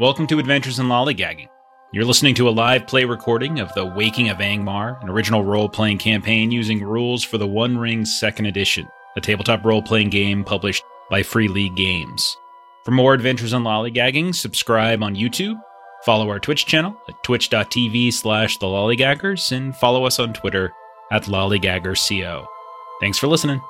Welcome to Adventures in Lollygagging. You're listening to a live play recording of The Waking of Angmar, an original role playing campaign using rules for the One Ring Second Edition, a tabletop role playing game published by Free League Games. For more Adventures in Lollygagging, subscribe on YouTube, follow our Twitch channel at twitch.tv slash the lollygaggers, and follow us on Twitter at lollygaggerco. Thanks for listening.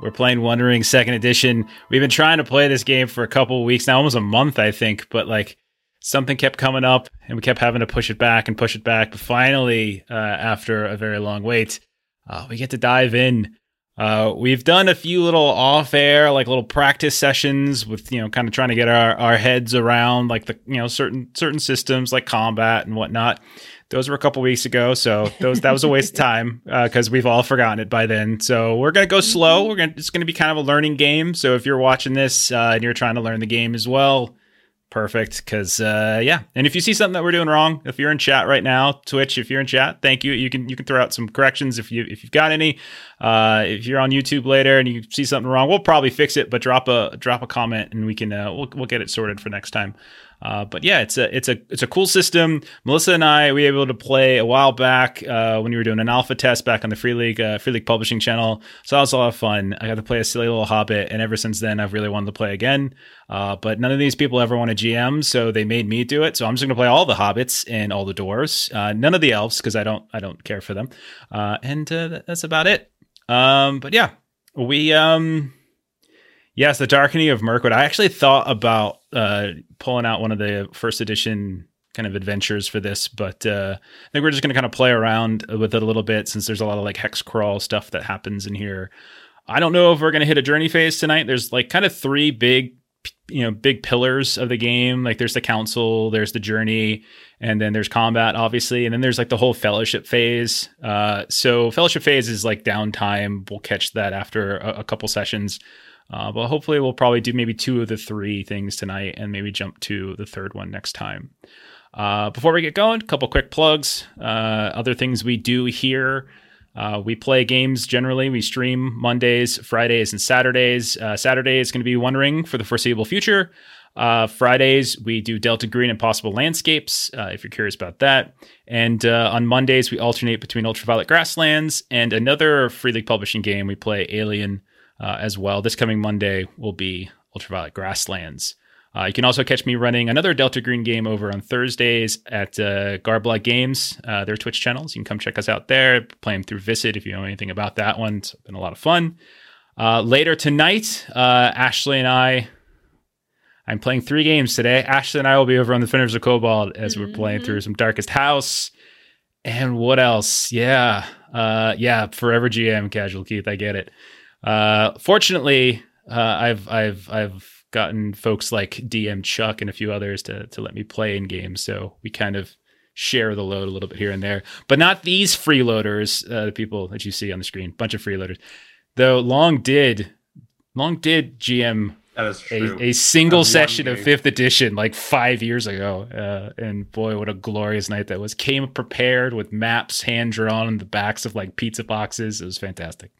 We're playing One Ring Second Edition. We've been trying to play this game for a couple weeks now, almost a month, I think, but like something kept coming up and we kept having to push it back and push it back. But finally, uh, after a very long wait, uh, we get to dive in. Uh, we've done a few little off air, like little practice sessions with, you know, kind of trying to get our, our heads around like the, you know, certain, certain systems like combat and whatnot. Those were a couple weeks ago, so those that was a waste of time because uh, we've all forgotten it by then. So we're gonna go slow. We're gonna it's gonna be kind of a learning game. So if you're watching this uh, and you're trying to learn the game as well, perfect. Because uh, yeah, and if you see something that we're doing wrong, if you're in chat right now, Twitch, if you're in chat, thank you. You can you can throw out some corrections if you if you've got any. Uh, if you're on YouTube later and you see something wrong, we'll probably fix it. But drop a drop a comment and we can uh, we'll we'll get it sorted for next time. Uh, but yeah, it's a it's a it's a cool system. Melissa and I we were able to play a while back uh, when we were doing an alpha test back on the Free League uh, Free League Publishing channel. So that was a lot of fun. I got to play a silly little Hobbit, and ever since then I've really wanted to play again. Uh, but none of these people ever want to GM, so they made me do it. So I'm just going to play all the hobbits and all the dwarves. Uh, none of the elves because I don't I don't care for them. Uh, and that's about it. Um, but yeah, we um Yes, the Darkening of Mirkwood. I actually thought about uh, pulling out one of the first edition kind of adventures for this, but uh, I think we're just going to kind of play around with it a little bit since there's a lot of like hex crawl stuff that happens in here. I don't know if we're going to hit a journey phase tonight. There's like kind of three big, you know, big pillars of the game. Like there's the council, there's the journey, and then there's combat, obviously, and then there's like the whole fellowship phase. Uh, so fellowship phase is like downtime. We'll catch that after a, a couple sessions. Uh, but hopefully, we'll probably do maybe two of the three things tonight and maybe jump to the third one next time. Uh, before we get going, a couple quick plugs. Uh, other things we do here. Uh, we play games generally. We stream Mondays, Fridays, and Saturdays. Uh, Saturday is going to be One Ring for the foreseeable future. Uh, Fridays, we do Delta Green and Possible Landscapes, uh, if you're curious about that. And on Mondays, we alternate between Ultraviolet Grasslands and another Free League Publishing game. We play Alien uh, as well. This coming Monday will be Ultraviolet Grasslands. Uh, you can also catch me running another Delta Green game over on Thursdays at uh, Garblood Games, uh, their Twitch channels. You can come check us out there. Play them through Visit if you know anything about that one. It's been a lot of fun. Uh, later tonight, uh, Ashley and I, I'm playing three games today. Ashley and I will be over on the Defenders of Cobalt as mm-hmm. we're playing mm-hmm. through some Darkest House. And what else? Yeah. Uh, yeah, Forever GM Casual Keith. I get it. Uh, fortunately, uh, I've I've I've gotten folks like DM Chuck and a few others to to let me play in games, so we kind of share the load a little bit here and there. But not these freeloaders, uh, the people that you see on the screen, bunch of freeloaders. Though Long did Long did GM a, a, single session of fifth edition like five years ago. Uh, and boy, what a glorious night that was. Came prepared with maps hand drawn on the backs of like pizza boxes. It was fantastic.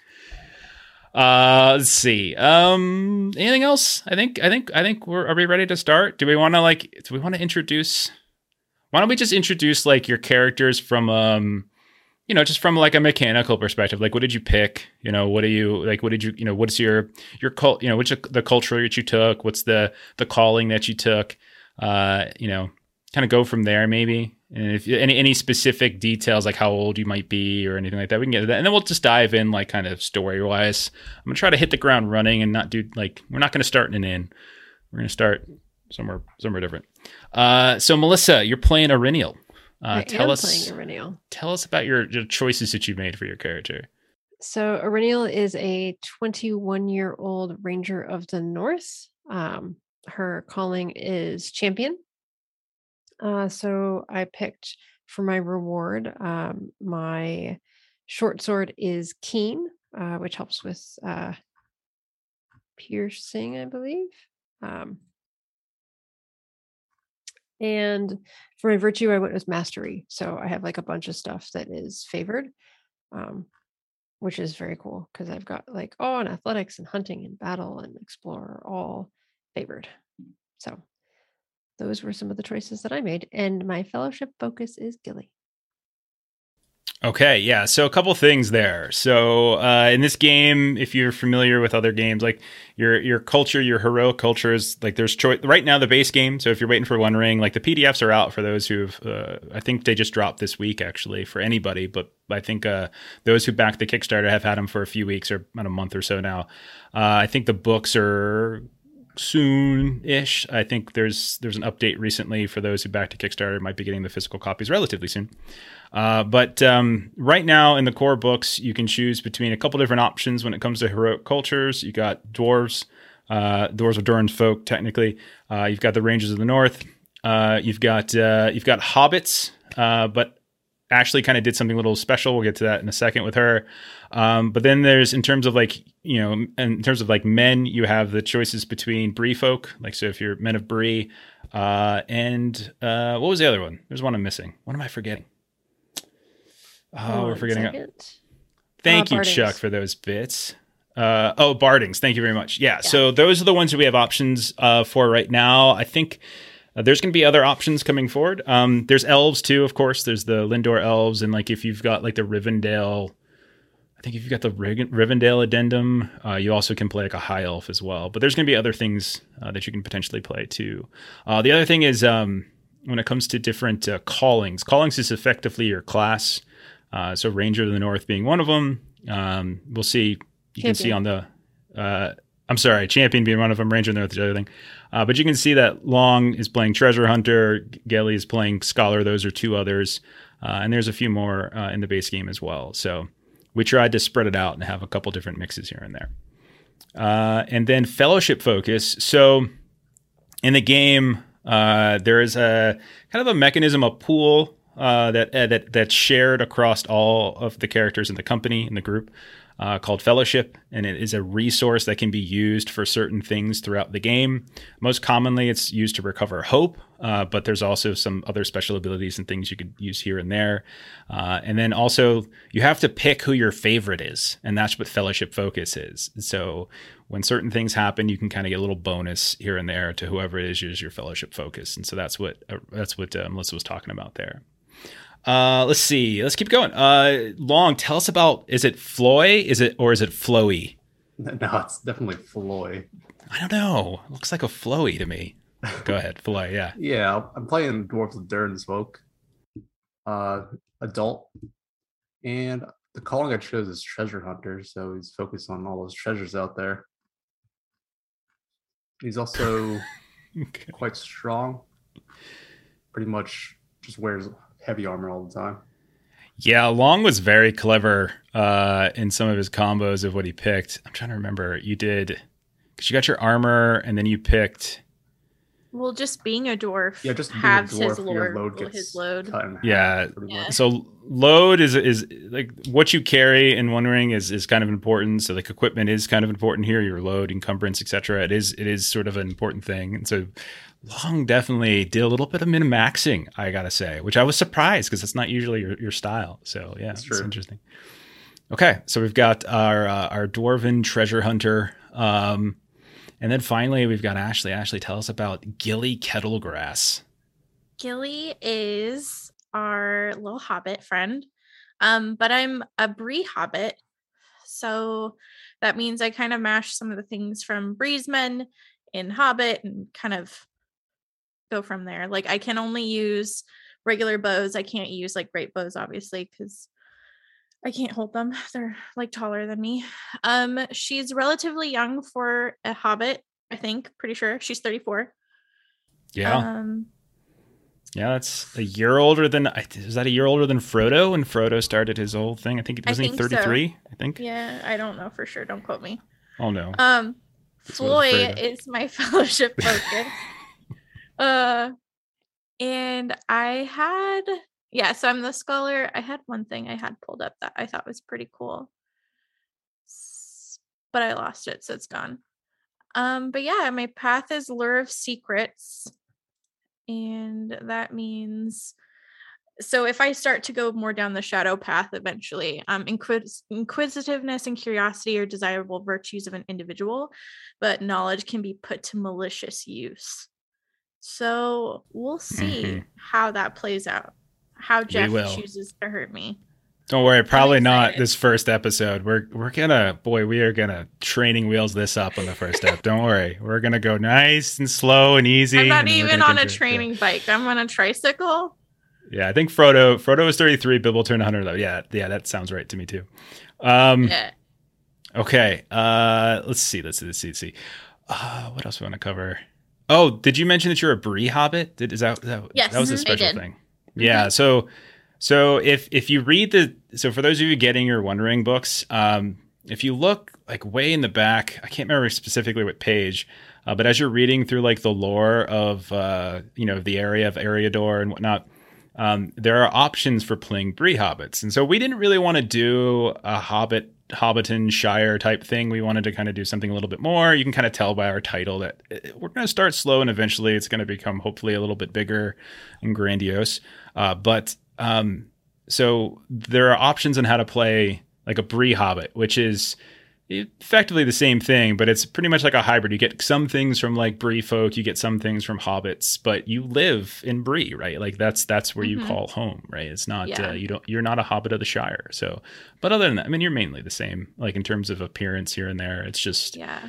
Uh, let's see. Um, anything else? I think I think I think we're are we ready to start? Do we want to like do we want to introduce? Why don't we just introduce like your characters from um, you know, just from like a mechanical perspective? Like, what did you pick? You know, what do you like? What did you you know? What's your your cult? You know, which the culture that you took? What's the the calling that you took? Uh, you know, kind of go from there maybe and if any any specific details like how old you might be or anything like that we can get that. And then we'll just dive in like kind of story wise i'm gonna try to hit the ground running and not do like we're not gonna start in an inn. We're gonna start somewhere somewhere different. Uh, so melissa you're playing Eryniel. Uh, tell us Eryniel. tell us about your, your choices that you made for your character. So Eryniel is a 21 year old ranger of the north. Um, her calling is champion uh, so I picked for my reward, um, my short sword is keen, uh, which helps with uh, piercing, I believe. Um, and for my virtue, I went with mastery. So I have like a bunch of stuff that is favored, um, which is very cool because I've got like, oh, and athletics and hunting and battle and explorer all favored. So those were some of the choices that I made. And my fellowship focus is Gilly. Okay, yeah. So a couple things there. So uh, in this game, if you're familiar with other games, like your your culture, your heroic culture is like there's choice right now the base game. So if you're waiting for One Ring, like the PDFs are out for those who've. Uh, I think they just dropped this week actually for anybody, but I think uh, those who backed the Kickstarter have had them for a few weeks or about a month or so now. Uh, I think the books are soon-ish. I think there's there's an update recently for those who backed a Kickstarter might be getting the physical copies relatively soon. Uh, but um, right now in the core books, you can choose between a couple different options when it comes to heroic cultures. You got dwarves, uh, dwarves of Durin's folk, technically. Uh, you've got the Rangers of the North. Uh, you've got uh, you've got hobbits, uh, but Ashley kind of did something a little special. We'll get to that in a second with her. Um, but then there's in terms of like you know in terms of like men, you have the choices between Bree folk, like so if you're men of Bree, uh, and uh, what was the other one? There's one I'm missing. What am I forgetting? Oh, we're forgetting. it. Thank uh, you, Chuck, for those bits. Uh, oh, Bardings. Thank you very much. Yeah, yeah. So those are the ones that we have options uh, for right now. I think uh, there's going to be other options coming forward. Um, there's elves too, of course. There's the Lindon elves, and like if you've got like the Rivendell, I think if you've got the Rivendell addendum, uh, you also can play like a high elf as well. But there's going to be other things uh, that you can potentially play too. Uh, the other thing is um, when it comes to different uh, callings, callings is effectively your class. Uh, so Ranger of the North being one of them. Um, we'll see. You champion. can see on the. Uh, I'm sorry, Champion being one of them. Ranger of the North is the other thing. Uh, but you can see that Long is playing Treasure Hunter. Gilly is playing Scholar. Those are two others, uh, and there's a few more uh, in the base game as well. So we tried to spread it out and have a couple different mixes here and there. Uh, and then Fellowship focus. So in the game, there is a kind of a mechanism, a pool uh, that uh, that that's shared across all of the characters in the company in the group uh, called Fellowship, and it is a resource that can be used for certain things throughout the game. Most commonly, it's used to recover hope, uh, but there's also some other special abilities and things you could use here and there. Uh, and then also, you have to pick who your favorite is, and that's what Fellowship Focus is. So when certain things happen, you can kind of get a little bonus here and there to whoever it is is your Fellowship Focus, and so that's what uh, that's what uh, Melissa was talking about there. Uh, let's see. Let's keep going. Uh, Long, tell us about is it Floi? Is it or is it Flowy? No, it's definitely Floi. I don't know. It looks like a Flowy to me. Go ahead, Floi. Yeah. yeah, I'm playing Dwarves of Durin's Folk. Uh, adult, and the calling I chose is Treasure Hunter, so he's focused on all those treasures out there. He's also okay. quite strong. Pretty much just wears heavy armor all the time. Yeah, Long was very clever uh, in some of his combos of what he picked. I'm trying to remember. You did because you got your armor, and then you picked. Well, just being a dwarf, yeah, just halves dwarf, his load, load gets his load. Yeah. yeah. So load is is like what you carry in One Ring is is kind of important. So like equipment is kind of important here. Your load, encumbrance, etc. It is it is sort of an important thing. And so Long definitely did a little bit of min maxing, I gotta say, which I was surprised because that's not usually your, your style. So yeah, it's interesting. Okay, so we've got our uh, our dwarven treasure hunter, um, and then finally we've got Ashley. Ashley, tell us about Gilly Kettlegrass. Gilly is our little hobbit friend, um, but I'm a Bree hobbit, so that means I kind of mash some of the things from Bree's Men in Hobbit and kind of go from there. Like I can only use regular bows. I can't use like great bows, obviously, because I can't hold them. They're like taller than me. Um, she's relatively young for a hobbit, I think. Pretty sure. She's 34. Yeah. Um yeah, that's a year older than is that a year older than Frodo when Frodo started his old thing? I think it was he 33, so. I think. Yeah, I don't know for sure. Don't quote me. Oh no. Um Floi is my fellowship focus. Uh, and I had, yeah, so I'm the scholar. I had one thing I had pulled up that I thought was pretty cool, but I lost it, so it's gone. Um, but yeah, my path is lure of secrets, and that means so if I start to go more down the shadow path eventually, um, inquis- inquisitiveness and curiosity are desirable virtues of an individual, but knowledge can be put to malicious use. So we'll see Mhm. how that plays out. How Jeff chooses to hurt me. Don't worry, probably not this first episode. We're we're gonna boy, we are gonna training wheels this up on the first step. Don't worry, we're gonna go nice and slow and easy. I'm not and then we're even on a into it. training bike. I'm on a tricycle. Yeah, I think Frodo Frodo is 33. Bill will turn 100 though. Yeah, yeah, that sounds right to me too. Um, Yeah. Okay. Uh, let's see. Let's see. Let's see. Let's see. Uh, what else we want to cover? Oh, did you mention that you're a Bree Hobbit? Did, is that, that Yes, that was a special thing? Yeah. So, so if if you read the so for those of you getting your One Ring books, um, if you look like way in the back, I can't remember specifically what page, uh, but as you're reading through like the lore of uh, you know the area of Eriador and whatnot, um, there are options for playing Bree hobbits, and so we didn't really want to do a Hobbit Hobbiton Shire type thing. We wanted to kind of do something a little bit more. You can kind of tell by our title that uh, we're going to start slow, and eventually it's going to become hopefully a little bit bigger and grandiose. Uh, but um, so there are options on how to play like a Bree Hobbit, which is effectively the same thing, but it's pretty much like a hybrid. You get some things from like Bree folk, you get some things from hobbits, but you live in Bree, right? Like that's that's where you Mhm. call home, right? It's not Yeah. uh, you don't you're not a hobbit of the Shire. So, but other than that, I mean, you're mainly the same. Like in terms of appearance here and there, it's just Yeah.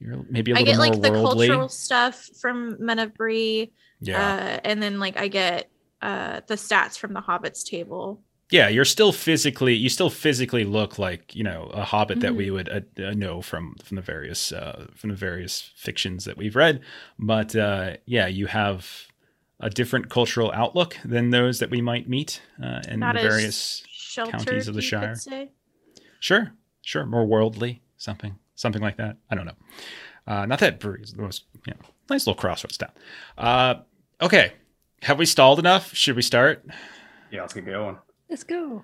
you're maybe a little I get more like the worldly. cultural stuff from Men of Bree. yeah, Uh, and then like I get uh the stats from the Hobbits table. Yeah, you're still physically you still physically look like you know a hobbit that Mhm. we would uh, uh, know from from the various uh, from the various fictions that we've read. But uh, yeah, you have a different cultural outlook than those that we might meet uh, in Not the various. sheltered, counties of the Shire. Sure, sure, more worldly, something something like that. I don't know. Uh, not that Bree's, the most you know, nice little crossroads town. Uh, okay, have we stalled enough? Should we start? Yeah, let's get going. Let's go.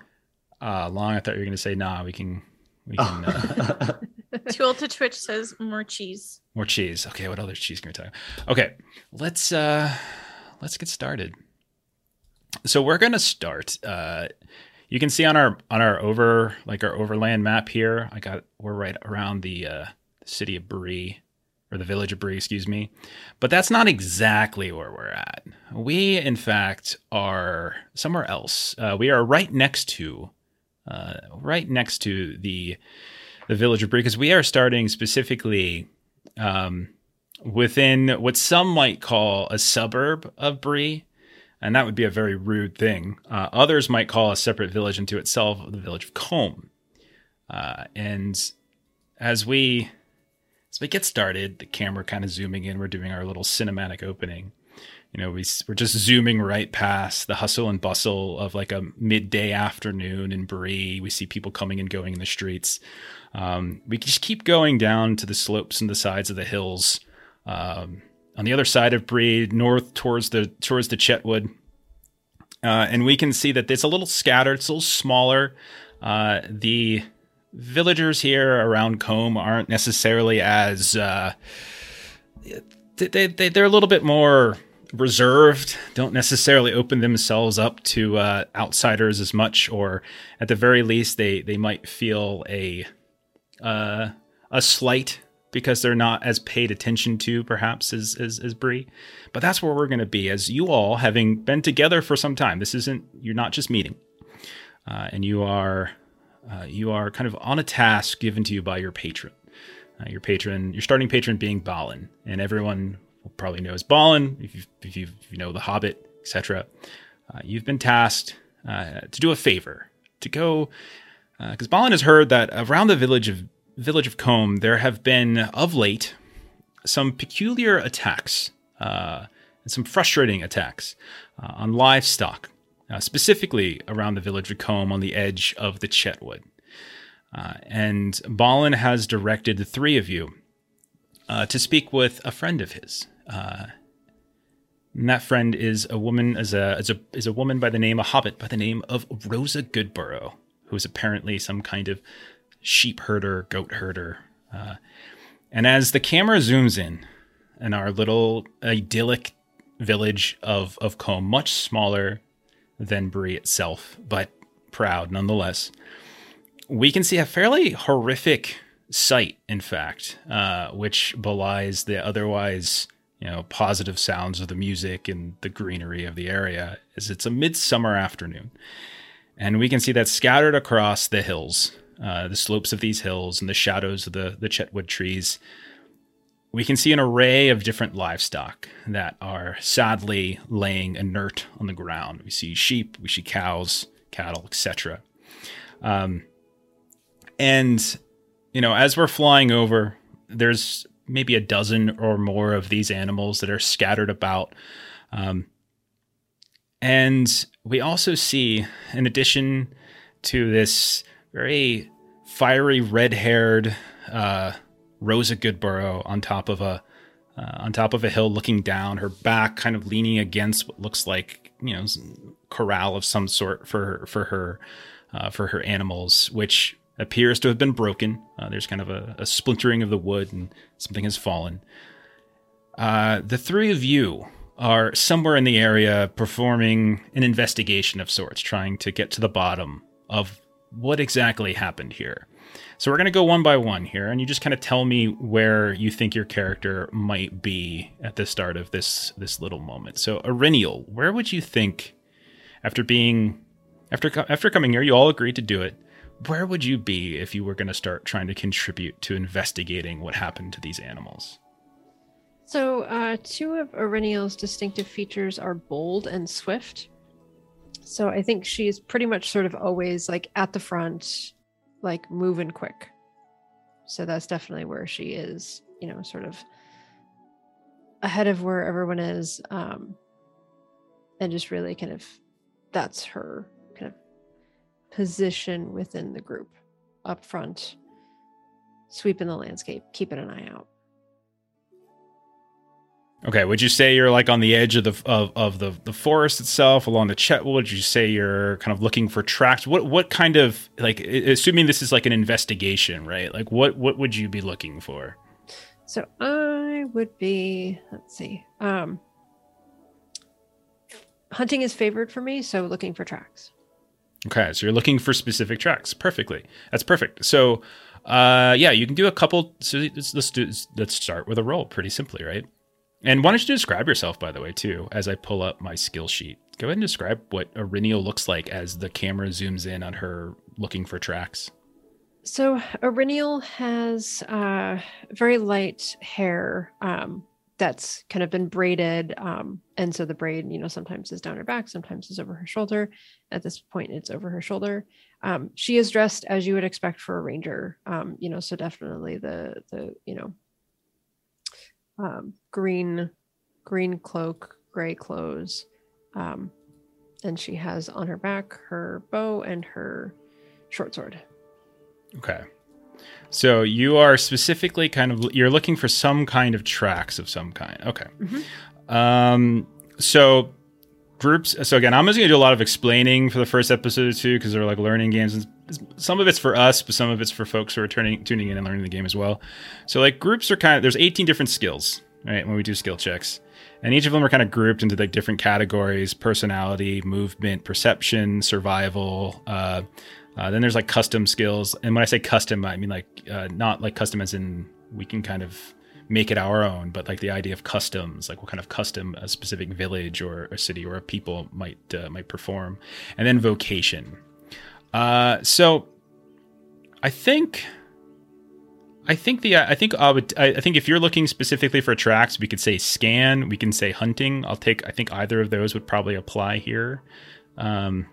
Uh, long, I thought you were going to say, nah, we can, we can, uh, Tool to Twitch says more cheese. more cheese. Okay, what other cheese can we talk? Okay, let's, uh, let's get started. So we're going to start, uh, you can see on our, on our over, like our overland map here, I got, we're right around the, uh, city of Bree or the village of Bree, excuse me. But that's not exactly where we're at. We, in fact, are somewhere else. Uh, we are right next to, uh, right next to the the village of Bree because we are starting specifically um, within what some might call a suburb of Bree, and that would be a very rude thing. Uh, others might call a separate village into itself the village of Combe. Uh, and as we as we get started, the camera kind of zooming in. We're doing our little cinematic opening. You know, we, we're just zooming right past the hustle and bustle of like a midday afternoon in Bree. We see people coming and going in the streets. Um, we just keep going down to the slopes and the sides of the hills. Um, on the other side of Bree, north towards the towards the Chetwood, uh, and we can see that it's a little scattered. It's a little smaller. Uh, the villagers here around Combe aren't necessarily as uh, they, they they're a little bit more reserved. Don't necessarily open themselves up to uh, outsiders as much, or at the very least, they they might feel a uh, a slight because they're not as paid attention to perhaps as as, as Bree. But that's where we're going to be as you all having been together for some time. This isn't you're not just meeting, uh, and you are uh, you are kind of on a task given to you by your patron. Uh, your patron, your starting patron being Balin, and everyone probably knows Balin if you if you, if you know the Hobbit, etc. Uh, you've been tasked uh, to do a favor to go because Balin has heard that around the village of village of Combe there have been of late some peculiar attacks uh, and some frustrating attacks uh, on livestock, uh, specifically around the village of Combe on the edge of the Chetwood. Uh, and Balin has directed the three of you uh, to speak with a friend of his. Uh, and that friend is a woman, is a, is a is a woman by the name, a hobbit by the name of Rosa Goodborough, who is apparently some kind of sheep herder, goat herder. Uh, and as the camera zooms in, in our little idyllic village of of Combe, much smaller than Bree itself, but proud nonetheless. We can see a fairly horrific sight, in fact, uh, which belies the otherwise you know positive sounds of the music and the greenery of the area As it's a midsummer afternoon. And we can see that scattered across the hills uh, the slopes of these hills and the shadows of the the chetwood trees we can see an array of different livestock that are sadly laying inert on the ground. We see sheep, we see cows, cattle, etc. Um, and you know, as we're flying over, there's maybe a dozen or more of these animals that are scattered about. Um, and we also see, in addition to this very fiery red haired uh, Rosa Goodborough on top of a uh, on top of a hill looking down, her back kind of leaning against what looks like you know corral of some sort for for her uh, for her animals, which appears to have been broken. Uh, there's kind of a, a, splintering of the wood and something has fallen. Uh, the three of you are somewhere in the area performing an investigation of sorts, trying to get to the bottom of what exactly happened here. So we're going to go one by one here, and you just kind of tell me where you think your character might be at the start of this this little moment. So Eryniel, where would you think, after being, after after coming here, you all agreed to do it. Where would you be if you were going to start trying to contribute to investigating what happened to these animals? So, uh, two of Eryniel's distinctive features are bold and swift. So, I think she's pretty much sort of always like at the front, like moving quick. So that's definitely where she is, you know, sort of ahead of where everyone is. Um, and just really kind of that's her kind of position within the group up front, sweeping the landscape, keeping an eye out. Okay, would you say you're like on the edge of the of, of the the forest itself along the Chetwood? Would you say you're kind of looking for tracks? What what kind of like assuming this is like an investigation, right? Like what what would you be looking for? So I would be let's see. Um hunting is favored for me, so looking for tracks. Okay, so you're looking for specific tracks. Perfectly. That's perfect. So uh yeah, you can do a couple so let's let's do let's start with a roll pretty simply, right? And why don't you describe yourself, by the way, too, as I pull up my skill sheet? Go ahead and describe what Eryniel looks like as the camera zooms in on her looking for tracks. So Eryniel has uh, very light hair um, that's kind of been braided, um, and so the braid, you know, sometimes is down her back, sometimes is over her shoulder. At this point, it's over her shoulder. Um, she is dressed as you would expect for a ranger, um, you know, so definitely the the you know um, green green cloak, gray clothes. Um, and she has on her back her bow and her short sword. Okay. So you are specifically kind of you're looking for some kind of tracks of some kind. Okay. Mm-hmm. Um so groups so again i'm just going to do a lot of explaining for the first episode or two because they're like learning games and some of it's for us but some of it's for folks who are turning tuning in and learning the game as well. So like groups are kind of there's 18 different skills right when we do skill checks. And each of them are kind of grouped into like different categories personality movement perception survival uh, uh, then there's like custom skills. And when i say custom i mean like uh, not like custom as in we can kind of make it our own, but like the idea of customs, like what kind of custom a specific village or a city or a people might uh, might perform, and then vocation. Uh, so, I think, I think the I think I would I think if you're looking specifically for tracks, we could say scan, we can say hunting. I'll take I think either of those would probably apply here. Um,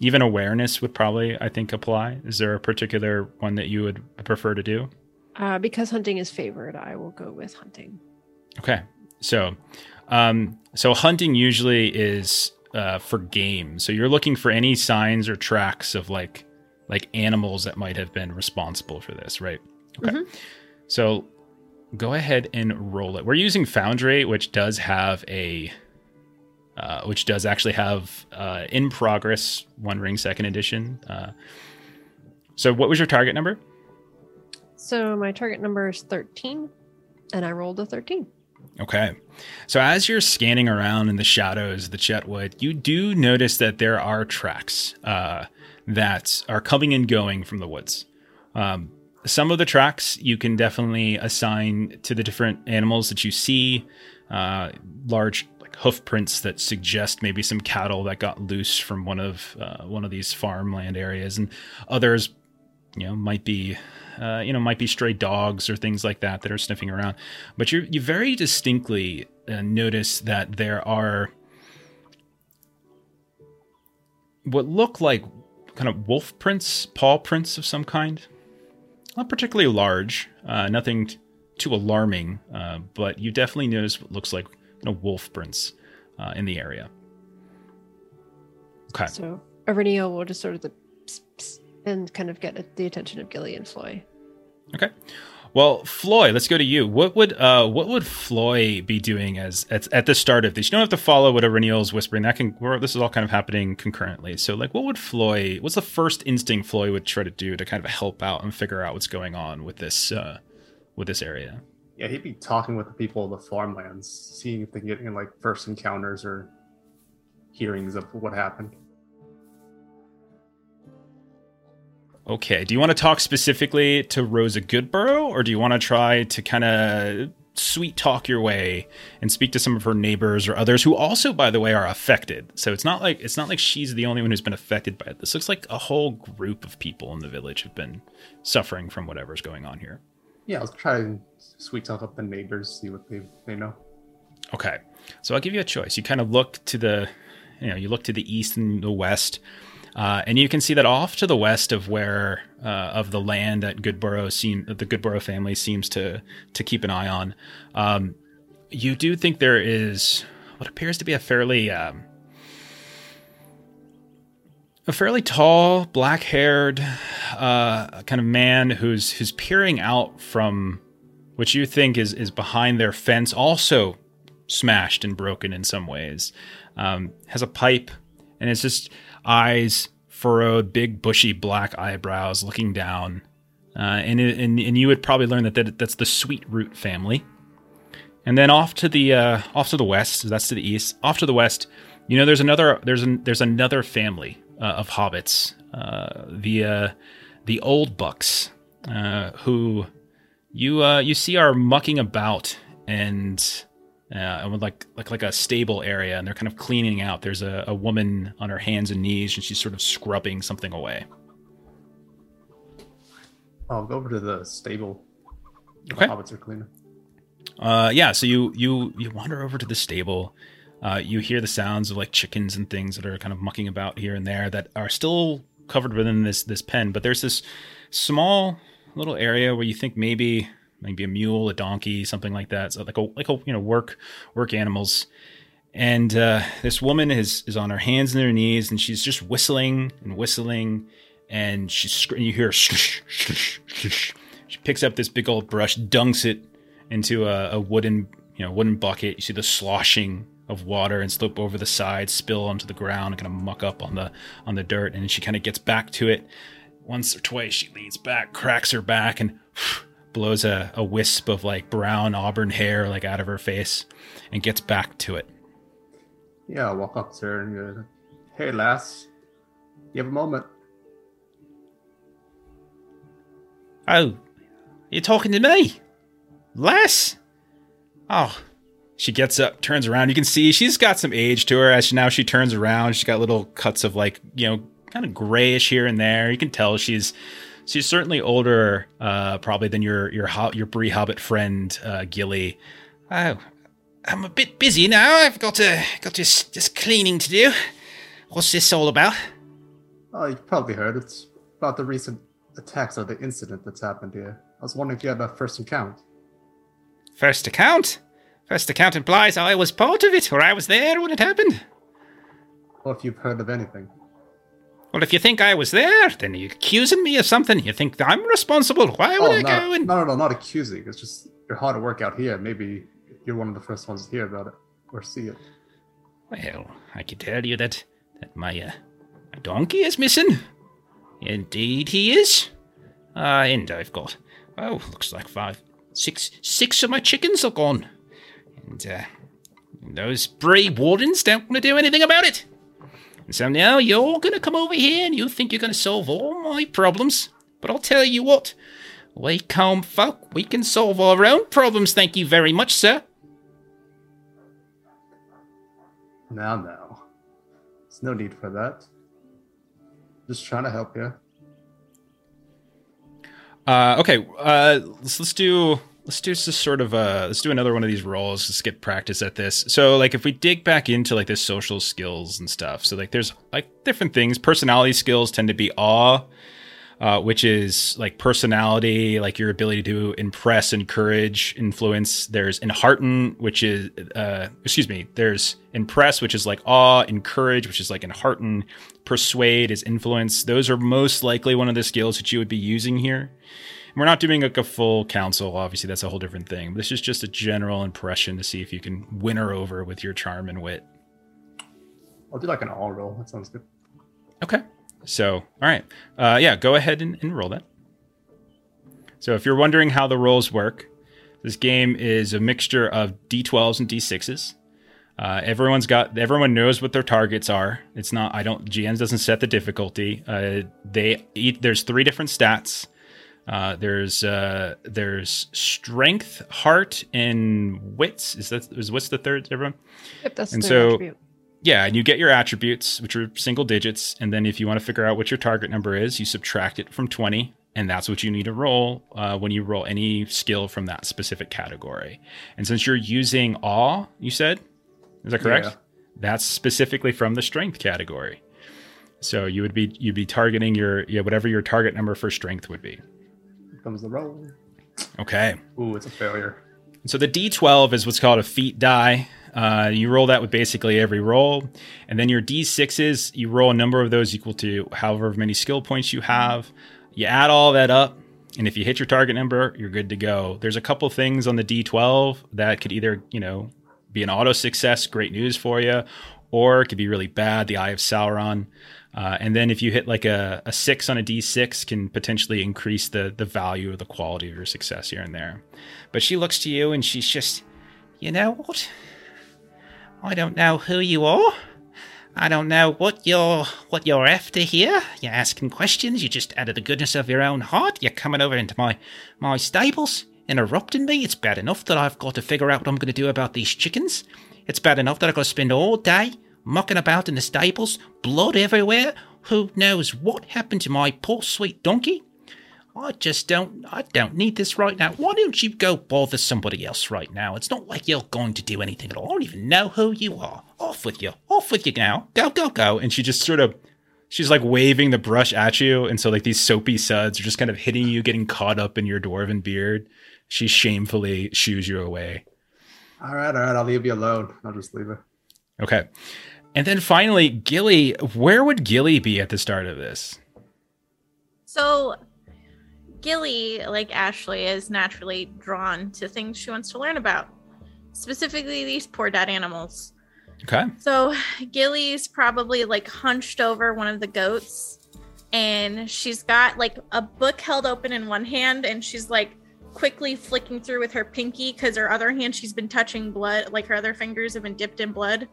even awareness would probably I think apply. Is there a particular one that you would prefer to do? Uh, because hunting is favored, I will go with hunting. Okay, so um, so hunting usually is uh, for game. So you're looking for any signs or tracks of like like animals that might have been responsible for this, right? Okay. Mm-hmm. So go ahead and roll it. We're using Foundry, which does have a uh, which does actually have uh, in progress One Ring Second Edition. Uh, so what was your target number? So my target number is 13, and I rolled a 13. Okay. So as you're scanning around in the shadows of the Chetwood, you do notice that there are tracks uh, that are coming and going from the woods. Um, some of the tracks you can definitely assign to the different animals that you see. Uh, large like hoof prints that suggest maybe some cattle that got loose from one of uh, one of these farmland areas, and others, you know, might be. Uh, you know, might be stray dogs or things like that that are sniffing around, but you you very distinctly uh, notice that there are what look like kind of wolf prints, paw prints of some kind. Not particularly large, uh, nothing t- too alarming, uh, but you definitely notice what looks like you know, wolf prints uh, in the area. Okay. So Eryniel will just sort of the pss, pss, and kind of get the attention of Gilly and Floi. Okay. Well, Floi, let's go to you. What would uh, what would Floi be doing as at, at the start of this? You don't have to follow what is whispering. That can this is all kind of happening concurrently. So, like, what would Floi? What's the first instinct Floi would try to do to kind of help out and figure out what's going on with this uh, with this area? Yeah, he'd be talking with the people of the farmlands, seeing if they can get in like first encounters or hearings of what happened. Okay. Do you want to talk specifically to Rosa Goodborough, or do you want to try to kind of sweet talk your way and speak to some of her neighbors or others who also, by the way, are affected? So it's not like it's not like she's the only one who's been affected by it. This looks like a whole group of people in the village have been suffering from whatever's going on here. Yeah, I'll try and sweet talk up the neighbors, see what they they know. Okay. So I'll give you a choice. You kind of look to the, you know, you look to the east and the west. Uh, and you can see that off to the west of where uh, of the land that Goodborough seem the Goodborough family seems to to keep an eye on. Um, you do think there is what appears to be a fairly um, a fairly tall, black-haired uh, kind of man who's who's peering out from what you think is is behind their fence, also smashed and broken in some ways. Um, has a pipe, and it's just eyes furrowed, big bushy black eyebrows looking down. Uh, and, and and you would probably learn that, that that's the sweet root family. And then off to the uh, off to the west, so that's to the east. Off to the west, you know, there's another there's an, there's another family uh, of hobbits, uh, the uh, the Oldbucks, uh, who you you see are mucking about and uh, with like like like a stable area, and they're kind of cleaning out. There's a, a woman on her hands and knees, and she's sort of scrubbing something away. I'll go over to the stable. Okay. The hobbits are cleaning. Uh, yeah. So you you you wander over to the stable. Uh, you hear the sounds of like chickens and things that are kind of mucking about here and there that are still covered within this this pen. But there's this small little area where you think maybe maybe a mule, a donkey, something like that. So like a like a you know work work animals. And uh, this woman is is on her hands and her knees, and she's just whistling and whistling, and she's you hear shh, shh, she picks up this big old brush, dunks it into a, a wooden you know wooden bucket. You see the sloshing of water and slip over the side, spill onto the ground, and kind of muck up on the on the dirt. And she kind of gets back to it. Once or twice, she leans back, cracks her back, and blows a, a wisp of like brown auburn hair like out of her face and gets back to it. Yeah, I'll walk up to her and go, Hey lass, you have a moment. Oh, you're talking to me? Lass? Oh. She gets up, turns around. You can see she's got some age to her as she, now she turns around. She's got little cuts of like, you know, kind of grayish here and there. You can tell she's she's certainly older, uh, probably than your your your Bree Hobbit friend uh, Gilly. Oh, I'm a bit busy now. I've got to got just just cleaning to do. What's this all about? Oh, you've probably heard. It's about the recent attacks or the incident that's happened here. I was wondering if you had a first account. First account? First account implies I was part of it, or I was there when it happened. Or if you've heard of anything. Well, if you think I was there, then you're accusing me of something. You think I'm responsible. Why would oh, I no, go and. No, no, no, not accusing. It's just you're hard to work out here. Maybe you're one of the first ones to hear about it or see it. Well, I can tell you that, that my, uh, my donkey is missing. Indeed, he is. Uh, and I've got, oh, looks like five, six, six of my chickens are gone. And, uh, those Bree wardens don't want to do anything about it. And so now you're going to come over here and you think you're going to solve all my problems. But I'll tell you what, we Combe folk, we can solve our own problems, thank you very much, sir. Now, now. There's no need for that. Just trying to help you. Uh, okay, uh, let's let's do let's do just sort of uh let's do another one of these roles. Let's get practice at this. So like if we dig back into like the social skills and stuff, so like there's like different things. Personality skills tend to be awe, uh, which is like personality, like your ability to impress, encourage, influence. There's enhearten, which is uh excuse me. There's impress, which is like awe, encourage, which is like enhearten, persuade is influence. Those are most likely one of the skills that you would be using here. We're not doing like a full council. Obviously, that's a whole different thing. This is just a general impression to see if you can win her over with your charm and wit. I'll do like an awe roll. That sounds good. Okay. So, all right. Uh, yeah, go ahead and, and roll that. So, if you're wondering how the rolls work, this game is a mixture of d12s and d6s. Uh, everyone's got everyone knows what their targets are. It's not I don't GMs doesn't set the difficulty. Uh, they eat. There's three different stats. Uh, there's uh, there's strength, heart, and wits. Is that is what's the third? Everyone. Yep, that's And their so- attribute. Yeah, and you get your attributes, which are single digits, and then if you want to figure out what your target number is, you subtract it from twenty, and that's what you need to roll uh, when you roll any skill from that specific category. And since you're using awe, you said, is that correct? Yeah. That's specifically from the strength category. So you would be you'd be targeting your yeah whatever your target number for strength would be. Here comes the roll. Okay. Ooh, it's a failure. So the D12 is what's called a feat die. Uh, you roll that with basically every roll, and then your D6s you roll a number of those equal to however many skill points you have. You add all that up, and if you hit your target number, you're good to go. There's a couple things on the D12 that could either you know be an auto success, great news for you, or it could be really bad, the Eye of Sauron. Uh, and then if you hit like a, a six on a D6, can potentially increase the the value or the quality of your success here and there. But she looks to you and she's just, you know what? I don't know who you are. I don't know what you're what you're after here. You're asking questions. You just out of the goodness of your own heart, you're coming over into my my stables, interrupting me. It's bad enough that I've got to figure out what I'm going to do about these chickens. It's bad enough that I've got to spend all day mucking about in the stables, blood everywhere. Who knows what happened to my poor sweet donkey? I just don't I don't need this right now. Why don't you go bother somebody else right now? It's not like you're going to do anything at all. I don't even know who you are. Off with you. Off with you now. Go, go, go. And she just sort of she's like waving the brush at you, and so like these soapy suds are just kind of hitting you, getting caught up in your dwarven beard. She shamefully shoos you away. All right, all right. I'll leave you alone. I'll just leave it. Okay. And then finally, Gilly, where would Gilly be at the start of this? So, Gilly, like Ashley, is naturally drawn to things she wants to learn about, specifically these poor dead animals. Okay. So, Gilly's probably like hunched over one of the goats, and she's got like a book held open in one hand, and she's like quickly flicking through with her pinky because her other hand she's been touching blood, like her other fingers have been dipped in blood.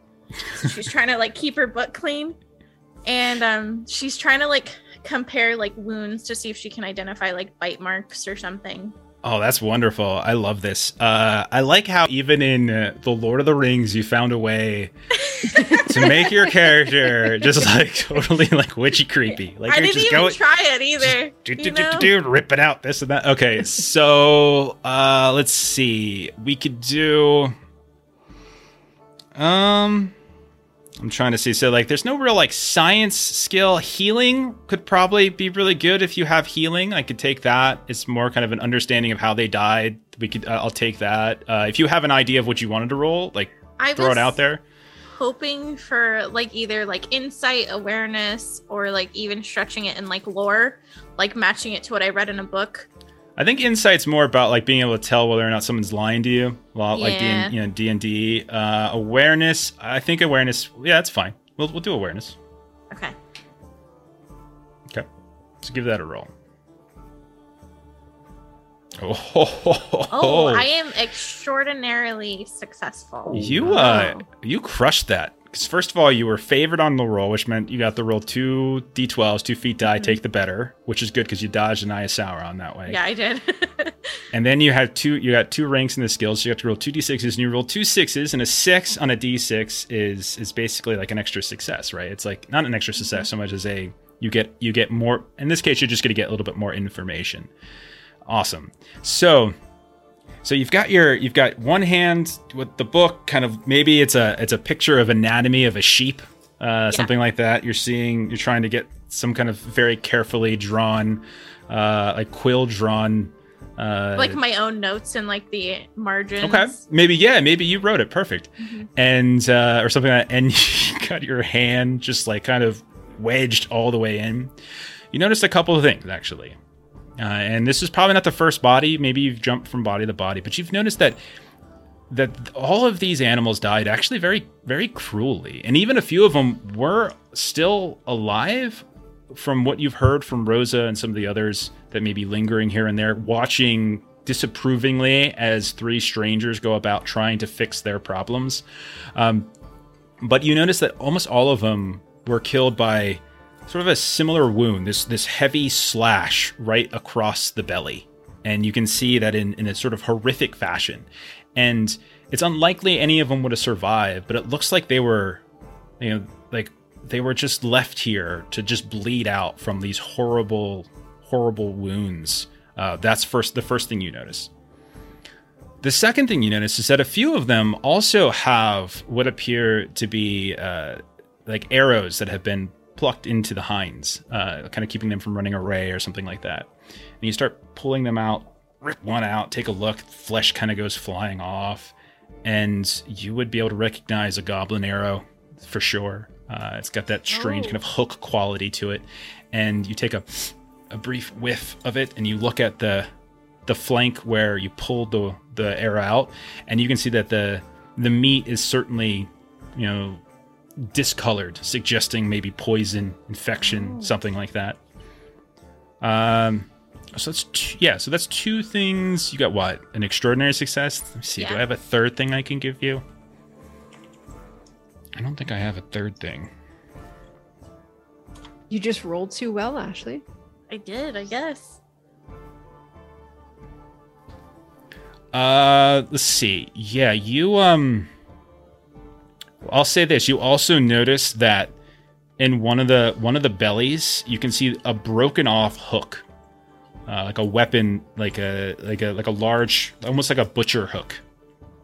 She's trying to like keep her book clean, and um, she's trying to like compare like wounds to see if she can identify like bite marks or something. Oh, that's wonderful. I love this. Uh, I like how even in uh, The Lord of the Rings, you found a way to make your character just like totally like witchy creepy. Like I you're didn't just even going, try it either. do, do, do, do, rip it out, this and that. Okay, so uh, let's see. We could do. Um, I'm trying to see. So, like, there's no real like science skill. Healing could probably be really good if you have healing. I could take that. It's more kind of an understanding of how they died. We could. Uh, I'll take that. Uh, if you have an idea of what you wanted to roll, like I throw it out there. hoping for like either like insight, awareness, or like even stretching it in like lore, like matching it to what I read in a book. I think insight's more about like being able to tell whether or not someone's lying to you. Well, like D Yeah. and you know D and D. Uh, awareness. I think awareness. Yeah, that's fine. We'll we'll do awareness. Okay. Okay, so give that a roll. Oh, ho, ho, ho, Oh. I am extraordinarily successful. you uh Wow. you crushed that. Because first of all, you were favored on the roll, which meant you got the roll two d12s, two feat die, Mhm. take the better, which is good because you dodged an Aya on that way. Yeah, I did. And then you had two, you got two ranks in the skills. So you have to roll two d6s, and you roll two sixes, and a six on a d6 is is basically like an extra success, right? It's like not an extra success so much as a you get you get more. In this case, you're just going to get a little bit more information. Awesome. So so you've got your you've got one hand with the book, kind of maybe it's a it's a picture of anatomy of a sheep, uh, something like that. You're seeing you're trying to get some kind of very carefully drawn, uh, like quill drawn. Uh, like my own notes and like the margins. Okay, maybe yeah, maybe you wrote it perfect, Mhm. and uh, or something like that, and you got your hand just like kind of wedged all the way in. You noticed a couple of things actually, uh, and this is probably not the first body. Maybe you've jumped from body to body, but you've noticed that that all of these animals died actually very very cruelly, and even a few of them were still alive. From what you've heard from Rosa and some of the others that may be lingering here and there, watching disapprovingly as three strangers go about trying to fix their problems. Um, but you notice that almost all of them were killed by sort of a similar wound, this this heavy slash right across the belly. And you can see that in, in a sort of horrific fashion. And it's unlikely any of them would have survived, but it looks like they were, you know, like they were just left here to just bleed out from these horrible, horrible wounds. Uh, that's first the first thing you notice. The second thing you notice is that a few of them also have what appear to be uh, like arrows that have been plucked into the hinds, uh, kind of keeping them from running away or something like that. And you start pulling them out, rip one out, take a look, flesh kind of goes flying off, and you would be able to recognize a goblin arrow for sure. Uh, it's got that strange Oh. kind of hook quality to it, and you take a a brief whiff of it, and you look at the the flank where you pulled the the arrow out, and you can see that the the meat is certainly, you know, discolored, suggesting maybe poison, infection, Oh. something like that. Um, so that's t- yeah. So that's two things. You got what? An extraordinary success. Let me see. Do I have a third thing I can give you? I don't think I have a third thing. You just rolled too well, Ashley. I did, I guess. Uh, let's see. Yeah, you um I'll say this, you also notice that in one of the one of the bellies, you can see a broken off hook. Uh, like a weapon, like a like a like a large almost like a butcher hook.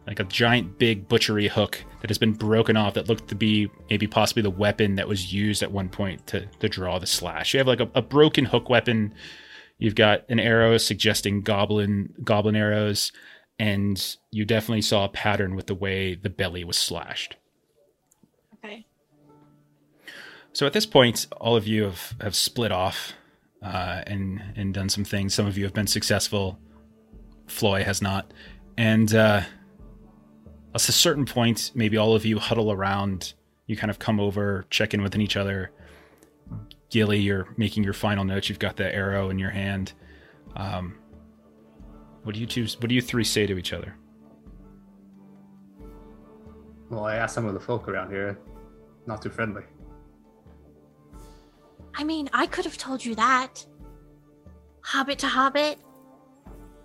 Like a giant big butchery hook that has been broken off that looked to be maybe possibly the weapon that was used at one point to to draw the slash. You have like a, a broken hook weapon. You've got an arrow suggesting goblin goblin arrows and you definitely saw a pattern with the way the belly was slashed. So at this point, all of you have, have split off uh, and and done some things. Some of you have been successful. Floi has not, and uh, at a certain point, maybe all of you huddle around. You kind of come over, check in with each other. Gilly, you're making your final notes. You've got the arrow in your hand. Um, what do you two? What do you three say to each other? Well, I asked some of the folk around here. Not too friendly. I mean, I could have told you that. Hobbit to Hobbit.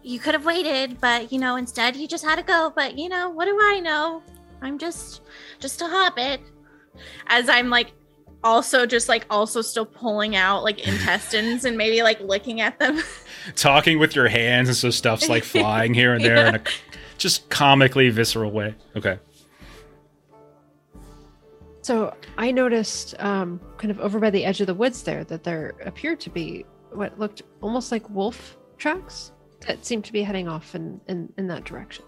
You could have waited, but you know, instead you just had to go. But you know, what do I know? I'm just just a hobbit. As I'm like also just like also still pulling out like intestines and maybe like looking at them. Talking with your hands, and so stuff's like flying here and there in a just comically visceral way. Okay. So I noticed, um, kind of over by the edge of the woods there, that there appeared to be what looked almost like wolf tracks that seemed to be heading off in in, in that direction.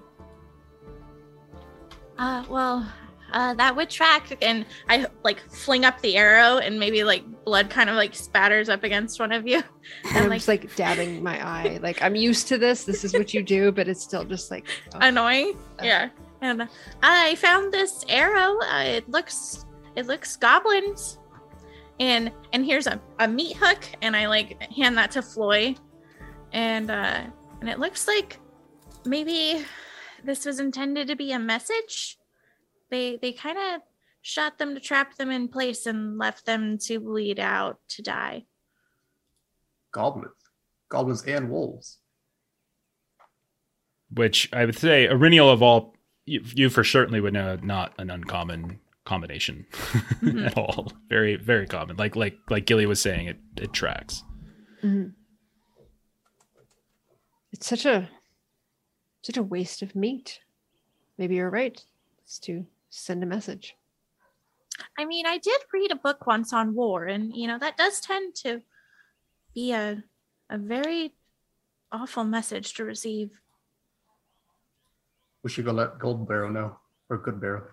Uh well, uh that would track and I like fling up the arrow and maybe like blood kind of like spatters up against one of you. And And I'm like just like dabbing my eye. Like I'm used to this. This is what you do, but it's still just like oh. annoying. Uh. Yeah. And I found this arrow. Uh, it looks it looks goblins. And and here's a, a meat hook and I like hand that to Floi. And uh and it looks like maybe this was intended to be a message. They they kind of shot them to trap them in place and left them to bleed out to die. Goblins. Goblins and wolves. Which I would say, Eryniel of all, you, you for certainly would know not an uncommon combination Mhm. at all. Very, very common. Like like like Gilly was saying, it it tracks. Mhm. It's such a such a waste of meat. Maybe you're right. It's to send a message. I mean, I did read a book once on war, and you know that does tend to be a a very awful message to receive. We should go let Gold Barrow know. Or Good Barrow.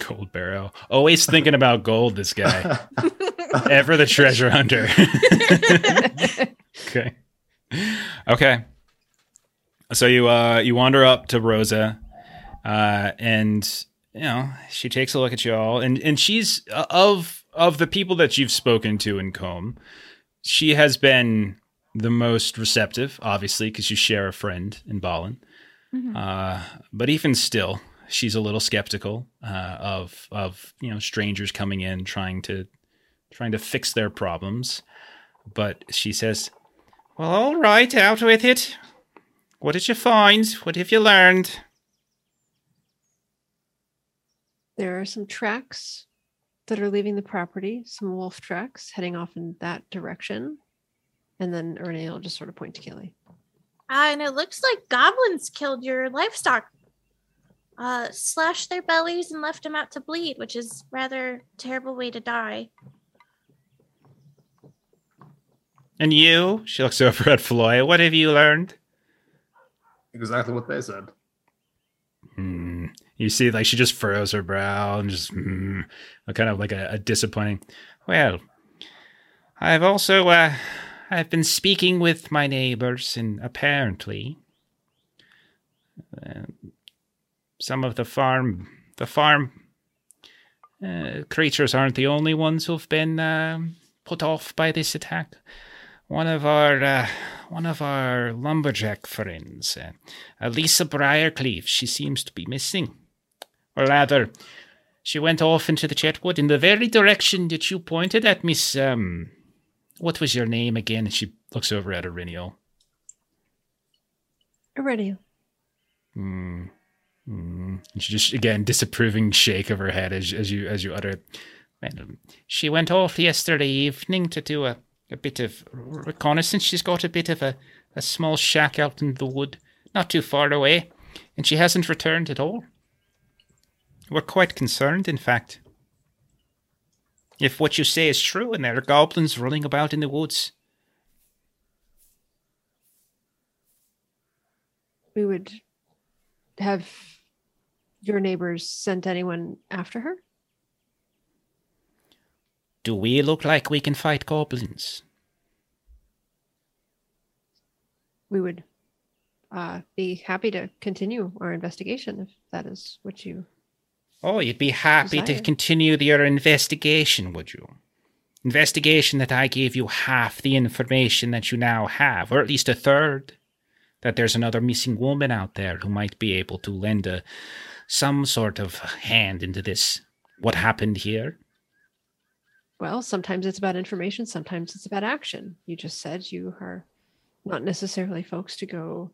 Gold barrow. Always thinking about gold. This guy, ever the treasure hunter. okay. Okay. So you uh you wander up to Rosa, uh, and you know she takes a look at you all, and and she's uh, of of the people that you've spoken to in Combe, she has been the most receptive, obviously, because you share a friend in Balin. Mhm. Uh, but even still, she's a little skeptical uh, of of you know strangers coming in trying to trying to fix their problems. But she says, "Well, all right, out with it. What did you find? What have you learned?" There are some tracks that are leaving the property, some wolf tracks heading off in that direction. And then Renee will just sort of point to Gilly. Ah, and it looks like goblins killed your livestock. Uh, slashed their bellies and left them out to bleed, which is rather terrible way to die. And you? She looks over at Floi. What have you learned? exactly what they said. Hmm. You see, like she just furrows her brow and just hmm, kind of like a, a disappointing. Well, I've also uh, I've been speaking with my neighbors, and apparently, uh, some of the farm the farm uh, creatures aren't the only ones who've been um, put off by this attack. One of our uh, one of our lumberjack friends, uh, Elisa Briarcleave, she seems to be missing. Or rather, she went off into the Chetwood in the very direction that you pointed at, Miss. Um, what was your name again? And she looks over at Eryniel. Aurelio. Hmm. Hmm. And she just again disapproving shake of her head as as you as you utter she went off yesterday evening to do a, a bit of reconnaissance. She's got a bit of a, a small shack out in the wood, not too far away, and she hasn't returned at all. We're quite concerned, in fact. If what you say is true and there are goblins running about in the woods, We would have your neighbors sent anyone after her? do we look like we can fight goblins? We would uh, be happy to continue our investigation if that is what you. Oh, you'd be happy to Desire. continue your investigation, would you? Investigation that I gave you half the information that you now have, or at least a third. That there's another missing woman out there who might be able to lend a some sort of hand into this. What happened here? Well, sometimes it's about information, sometimes it's about action. You just said you are not necessarily folks to go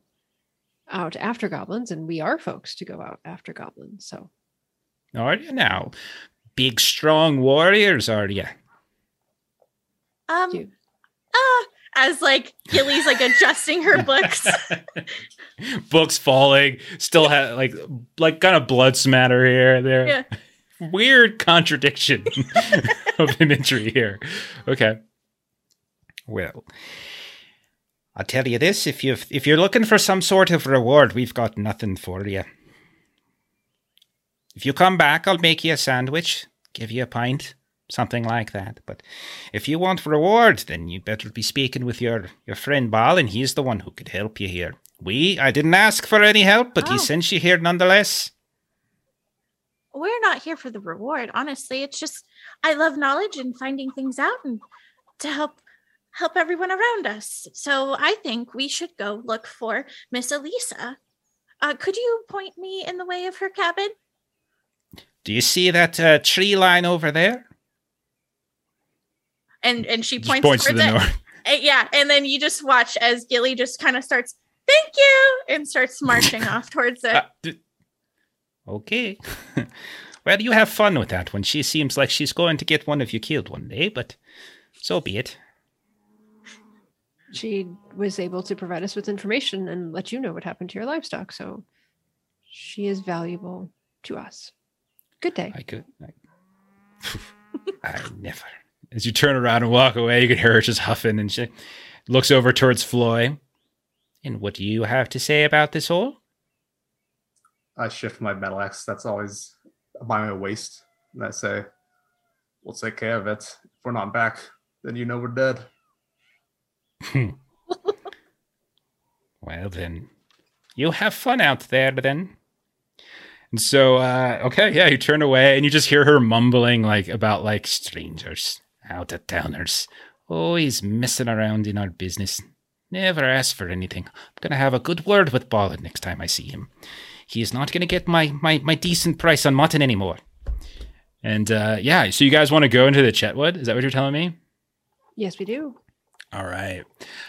out after goblins, and we are folks to go out after goblins. So Are you now? Big, strong warriors, are you? Um, you ah, as like Gilly's like adjusting her books. Books falling, still had like like kind of blood smatter here. There, Yeah. weird contradiction of imagery here. Okay. Well, I'll tell you this: if you if you're looking for some sort of reward, we've got nothing for you. If you come back, I'll make you a sandwich, give you a pint, something like that. But if you want reward, then you better be speaking with your your friend Balin. He's the one who could help you here. We, I didn't ask for any help, but Oh. he sent you here nonetheless. We're not here for the reward, honestly. It's just I love knowledge and finding things out and to help help everyone around us. So I think we should go look for Miss Elisa. Uh, could you point me in the way of her cabin? Do you see that uh, tree line over there? And and she Just points, points to towards the it. north. Uh, yeah, and then you just watch as Gilly just kind of starts, "Thank you," and starts marching off towards it. Uh, d- okay. well, you have fun with that one. She seems like she's going to get one of you killed one day, but so be it. She was able to provide us with information and let you know what happened to your livestock. So she is valuable to us. Good day. I could. I, I never. As you turn around and walk away, you can hear her just huffing, and she looks over towards Floi. And what do you have to say about this all? I shift my battle axe. That's always by my waist. And I say, We'll take care of it. If we're not back, then you know we're dead. Well, then, you have fun out there, then. And so, uh, okay, yeah, you turn away and you just hear her mumbling like about like strangers, out of towners, always messing around in our business. Never ask for anything. I'm gonna have a good word with Ballard next time I see him. He is not gonna get my my my decent price on mutton anymore. And uh, yeah, so you guys want to go into the Chetwood? Is that what you're telling me? Yes, we do. All right.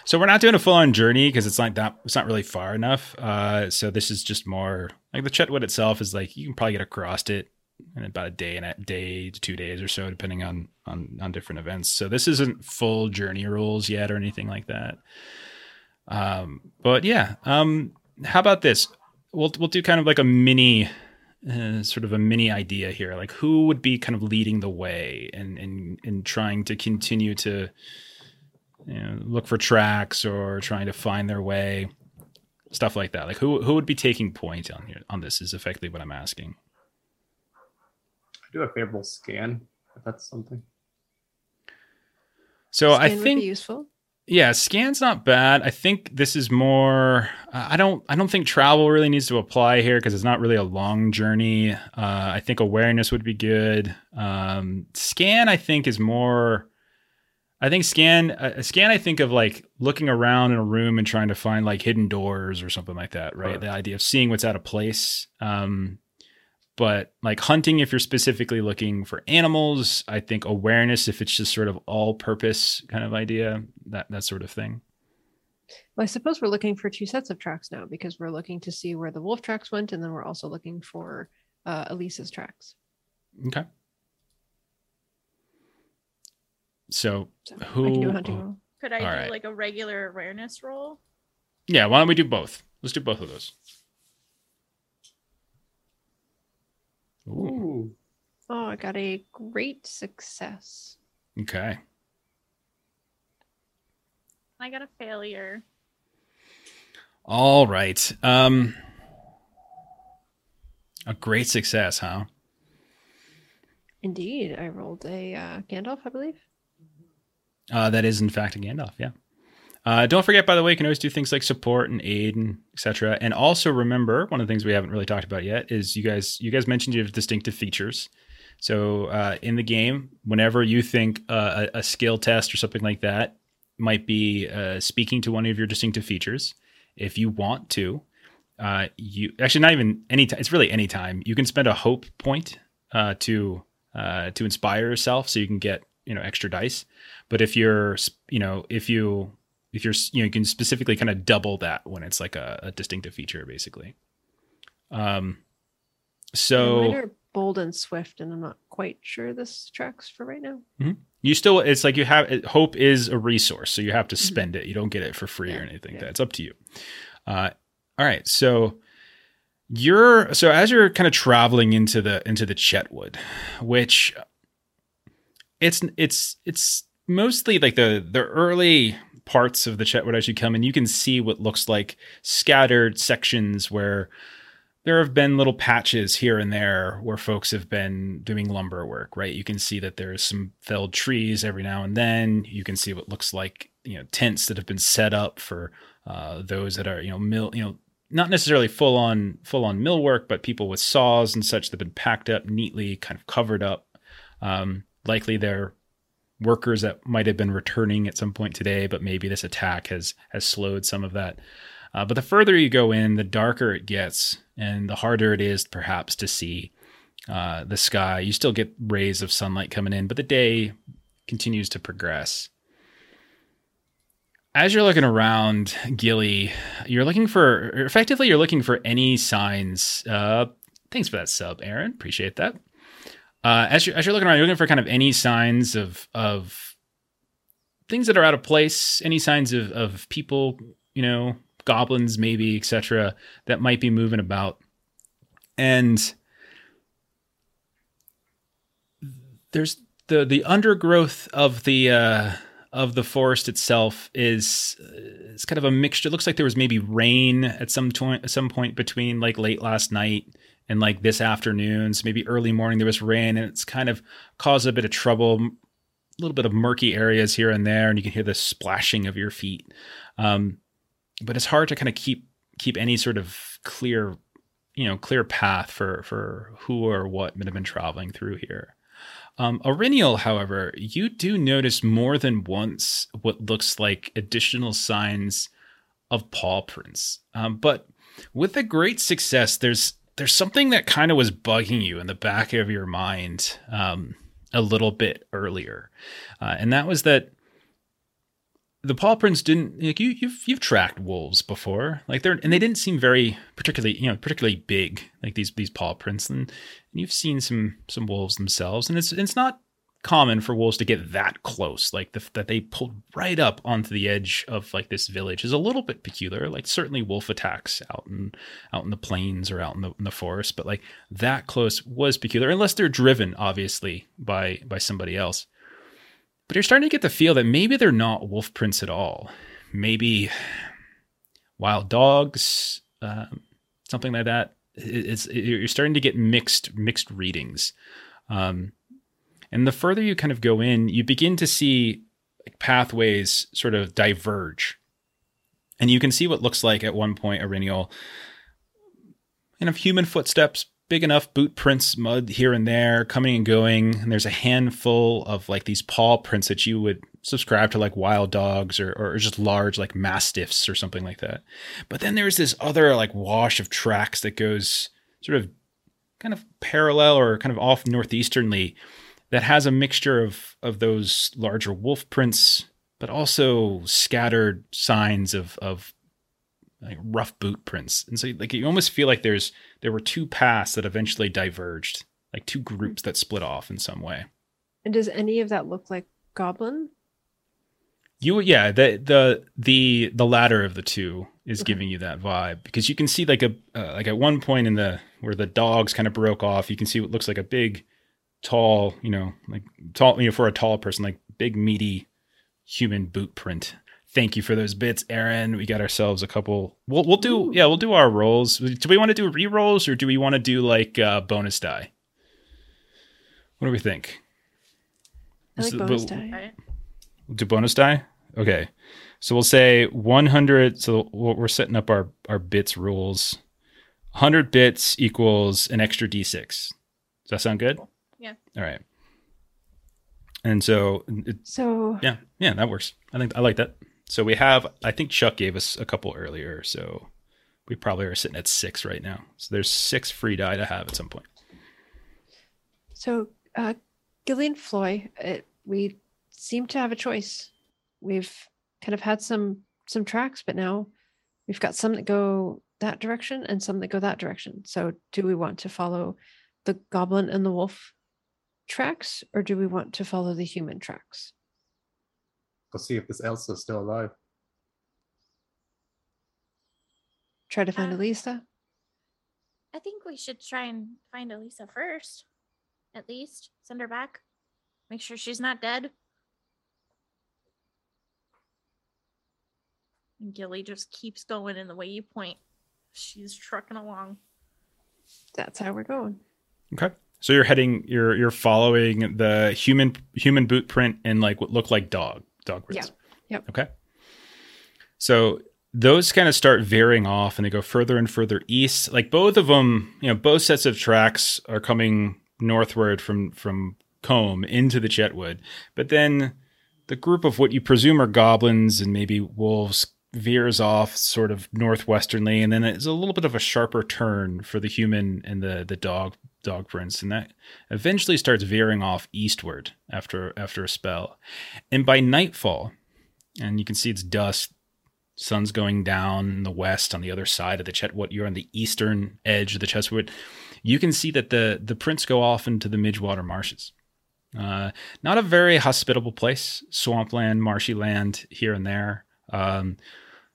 So we're not doing a full on journey because it's like that. It's not really far enough. Uh, so this is just more like the Chetwood itself is like you can probably get across it in about a day and a day to two days or so, depending on on on different events. So this isn't full journey rules yet or anything like that. Um, but yeah. Um, how about this? We'll we'll do kind of like a mini. Uh, sort of a mini idea here, like who would be kind of leading the way and and and trying to continue to you know, look for tracks or trying to find their way, stuff like that. Like who who would be taking point on here on this is effectively what I'm asking. I do a favorable scan, if that's something. So I Scan would think be useful. yeah, scan's not bad. I think this is more. Uh, I don't. I don't think travel really needs to apply here because it's not really a long journey. Uh, I think awareness would be good. Um, scan, I think, is more. I think scan. Uh, scan. I think of like looking around in a room and trying to find like hidden doors or something like that. Right. Right. The idea of seeing what's out of place. Um, but like hunting, if you're specifically looking for animals, I think awareness, if it's just sort of all purpose kind of idea, that that sort of thing. Well, I suppose we're looking for two sets of tracks now because we're looking to see where the wolf tracks went, and then we're also looking for uh, Elisa's tracks. Okay. So So who? I can do a hunting roll. Could I All do right. like a regular awareness roll? Yeah. Why don't we do both? Let's do both of those. Ooh, Ooh. Oh, I got a great success. okay. I got a failure. All right. Um, a great success, huh? Indeed, I rolled a uh, Gandalf, I believe. Uh, that is in fact a Gandalf. Yeah. Uh, don't forget, by the way, you can always do things like support and aid and etc. And also remember, one of the things we haven't really talked about yet is you guys. You guys mentioned you have distinctive features. So uh, in the game, whenever you think uh, a, a skill test or something like that might be uh, speaking to one of your distinctive features, if you want to, uh, you actually not even any time. It's really any time you can spend a hope point uh, to to inspire yourself, so you can get you know extra dice. But if you're you know if you if you're you know you can specifically kind of double that when it's like a, a distinctive feature basically. Um. So bold and swift, and I'm not quite sure this tracks for right now. you still it's like you have it, hope is a resource so you have to spend it you don't get it for free or Mm-hmm. Anything yeah. that's up to you uh, all right so you're so as you're kind of traveling into the into the chetwood which it's it's it's mostly like the the early parts of the chetwood as you come and you can see what looks like scattered sections where there have been little patches here and there where folks have been doing lumber work, right? You can see that there's some felled trees every now and then. You can see what looks like, you know, tents that have been set up for uh, those that are, you know, mill, you know, not necessarily full on full on mill work, but people with saws and such that have been packed up neatly, kind of covered up. Um, likely they're workers that might have been returning at some point today, but maybe this attack has has slowed some of that. Uh, but the further you go in, the darker it gets, and the harder it is perhaps to see uh, the sky. You still get rays of sunlight coming in, but the day continues to progress. As you're looking around, Gilly, you're looking for effectively you're looking for any signs. Uh, thanks for that sub, Aaron. Appreciate that. Uh, as you're as you're looking around, you're looking for kind of any signs of of things that are out of place, any signs of of people, you know, goblins maybe, etc., that might be moving about, and there's the the undergrowth of the uh, of the forest itself is it's kind of a mixture. It looks like there was maybe rain at some point at some point between like late last night and like this afternoon. So maybe early morning there was rain, and it's kind of caused a bit of trouble. A little bit of murky areas here and there, and you can hear the splashing of your feet. Um, but it's hard to kind of keep keep any sort of clear, you know, clear path for for who or what might have been traveling through here. Um, however, you do notice more than once what looks like additional signs of paw prints. Um, but with a great success, there's there's something that kind of was bugging you in the back of your mind um, a little bit earlier, uh, and that was that the paw prints didn't like you you've you've tracked wolves before. Like they're and they didn't seem very particularly you know particularly big like these these paw prints. And, and you've seen some some wolves themselves. And it's it's not common for wolves to get that close like the, that they pulled right up onto the edge of like this village is a little bit peculiar like certainly wolf attacks out in out in the plains or out in the, in the forest but like that close was peculiar unless they're driven obviously by by somebody else but you're starting to get the feel that maybe they're not wolf prints at all. Maybe wild dogs, um, something like that. It's you're starting to get mixed mixed readings, um, and the further you kind of go in, you begin to see pathways sort of diverge, and you can see what looks like at one point a Eryniel, kind of human footsteps big enough boot prints, mud here and there, coming and going. And there's a handful of like these paw prints that you would subscribe to, like wild dogs or, or just large, like mastiffs or something like that. But then there's this other like wash of tracks that goes sort of kind of parallel or kind of off northeasternly that has a mixture of of those larger wolf prints, but also scattered signs of of like rough boot prints. And so like you almost feel like there's there were two paths that eventually diverged, like two groups that split off in some way. And does any of that look like goblin? You yeah, the the the the latter of the two is okay. giving you that vibe because you can see like a uh, like at one point in the where the dogs kind of broke off, you can see what looks like a big tall, you know, like tall, you know, for a tall person, like big meaty human boot print Thank you for those bits, Aaron. We got ourselves a couple. We'll we'll do yeah, we'll do our rolls. Do we want to do re rolls or do we want to do like uh, bonus die? What do we think? I like bonus die. We'll do bonus die. Okay, so we'll say 100. So we're setting up our our bits rules. 100 bits equals an extra d6. Does that sound good? Yeah. All right. And so, it, so yeah, yeah, that works. I think I like that. So we have, I think Chuck gave us a couple earlier. So we probably are sitting at six right now. So there's six free die to have at some point. So, uh, Gillian Floi, it, we seem to have a choice. We've kind of had some some tracks, but now we've got some that go that direction and some that go that direction. So, do we want to follow the goblin and the wolf tracks, or do we want to follow the human tracks? Go see if this Elsa's still alive. Try to find uh, Elisa. I think we should try and find Elisa first. At least send her back. Make sure she's not dead. And Gilly just keeps going in the way you point. She's trucking along. That's how we're going. Okay. So you're heading you're you're following the human human boot print and like what look like dog dog prints. Yeah. Yep. Okay. So those kind of start veering off and they go further and further east. Like both of them, you know, both sets of tracks are coming northward from from Combe into the Chetwood. But then the group of what you presume are goblins and maybe wolves veers off sort of northwesternly and then it's a little bit of a sharper turn for the human and the the dog dog prints, and that eventually starts veering off eastward after after a spell. And by nightfall, and you can see it's dusk, sun's going down in the west on the other side of the chet. What you're on the eastern edge of the Chetwood, you can see that the the prints go off into the Midgewater marshes. Uh, not a very hospitable place, swampland, marshy land here and there. Um,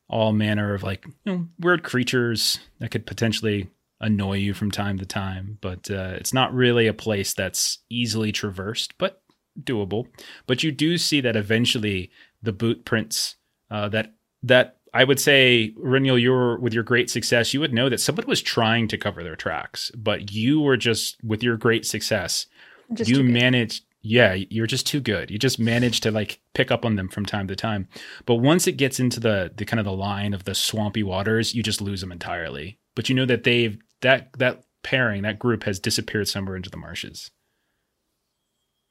all manner of like you know, weird creatures that could potentially annoy you from time to time, but uh, it's not really a place that's easily traversed, but doable. But you do see that eventually the boot prints uh, that that I would say, Eryniel, you're with your great success, you would know that somebody was trying to cover their tracks, but you were just with your great success, Just you managed. Yeah, you're just too good. You just managed to like pick up on them from time to time. But once it gets into the the kind of the line of the swampy waters, you just lose them entirely. But you know that they've that that pairing, that group has disappeared somewhere into the marshes.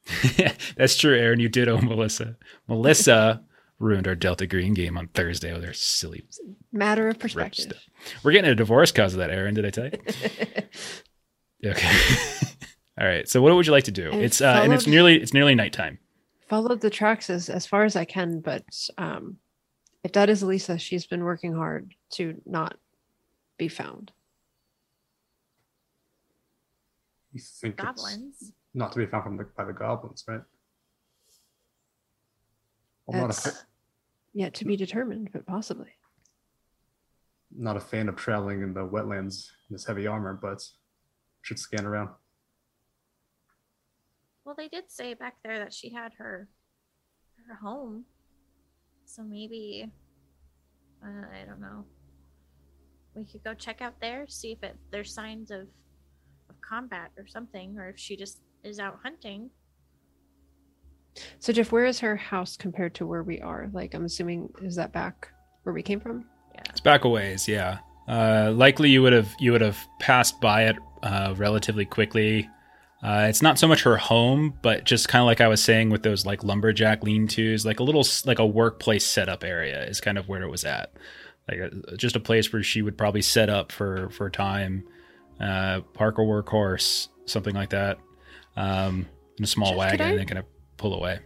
That's true, Aaron. You did owe Melissa. Melissa ruined our Delta Green game on Thursday with her silly Matter of perspective. We're getting a divorce because of that, Aaron. Did I tell you? Okay. All right. So what would you like to do? And It's uh, and it's nearly it's nearly nighttime. Followed the tracks as, as far as I can, but um, if that is Lisa, she's been working hard to not be found. You think it's Goblins. not to be found from the, by the goblins, right? I'm not a, fa- yet to be determined, but possibly. not a fan of traveling in the wetlands in this heavy armor, but should scan around. Well, they did say back there that she had her her home. So maybe uh, I don't know. We could go check out there, see if it there's signs of of combat or something, or if she just is out hunting. So, Jeff, where is her house compared to where we are? Like, I'm assuming, is that back where we came from? Yeah. It's back a ways, yeah. Uh, likely you would have you would have passed by it uh, relatively quickly. Uh, it's not so much her home, but just kind of like I was saying with those like lumberjack lean-tos, like a little like a workplace setup area is kind of where it was at. Like a, just a place where she would probably set up for for time, uh, park a workhorse, something like that, um, in a small Jeff, wagon, I- and kind of pull away.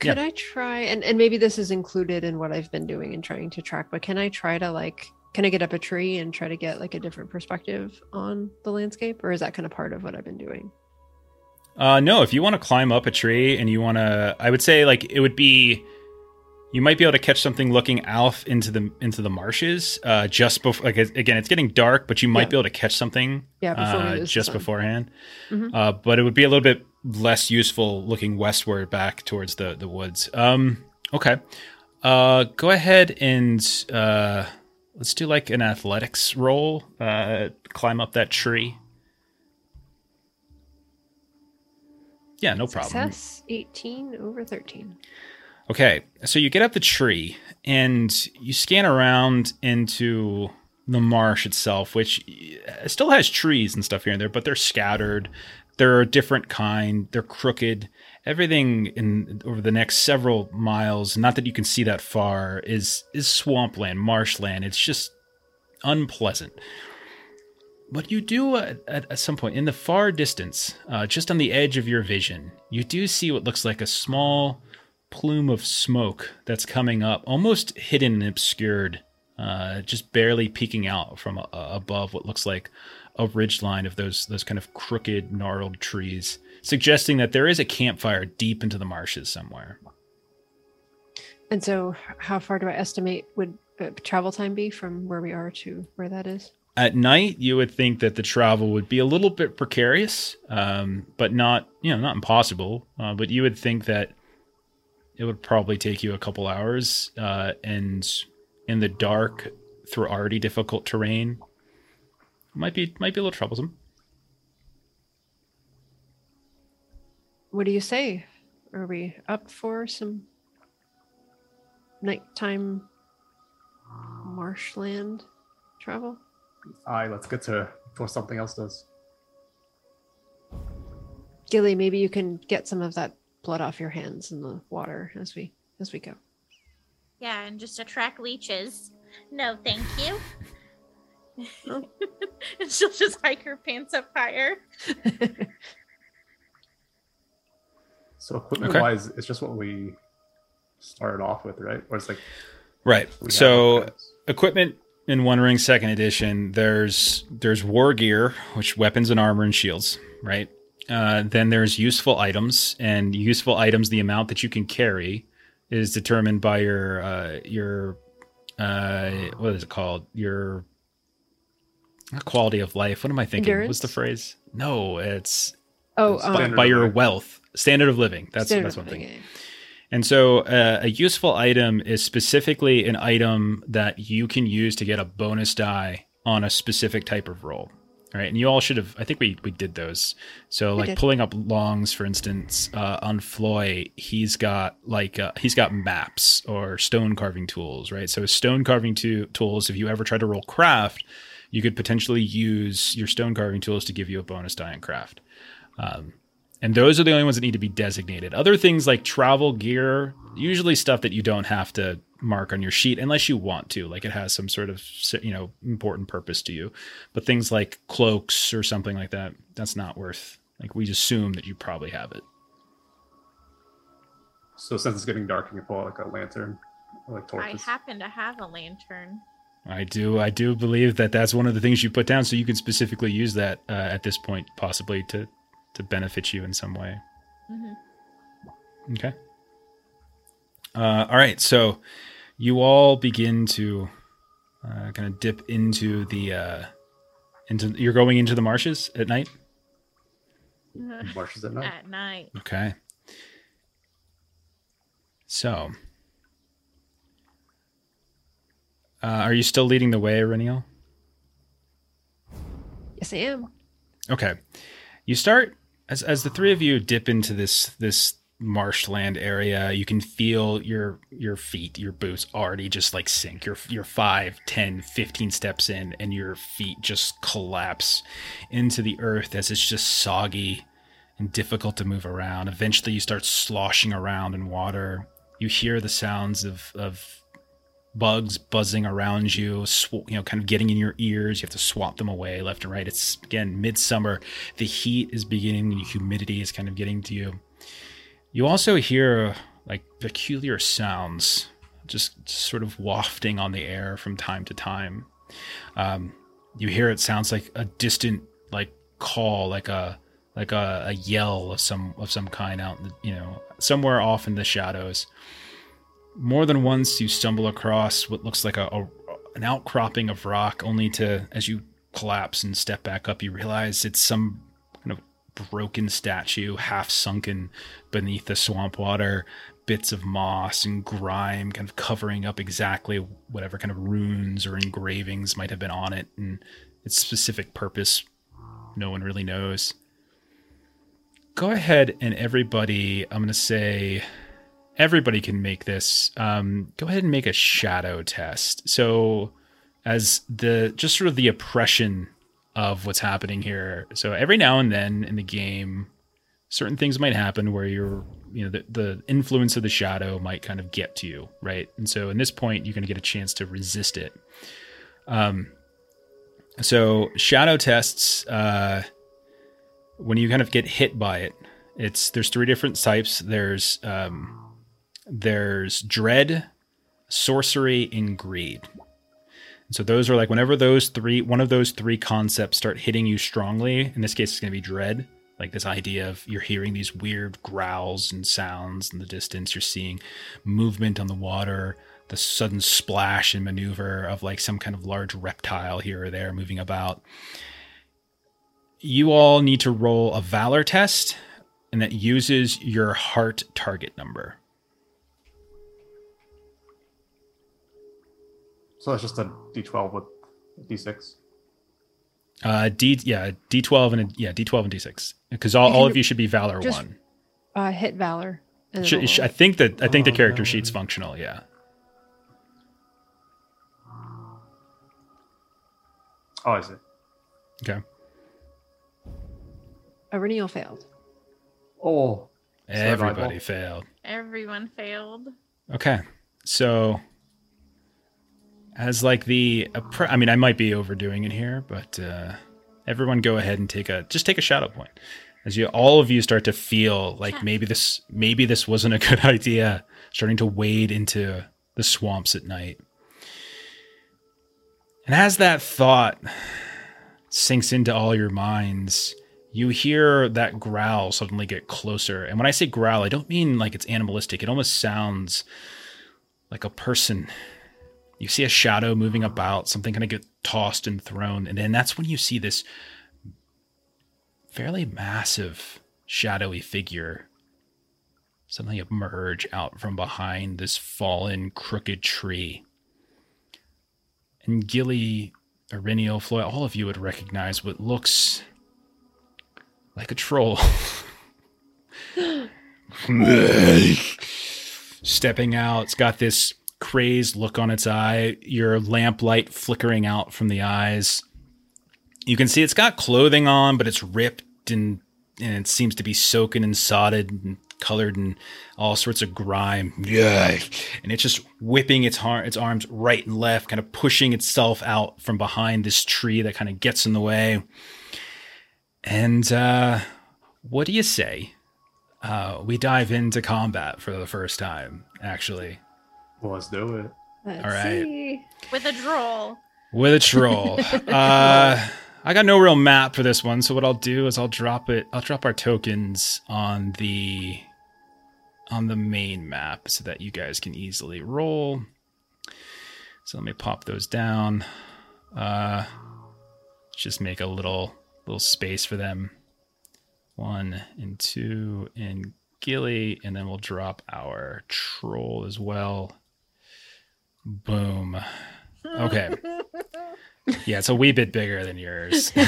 Could I try, and, and maybe this is included in what I've been doing and trying to track, but can I try to like, can I get up a tree and try to get like a different perspective on the landscape? Or is that kind of part of what I've been doing? Uh, no, if you want to climb up a tree and you want to, I would say like it would be, you might be able to catch something looking out into the into the marshes. Uh, just before, like again, it's getting dark, but you might Yeah. be able to catch something. Yeah, before uh, just sun. beforehand. Mhm. Uh, but it would be a little bit less useful looking westward back towards the the woods. Um, okay. Uh, go ahead and uh, let's do like an athletics roll. Uh, climb up that tree. Yeah, no problem. Success 18 over 13. Okay, so you get up the tree and you scan around into the marsh itself, which uh, still has trees and stuff here and there, but they're scattered. They're a different kind. They're crooked. Everything in over the next several miles, not that you can see that far, is is swampland, marshland. It's just unpleasant. But you do at, at, some point in the far distance, uh, just on the edge of your vision, you do see what looks like a small plume of smoke that's coming up, almost hidden and obscured, uh, just barely peeking out from uh, above what looks like a ridgeline of those those kind of crooked, gnarled trees, suggesting that there is a campfire deep into the marshes somewhere. And so, how far do I estimate would uh, travel time be from where we are to where that is? At night, you would think that the travel would be a little bit precarious, um, but not you know not impossible. Uh, but you would think that it would probably take you a couple hours, uh, and in the dark through already difficult terrain, might be might be a little troublesome. What do you say? Are we up for some nighttime marshland travel? Aye, let's get to before something else does. Gilly, maybe you can get some of that blood off your hands in the water as we as we go. Yeah, and just attract leeches. No, thank you. Oh. and she'll just hike her pants up higher. So equipment wise, it's just what we started off with, right? Or it's like Right. So equipment in One Ring Second Edition, there's there's war gear, which weapons and armor and shields, right? Uh, then there's useful items, and useful items, the amount that you can carry is determined by your uh, your uh, what is it called? Your quality of life. What am I thinking? What's the phrase? No, it's oh, It's um, by, by your wealth, standard of living. That's standard that's one thing. living, And so uh, a useful item is specifically an item that you can use to get a bonus die on a specific type of roll. All right. And you all should have, I think we, we did those. So We like did. pulling up Long's, for instance, uh, on Floi, he's got like, uh, he's got maps or stone carving tools, right? So stone carving to- tools, if you ever try to roll craft, you could potentially use your stone carving tools to give you a bonus die in craft. Um, and those are the only ones that need to be designated. Other things like travel gear, usually stuff that you don't have to mark on your sheet unless you want to, like it has some sort of you know important purpose to you. But things like cloaks or something like that, that's not worth. Like we assume that you probably have it. so since it's getting dark, you can pull out like a lantern, or like I happen to have a lantern. I do. I do believe that that's one of the things you put down, so you can specifically use that uh, at this point, possibly to to benefit you in some way. Mhm. Okay. Uh, all right. So you all begin to uh, kind of dip into the uh, into. You're going into the marshes at night. Marshes at night. At night. Okay. So, uh, are you still leading the way, Eryniel? Yes, I am. Okay. You start as as the three of you dip into this this marshland area, you can feel your your feet, your boots already just like sink. You're you're 5, 10, 15 steps in and your feet just collapse into the earth as it's just soggy and difficult to move around. Eventually you start sloshing around in water. You hear the sounds of of bugs buzzing around you, sw- you know, kind of getting in your ears. You have to swat them away left and right. It's again midsummer. The heat is beginning, the humidity is kind of getting to you. You also hear like peculiar sounds, just sort of wafting on the air from time to time. Um, you hear it sounds like a distant like call, like a like a, a yell of some of some kind out, in the, you know, somewhere off in the shadows more than once you stumble across what looks like a, a an outcropping of rock only to as you collapse and step back up you realize it's some broken statue half sunken beneath the swamp water bits of moss and grime kind of covering up exactly whatever kind of runes or engravings might have been on it and its specific purpose no one really knows go ahead and everybody i'm going to say everybody can make this. Um, go ahead and make a shadow test. So, as the just sort of the oppression of what's happening here. So every now and then in the game, certain things might happen where you're, you know, the, the influence of the shadow might kind of get to you, right? And so in this point, you're going to get a chance to resist it. Um, so shadow tests, uh, when you kind of get hit by it, it's there's three different types. There's um, there's dread, sorcery, and greed. So those are like whenever those three, one of those three concepts start hitting you strongly. In this case, it's going to be dread, like this idea of you're hearing these weird growls and sounds in the distance. You're seeing movement on the water, the sudden splash and maneuver of like some kind of large reptile here or there moving about. You all need to roll a valor test, and that uses your heart target number. So it's just a D12 with d6. Uh, D yeah, D twelve and a, yeah, D twelve and D six because all, all of you should be Valor just- one. Uh, hit Valor. Sh- sh- I think that I think the Oh, character Valor. sheet's functional. Yeah. Oh, is it? Okay. Aurelian failed. Oh, Everybody failed. Everyone failed. Okay. So as like the I mean, I might be overdoing it here, but uh, everyone go ahead and take a just take a shadow point. As you all of you start to feel like maybe this maybe this wasn't a good idea starting to wade into the swamps at night. And as that thought sinks into all your minds you hear that growl suddenly get closer. And when i say growl i don't mean like it's animalistic. It almost sounds like a person you see a shadow moving about something kind of get tossed and thrown and then that's when you see this fairly massive shadowy figure suddenly emerge out from behind this fallen crooked tree and gilly Eryniel, Floi, all of you would recognize what looks like a troll. Stepping out, it's got this crazed look on its eye, your lamplight flickering out from the eyes. You can see it's got clothing on, but it's ripped and and it seems to be soaking and sodded and colored in all sorts of grime. Yeah. And it's just whipping its, har- its arms right and left, kind of pushing itself out from behind this tree that kind of gets in the way. And uh, what do you say? Uh, we dive into combat for the first time, actually, let's do it. Let's All right. see. With a troll. with a troll. uh, I got no real map for this one, so what I'll do is I'll drop it. I'll drop our tokens on the on the main map so that you guys can easily roll. So let me pop those down. Uh, just make a little little space for them. One and two and Gilly, and then we'll drop our troll as well. Boom. Okay. Yeah, it's a wee bit bigger than yours.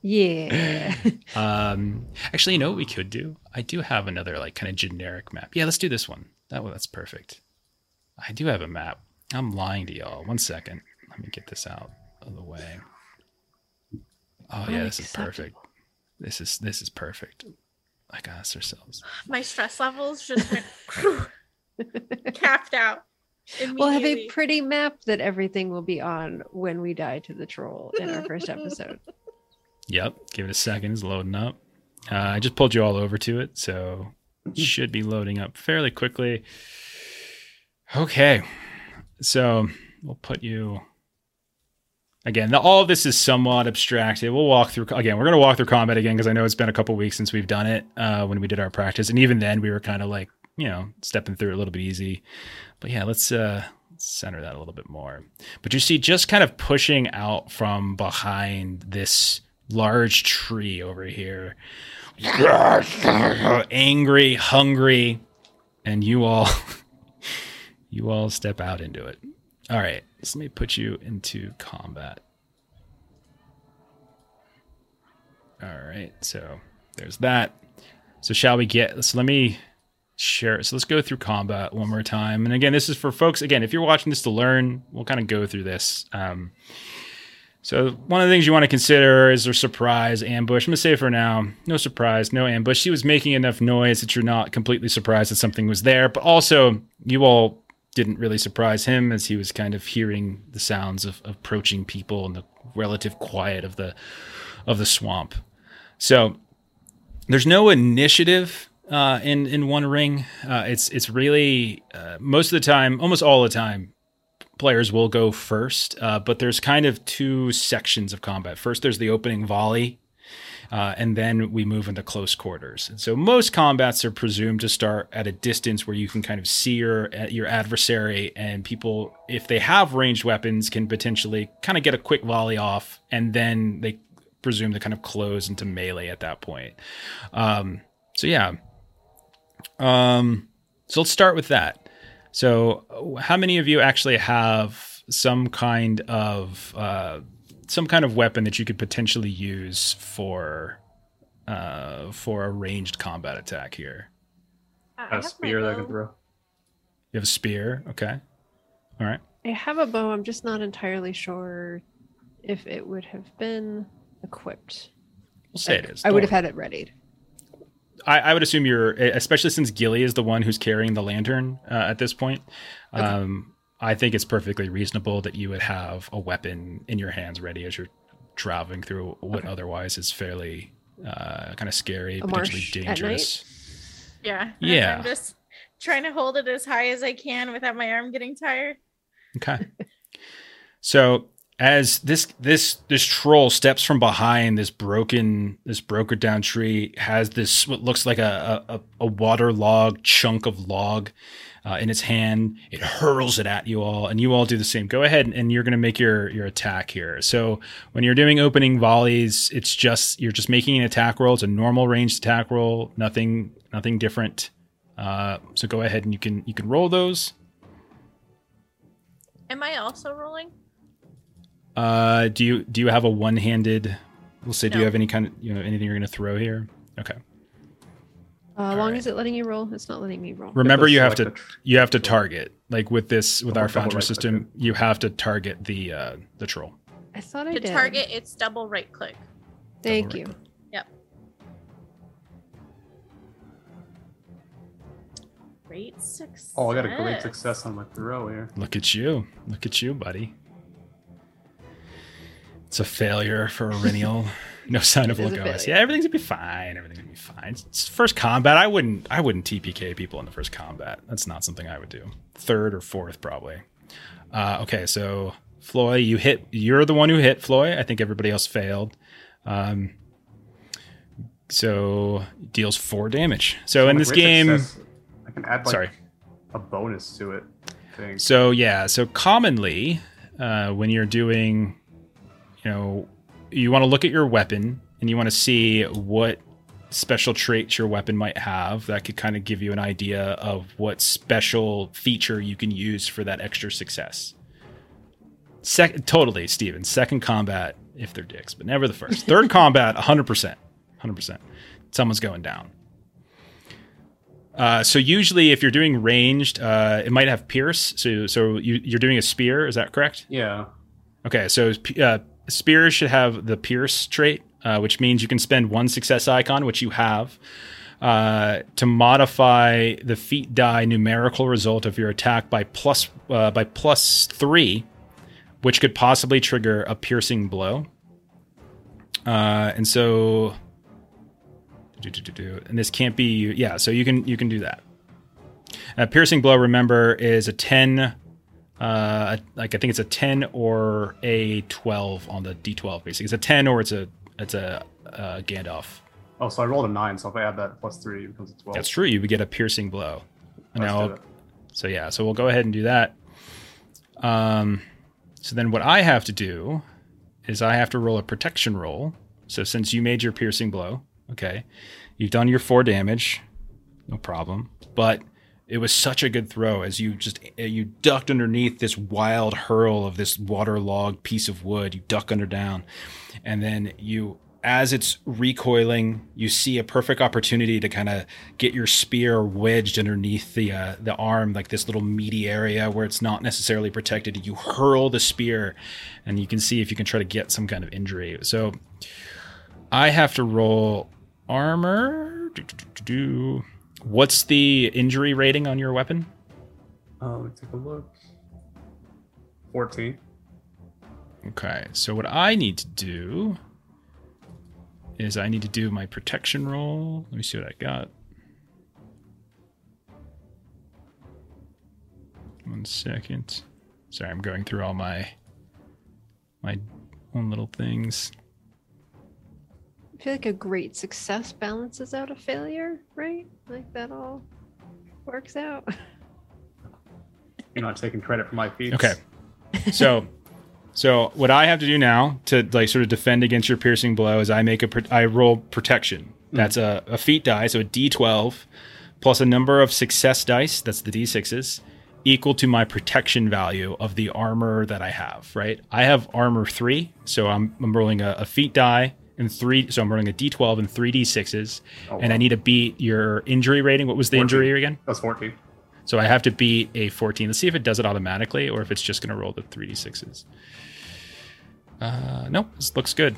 Yeah. um, actually, you know what we could do? I do have another like kind of generic map. Yeah, let's do this one. That one, that's perfect. I do have a map. I'm lying to y'all. One second. Let me get this out of the way. Oh yeah, this is perfect. This is this is perfect. Like us ourselves. My stress levels just went capped out. We'll have a pretty map that everything will be on when we die to the troll in our first episode. Yep. Give it a second. It's loading up. Uh, I just pulled you all over to it, so it should be loading up fairly quickly. Okay. So we'll put you. Again, the, all of this is somewhat abstracted. We'll walk through. Again, we're going to walk through combat again because I know it's been a couple weeks since we've done it uh, when we did our practice. And even then, we were kind of like, you know, stepping through a little bit easy. But yeah, let's uh, center that a little bit more. But you see, just kind of pushing out from behind this large tree over here. Angry, hungry, and you all you all step out into it. All right, so let me put you into combat. All right, so there's that. So shall we get so let me share so let's go through combat one more time. And again, this is for folks again, if you're watching this to learn, we'll kind of go through this. Um so one of the things you want to consider is their surprise ambush. I'm gonna say for now, no surprise, no ambush. She was making enough noise that you're not completely surprised that something was there, but also you all didn't really surprise him as he was kind of hearing the sounds of, of approaching people and the relative quiet of the of the swamp. So there's no initiative uh, in in One Ring. Uh, it's it's really uh, most of the time, almost all the time, players will go first. Uh, but there's kind of two sections of combat. First, there's the opening volley, uh, and then we move into close quarters. And so most combats are presumed to start at a distance where you can kind of see your your adversary, and people, if they have ranged weapons, can potentially kind of get a quick volley off, and then they presume to kind of close into melee at that point. Um, so yeah. Um, so let's start with that. So, how many of you actually have some kind of uh, some kind of weapon that you could potentially use for uh, for a ranged combat attack here? I A have my spear that I can throw. You have a spear, okay. All right. I have a bow. I'm just not entirely sure if it would have been equipped. We'll say Like, it is. I would have had it readied. I, I would assume you're, especially since Gilly is the one who's carrying the lantern uh, at this point. Okay. Um, I think it's perfectly reasonable that you would have a weapon in your hands ready as you're traveling through what Okay. otherwise is fairly uh, kind of scary, A potentially marsh at night? dangerous. Yeah. Yeah. I'm just trying to hold it as high as I can without my arm getting tired. Okay. so as this this this troll steps from behind this broken this broken down tree has this what looks like a a, a waterlogged chunk of log uh, in its hand. It hurls it at you all and you all do the same. Go ahead and you're going to make your your attack here. So when you're doing opening volleys it's just you're just making an attack roll. It's a normal ranged attack roll nothing nothing different. Uh, so go ahead and you can you can roll those. Am I also rolling? Uh, do you do you have a one-handed? We'll say, do you have any kind of you know anything you're going to throw here? Okay. Uh, long right. as it letting you roll, it's not letting me roll. Remember, you have to tr- you have to target like with this with Double- our double foundry right-click system. You have to target the uh the troll. I thought I To did. target, it's double right click. Thank Double you. right Great success. Oh, I got a great success on my throw here. Look at you! Look at you, buddy. It's a failure for Eryniel. no sign of It is Lagos. Yeah, everything's gonna be fine. Everything's gonna be fine. It's first combat. I wouldn't. I wouldn't TPK people in the first combat. That's not something I would do. Third or fourth, probably. Uh, okay, so Floi, you hit. You're the one who hit Floi. I think everybody else failed. Um, so deals four damage. So in this game, success, I can add like sorry. a bonus to it. I think. So yeah, so commonly uh, when you're doing, you know, you want to look at your weapon and you want to see what special traits your weapon might have that could kind of give you an idea of what special feature you can use for that extra success. Second, totally, Steven. Second combat, if they're dicks, but never the first. Third combat, 100%. 100%. Someone's going down. Uh, so usually, if you're doing ranged, uh, it might have pierce. So, so you, you're doing a spear. Is that correct? Yeah. Okay. So uh, spears should have the pierce trait, uh, which means you can spend one success icon, which you have, uh, to modify the feat die numerical result of your attack by plus uh, by plus three, which could possibly trigger a piercing blow. Uh, and so, and this can't be yeah. So you can you can do that. A piercing blow, remember, is a ten uh like i think it's a 10 or a 12 on the d12 basically. It's a 10 or it's a it's a uh, gandalf. Oh, so I rolled a nine. So if I add that plus three, it becomes a twelve. that's true. You would get a piercing blow. Let's now so yeah. So we'll go ahead and do that. Um so then what i have to do is i have to roll a protection roll. So since you made your piercing blow okay you've done your four damage no problem. But it was such a good throw as you just you ducked underneath this wild hurl of this waterlogged piece of wood. You duck under down. And then you as it's recoiling you see a perfect opportunity to kind of get your spear wedged underneath the uh, the arm like this little meaty area where it's not necessarily protected. You hurl the spear and you can see if you can try to get some kind of injury. So i have to roll armor. Do, do, do. What's the injury rating on your weapon Uh, let me take a look. Fourteen. Okay, so what I need to do is I need to do my protection roll. Let me see what I got. One second. Sorry, I'm going through all my my own little things. I feel like a great success balances out a failure, right? Like that all works out. You're not taking credit for my feats. Okay. So so what I have to do now to like sort of defend against your piercing blow is I make a I roll protection. Mm-hmm. That's a, a feat die, so a D12 plus a number of success dice, that's the D6s, equal to my protection value of the armor that I have, right? I have armor 3, so I'm, I'm rolling a, a feat die and 3 so I'm rolling a D12 and 3 D6s Oh, and I need to beat your injury rating. What was the 14. injury again? That's fourteen. So I have to beat a 14. Let's see if it does it automatically or if it's just going to roll the 3d6s. Uh, nope, this looks good.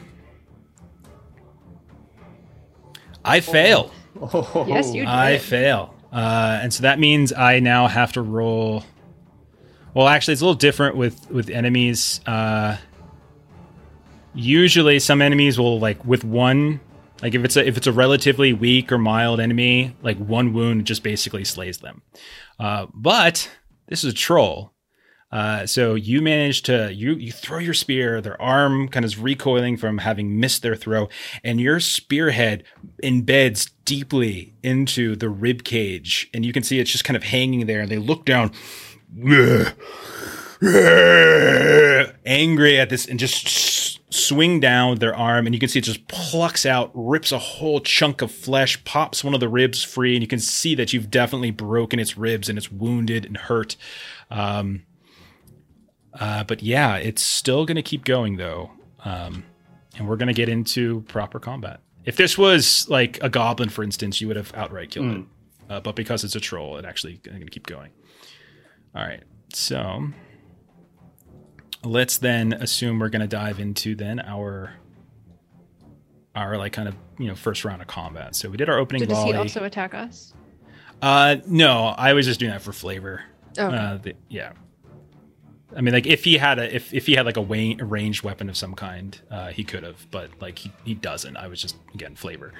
I fail. Oh, Yes, you did. I fail. Uh, and so that means I now have to roll Well, actually, it's a little different with with enemies. Uh, usually, some enemies will like with one, like if it's a if it's a relatively weak or mild enemy, like one wound just basically slays them. Uh, but this is a troll, uh, so you manage to you you throw your spear, their arm kind of is recoiling from having missed their throw, and your spearhead embeds deeply into the rib cage, and you can see it's just kind of hanging there. And they look down, angry at this, and just s- swing down with their arm, and you can see it just plucks out, rips a whole chunk of flesh, pops one of the ribs free, and you can see that you've definitely broken its ribs, and it's wounded and hurt. Um, uh, but yeah, it's still going to keep going though. Um, and we're going to get into proper combat. If this was like a goblin, for instance, you would have outright killed it. Uh, but because it's a troll, it actually going to keep going. All right. So let's then assume we're going to dive into then our our like kind of you know first round of combat. So we did our opening Did volley. he also attack us? uh, no, I was just doing that for flavor. Oh, okay. Uh, the, yeah. I mean, like if he had a if if he had like a, wa- a ranged weapon of some kind, uh, he could have, but like he, he doesn't. I was just again flavor.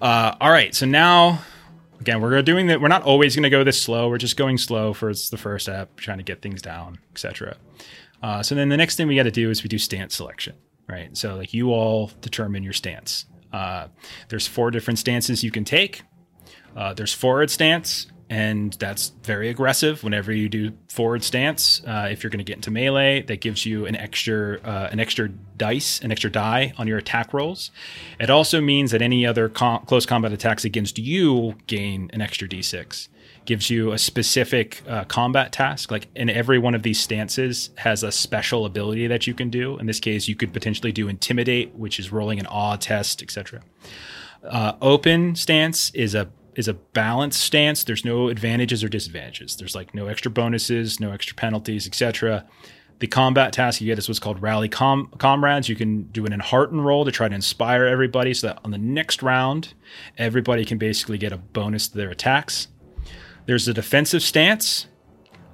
Uh, all right, so now again we're doing that. We're not always going to go this slow. We're just going slow for it's the first step, trying to get things down, etc. Uh, so then the next thing we got to do is we do stance selection, right? So like you all determine your stance. Uh, there's four different stances you can take. Uh, there's forward stance, and that's very aggressive. Whenever you do forward stance, uh, if you're going to get into melee, that gives you an extra uh, an extra dice, an extra die on your attack rolls. It also means that any other com- close combat attacks against you gain an extra d6. Gives you a specific uh, combat task. Like in every one of these stances has a special ability that you can do. In this case, you could potentially do intimidate, which is rolling an awe test, etc. Uh, open stance is a is a balanced stance. There's no advantages or disadvantages. There's like no extra bonuses, no extra penalties, etc. The combat task you get is what's called rally com- comrades. You can do an enhearten roll to try to inspire everybody, so that on the next round, everybody can basically get a bonus to their attacks. There's a defensive stance,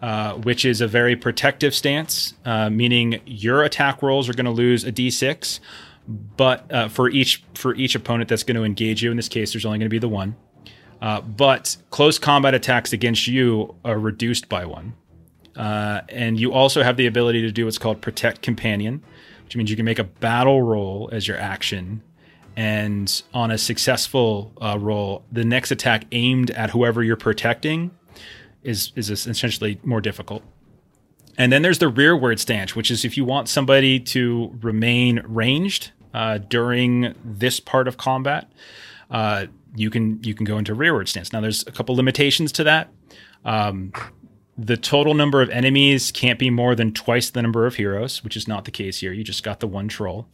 uh, which is a very protective stance, uh, meaning your attack rolls are going to lose a d6, but uh, for each for each opponent that's going to engage you. In this case, there's only going to be the one. Uh, but close combat attacks against you are reduced by one. Uh, and you also have the ability to do what's called Protect Companion, which means you can make a battle roll as your action. And on a successful uh, roll, the next attack aimed at whoever you're protecting is, is essentially more difficult. And then there's the rearward stance, which is if you want somebody to remain ranged uh, during this part of combat, uh, you can you can go into rearward stance. Now there's a couple limitations to that. Um, the total number of enemies can't be more than twice the number of heroes, which is not the case here. You just got the one troll.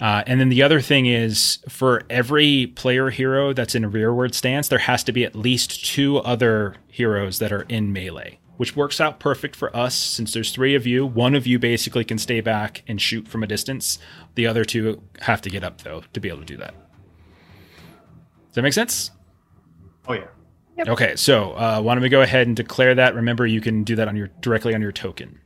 Uh, and then the other thing is for every player hero that's in rearward stance, there has to be at least two other heroes that are in melee, which works out perfect for us since there's three of you. One of you basically can stay back and shoot from a distance. The other two have to get up, though, to be able to do that. Does that make sense? Oh yeah. Yep. Okay, so uh, why don't we go ahead and declare that? Remember, you can do that on your directly on your token.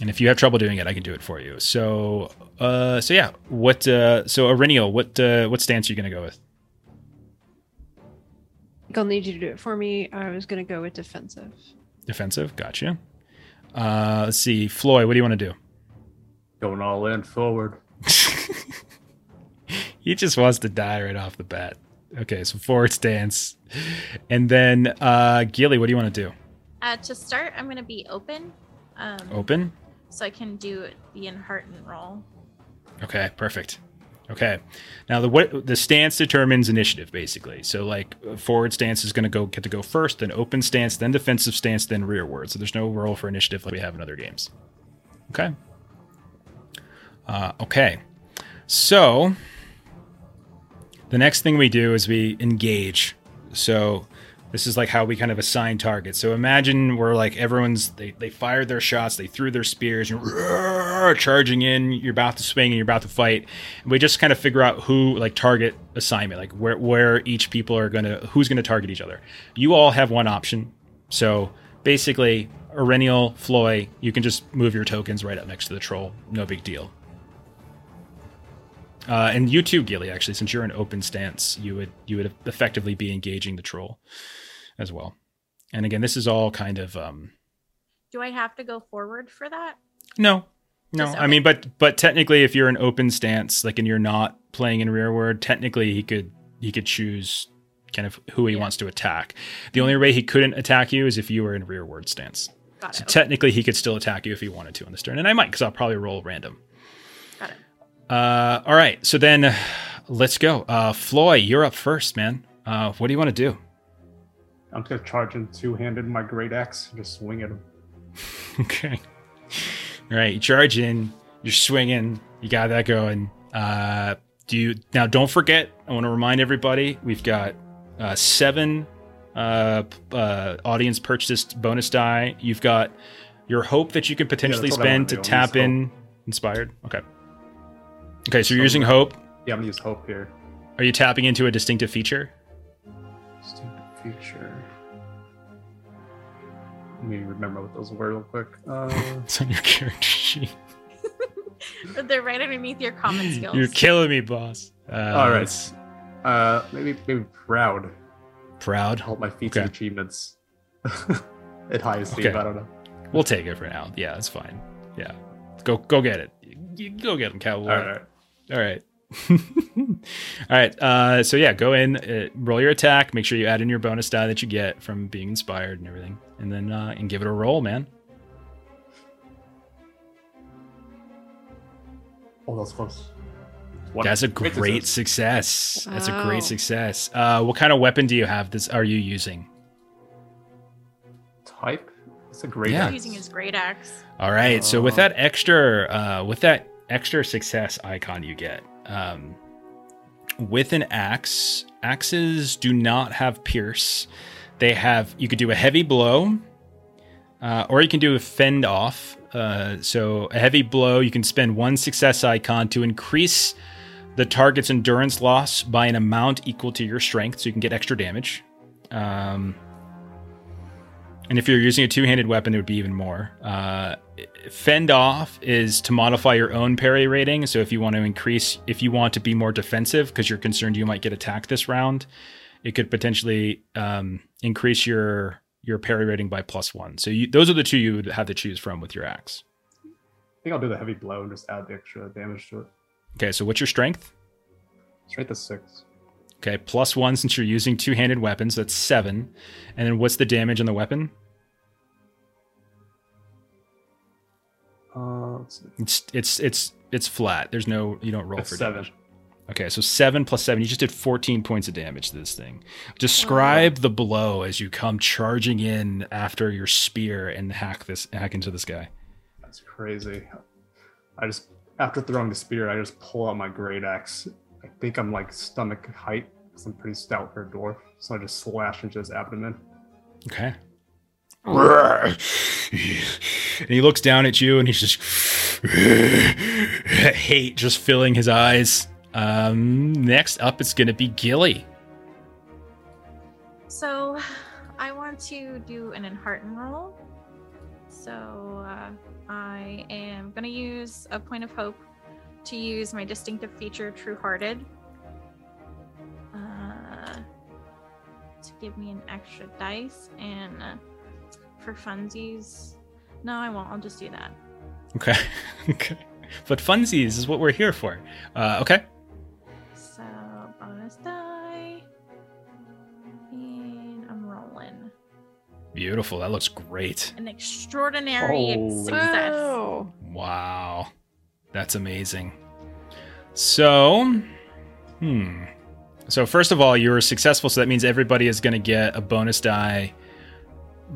And if you have trouble doing it, I can do it for you. So, uh, so yeah, what? Uh, so, Eryniel, what uh, what stance are you going to go with? I'll need you to do it for me. I was going to go with defensive. Defensive, gotcha. Uh, let's see, Floi, what do you want to do? Going all in forward. He just wants to die right off the bat. Okay, so forward stance, and then uh, Gilly, what do you want to do? Uh, to start, I'm going to be open. Um, Open. So I can do the enhearten roll. Okay, perfect. Okay, now the what the stance determines initiative basically. So like forward stance is going to go get to go first, then open stance, then defensive stance, then rearward. So there's no roll for initiative like we have in other games. Okay. Uh, okay, so the next thing we do is we engage. So this is like how we kind of assign targets. So imagine we're like everyone's they, they fired their shots, they threw their spears, and roar, charging in. You're about to swing and you're about to fight. And we just kind of figure out who like target assignment, like where where each people are gonna who's gonna target each other. You all have one option. So basically, Eryniel, Floi, you can just move your tokens right up next to the troll. No big deal. Uh, and you too, Gilly. Actually, since you're in open stance, you would you would effectively be engaging the troll as well. And again, this is all kind of um, Do I have to go forward for that? no, no. Just- I mean, but but technically, if you're in open stance, like, and you're not playing in rearward, technically he could he could choose kind of who he Yeah. wants to attack. The only way he couldn't attack you is if you were in rearward stance. Got So it. technically, he could still attack you if he wanted to on this turn, and I might because I'll probably roll random. Uh, all right, so then let's go. Uh, Floi, you're up first, man. Uh, what do you want to do? I'm just gonna charge in two handed my great axe and just swing at him. Okay. All right, you charge in, you're swinging, you got that going. Uh, do you now? Don't forget. I want to remind everybody we've got uh, seven uh, uh, audience purchased bonus die. You've got your hope that you can potentially I spend to tap in inspired. Okay. Okay, so you're So- using hope. Yeah, I'm gonna use hope here. Are you tapping into a distinctive feature? Distinctive feature. Let me remember what those were real quick. Uh, It's on your character sheet. They're right underneath your common skills. You're killing me, boss. Uh, All right. uh, maybe maybe proud. Proud. Help my feats Okay. and achievements. At highest Okay. Steve, I don't know. We'll take it for now. Yeah, it's fine. Yeah, go go get it. You- Go get him, cowboy. All right. All right. All right. Uh, so yeah, go in, uh, roll your attack. Make sure you add in your bonus die that you get from being inspired and everything, and then uh, and give it a roll, man. Oh, that was close. One- That's a great great success. success. That's a great success. Uh, what kind of weapon do you have? This are you using? type. It's a great. Yeah. axe. using his great axe. All right. So with Oh. that extra, uh, with that extra success icon you get, um, with an axe, axes do not have pierce. They have. You could do a heavy blow, uh, or you can do a fend off. Uh, so a heavy blow, you can spend one success icon to increase the target's endurance loss by an amount equal to your strength, so you can get extra damage. Um, and if you're using a two-handed weapon, it would be even more. Uh, fend off is to modify your own parry rating. So if you want to increase, if you want to be more defensive because you're concerned you might get attacked this round, it could potentially um, increase your your parry rating by plus one. So you, those are the two you would have to choose from with your axe. I think I'll do the heavy blow and just add the extra damage to it. Okay, so what's your strength? Straight to six. Okay, plus one since you're using two-handed weapons. That's seven. And then what's the damage on the weapon? Uh. It's it's it's it's flat. There's no you don't roll for seven. damage. Okay, so seven plus seven. You just did 14 points of damage to this thing. Describe the blow as you come charging in after your spear and hack this hack into this guy. That's crazy. I just after throwing the spear, I just pull out my great axe. I think I'm like stomach height because I'm pretty stout for a dwarf. So I just slash into his abdomen. Okay. and he looks down at you and he's just hate just filling his eyes. Um, next up, it's gonna be Gilly. So I want to do an enhearten roll. So uh, I am going to use a point of hope to use my distinctive feature, True Hearted, uh, to give me an extra dice. And uh, for funsies, no, I won't. I'll just do that. Okay. okay. But funsies is what we're here for. Uh, okay. So bonus die. And I'm rolling. Beautiful. That looks great. An extraordinary Holy. success. Wow. That's amazing. So, hmm. So, first of all, you were successful. So that means everybody is going to get a bonus die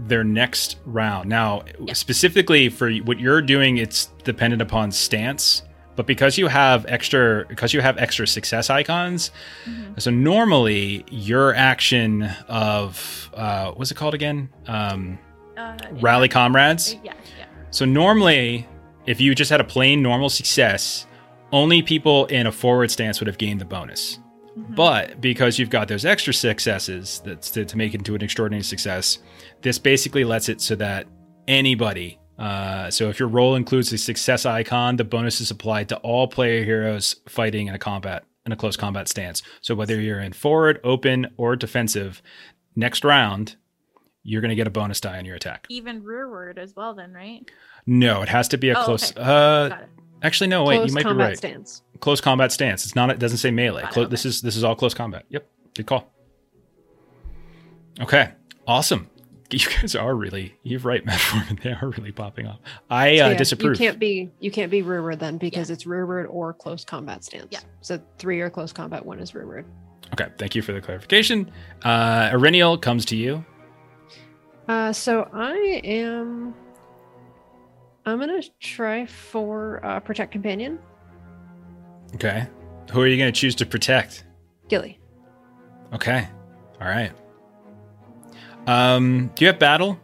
their next round. Now, Yeah. specifically for what you're doing, it's dependent upon stance. But because you have extra, because you have extra success icons, Mhm. so normally your action of uh, what's it called again? Um, Uh, rally comrades. Yeah, yeah. So normally, if you just had a plain normal success, only people in a forward stance would have gained the bonus. Mhm. But because you've got those extra successes that's to, to make it into an extraordinary success, this basically lets it so that anybody. Uh, so if your role includes a success icon, the bonus is applied to all player heroes fighting in a combat in a close combat stance. So whether you're in forward, open, or defensive, next round you're going to get a bonus die on your attack. even rearward as well, then, right? No, it has to be a Oh, close. okay. Uh, Got it. actually, no. Wait, Close you might be right. stance. Close combat stance. It's not. It doesn't say melee. Got it, Clo- okay. This is this is all close combat. Yep. Good call. Okay. Awesome. You guys are really. You're right, Metformin. They are really popping off. I So uh, yeah, disapprove. You can't be you can't be rearward then because it's rearward or close combat stance. Yeah. So three are close combat, one is rearward. Okay. Thank you for the clarification. Uh, Eryniel comes to you. Uh, so I am. I'm gonna try for uh, protect companion, Okay. Who are you going to choose to protect? Gilly. Okay. All right. Um, do you have battle?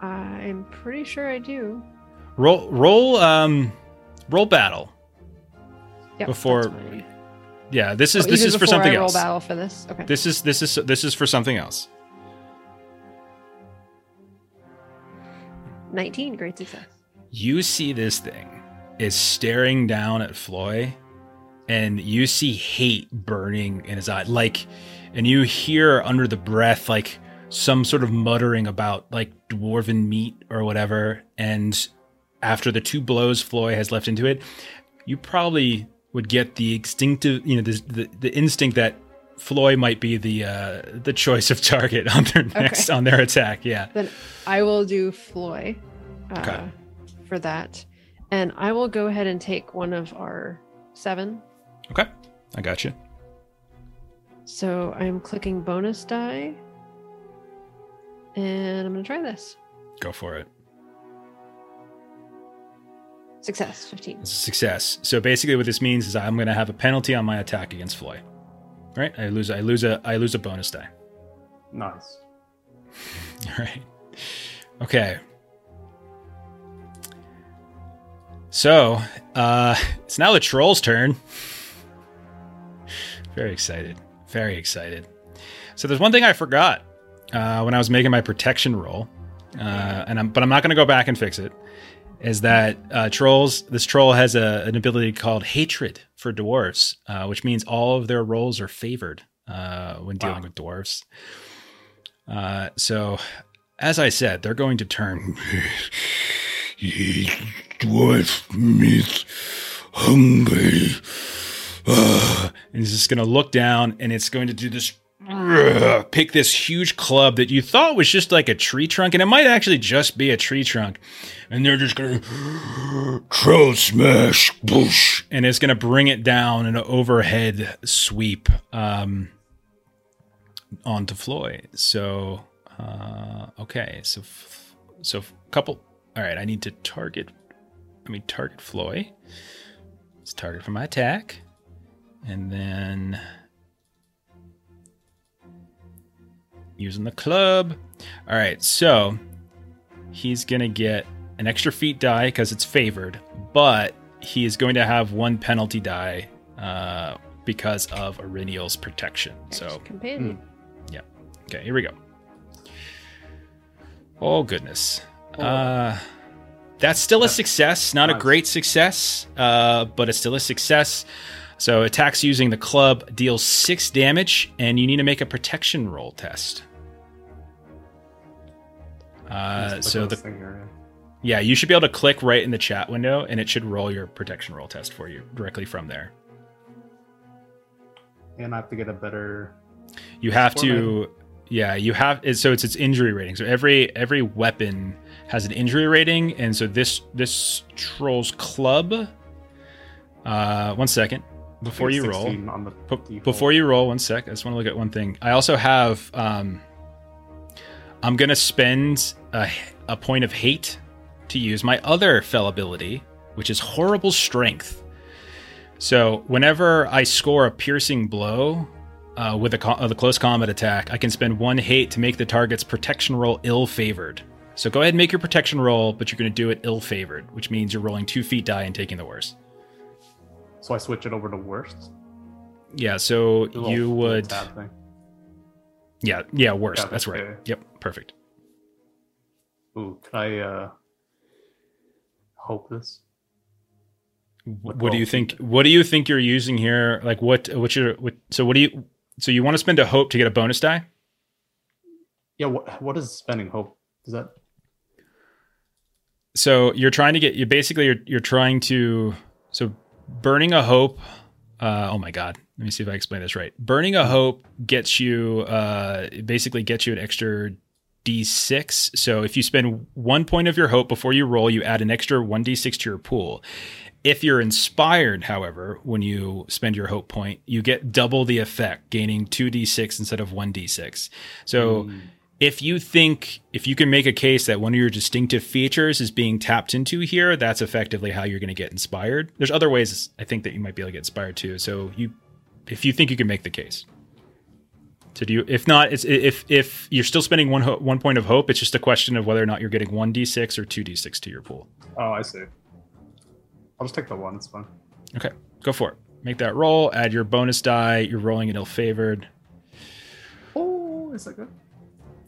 I'm pretty sure I do. Roll roll um roll battle. Yep, Before-. Yeah, this is Oh, this is for something I roll else. battle for this. Okay. This is this is this is for something else. 19, great success. You see this thing is staring down at Floi, and you see hate burning in his eye, like, and you hear under the breath like some sort of muttering about like dwarven meat or whatever. And after the two blows Floi has left into it, you probably would get the instinctive, you know, the the, the instinct that Floi might be the uh, the choice of target on their next on their attack. Yeah. Then I will do Floi uh, Okay. for that. And I will go ahead and take one of our seven. Okay. I got you. So I'm clicking bonus die. And I'm going to try this. Go for it. Success, 15. Success. So basically, what this means is I'm going to have a penalty on my attack against Floi. Right? I lose. I lose a. I lose a bonus die. Nice. All right. Okay. So uh, it's now the troll's turn. Very excited. Very excited. So there's one thing I forgot uh, when I was making my protection roll, uh, and I'm, but I'm not going to go back and fix it. Is that uh, trolls? This troll has a, an ability called hatred for dwarves, uh, which means all of their rolls are favored uh, when dealing Wow. with dwarves. Uh, so, as I said, they're going to turn dwarf meat hungry. Uh, and he's just going to look down and it's going to do this pick this huge club that you thought was just like a tree trunk and it might actually just be a tree trunk and they're just to troll smash bush and it's to bring it down in an overhead sweep um onto Floi. So, uh, okay, so f- so f- couple. All right, I need to target. Let me target Floi. Let's target for my attack, and then using the club. All right, so he's gonna get an extra feet die because it's favored, but he is going to have one penalty die uh, because of Eryniel's protection. So companion. Yeah. Okay, here we go. Oh goodness. Uh that's still a success, not a great success, uh, but it's still a success. So attacks using the club deals six damage, and you need to make a protection roll test. Uh, so the yeah, you should be able to click right in the chat window, and it should roll your protection roll test for you directly from there. and I have to get a better. You have to, yeah, you have. it- So it's its injury rating. So every every weapon has an injury rating, and so this this troll's club. Uh, one second before you roll. on the P- before you roll, one sec. I just want to look at one thing. I also have. Um, I'm gonna spend a, a point of hate to use my other fell ability, which is horrible strength. So whenever I score a piercing blow uh, with a, co- uh, the close combat attack, I can spend one hate to make the target's protection roll ill favored. So go ahead and make your protection roll, but you're going to do it ill favored, which means you're rolling two feet die and taking the worst. So I switch it over to worst. Yeah, so little- you would. Yeah, yeah, worse. Yeah, That's right. okay. Yep, perfect. Ooh, can I uh hope this? What, With do you think? What do you think you're using here? Like what? What's your? What, so what do you? So you want to spend a hope to get a bonus die? Yeah, what what is spending hope? Does that So you're trying to get. You basically you're you're trying to. So burning a hope. Uh, oh my god. Let me see if I explain this right. Burning a hope gets you. Uh, basically gets you an extra d6. So if you spend one point of your hope before you roll, you add an extra one d6 to your pool. If you're inspired, however, when you spend your hope point, you get double the effect, gaining 2d6 instead of 1d6. So Mm, if you think if you can make a case that one of your distinctive features is being tapped into here, that's effectively how you're going to get inspired. There's other ways I think that you might be able to get inspired too. So you if you think you can make the case. So do you if not it's if if you're still spending one ho- one point of hope, it's just a question of whether or not you're getting 1d6 or 2d6 to your pool. Oh, I see. I'll just take the one. It's fine. Okay, go for it. Make that roll, add your bonus die, you're rolling it ill favored. Oh, is that good?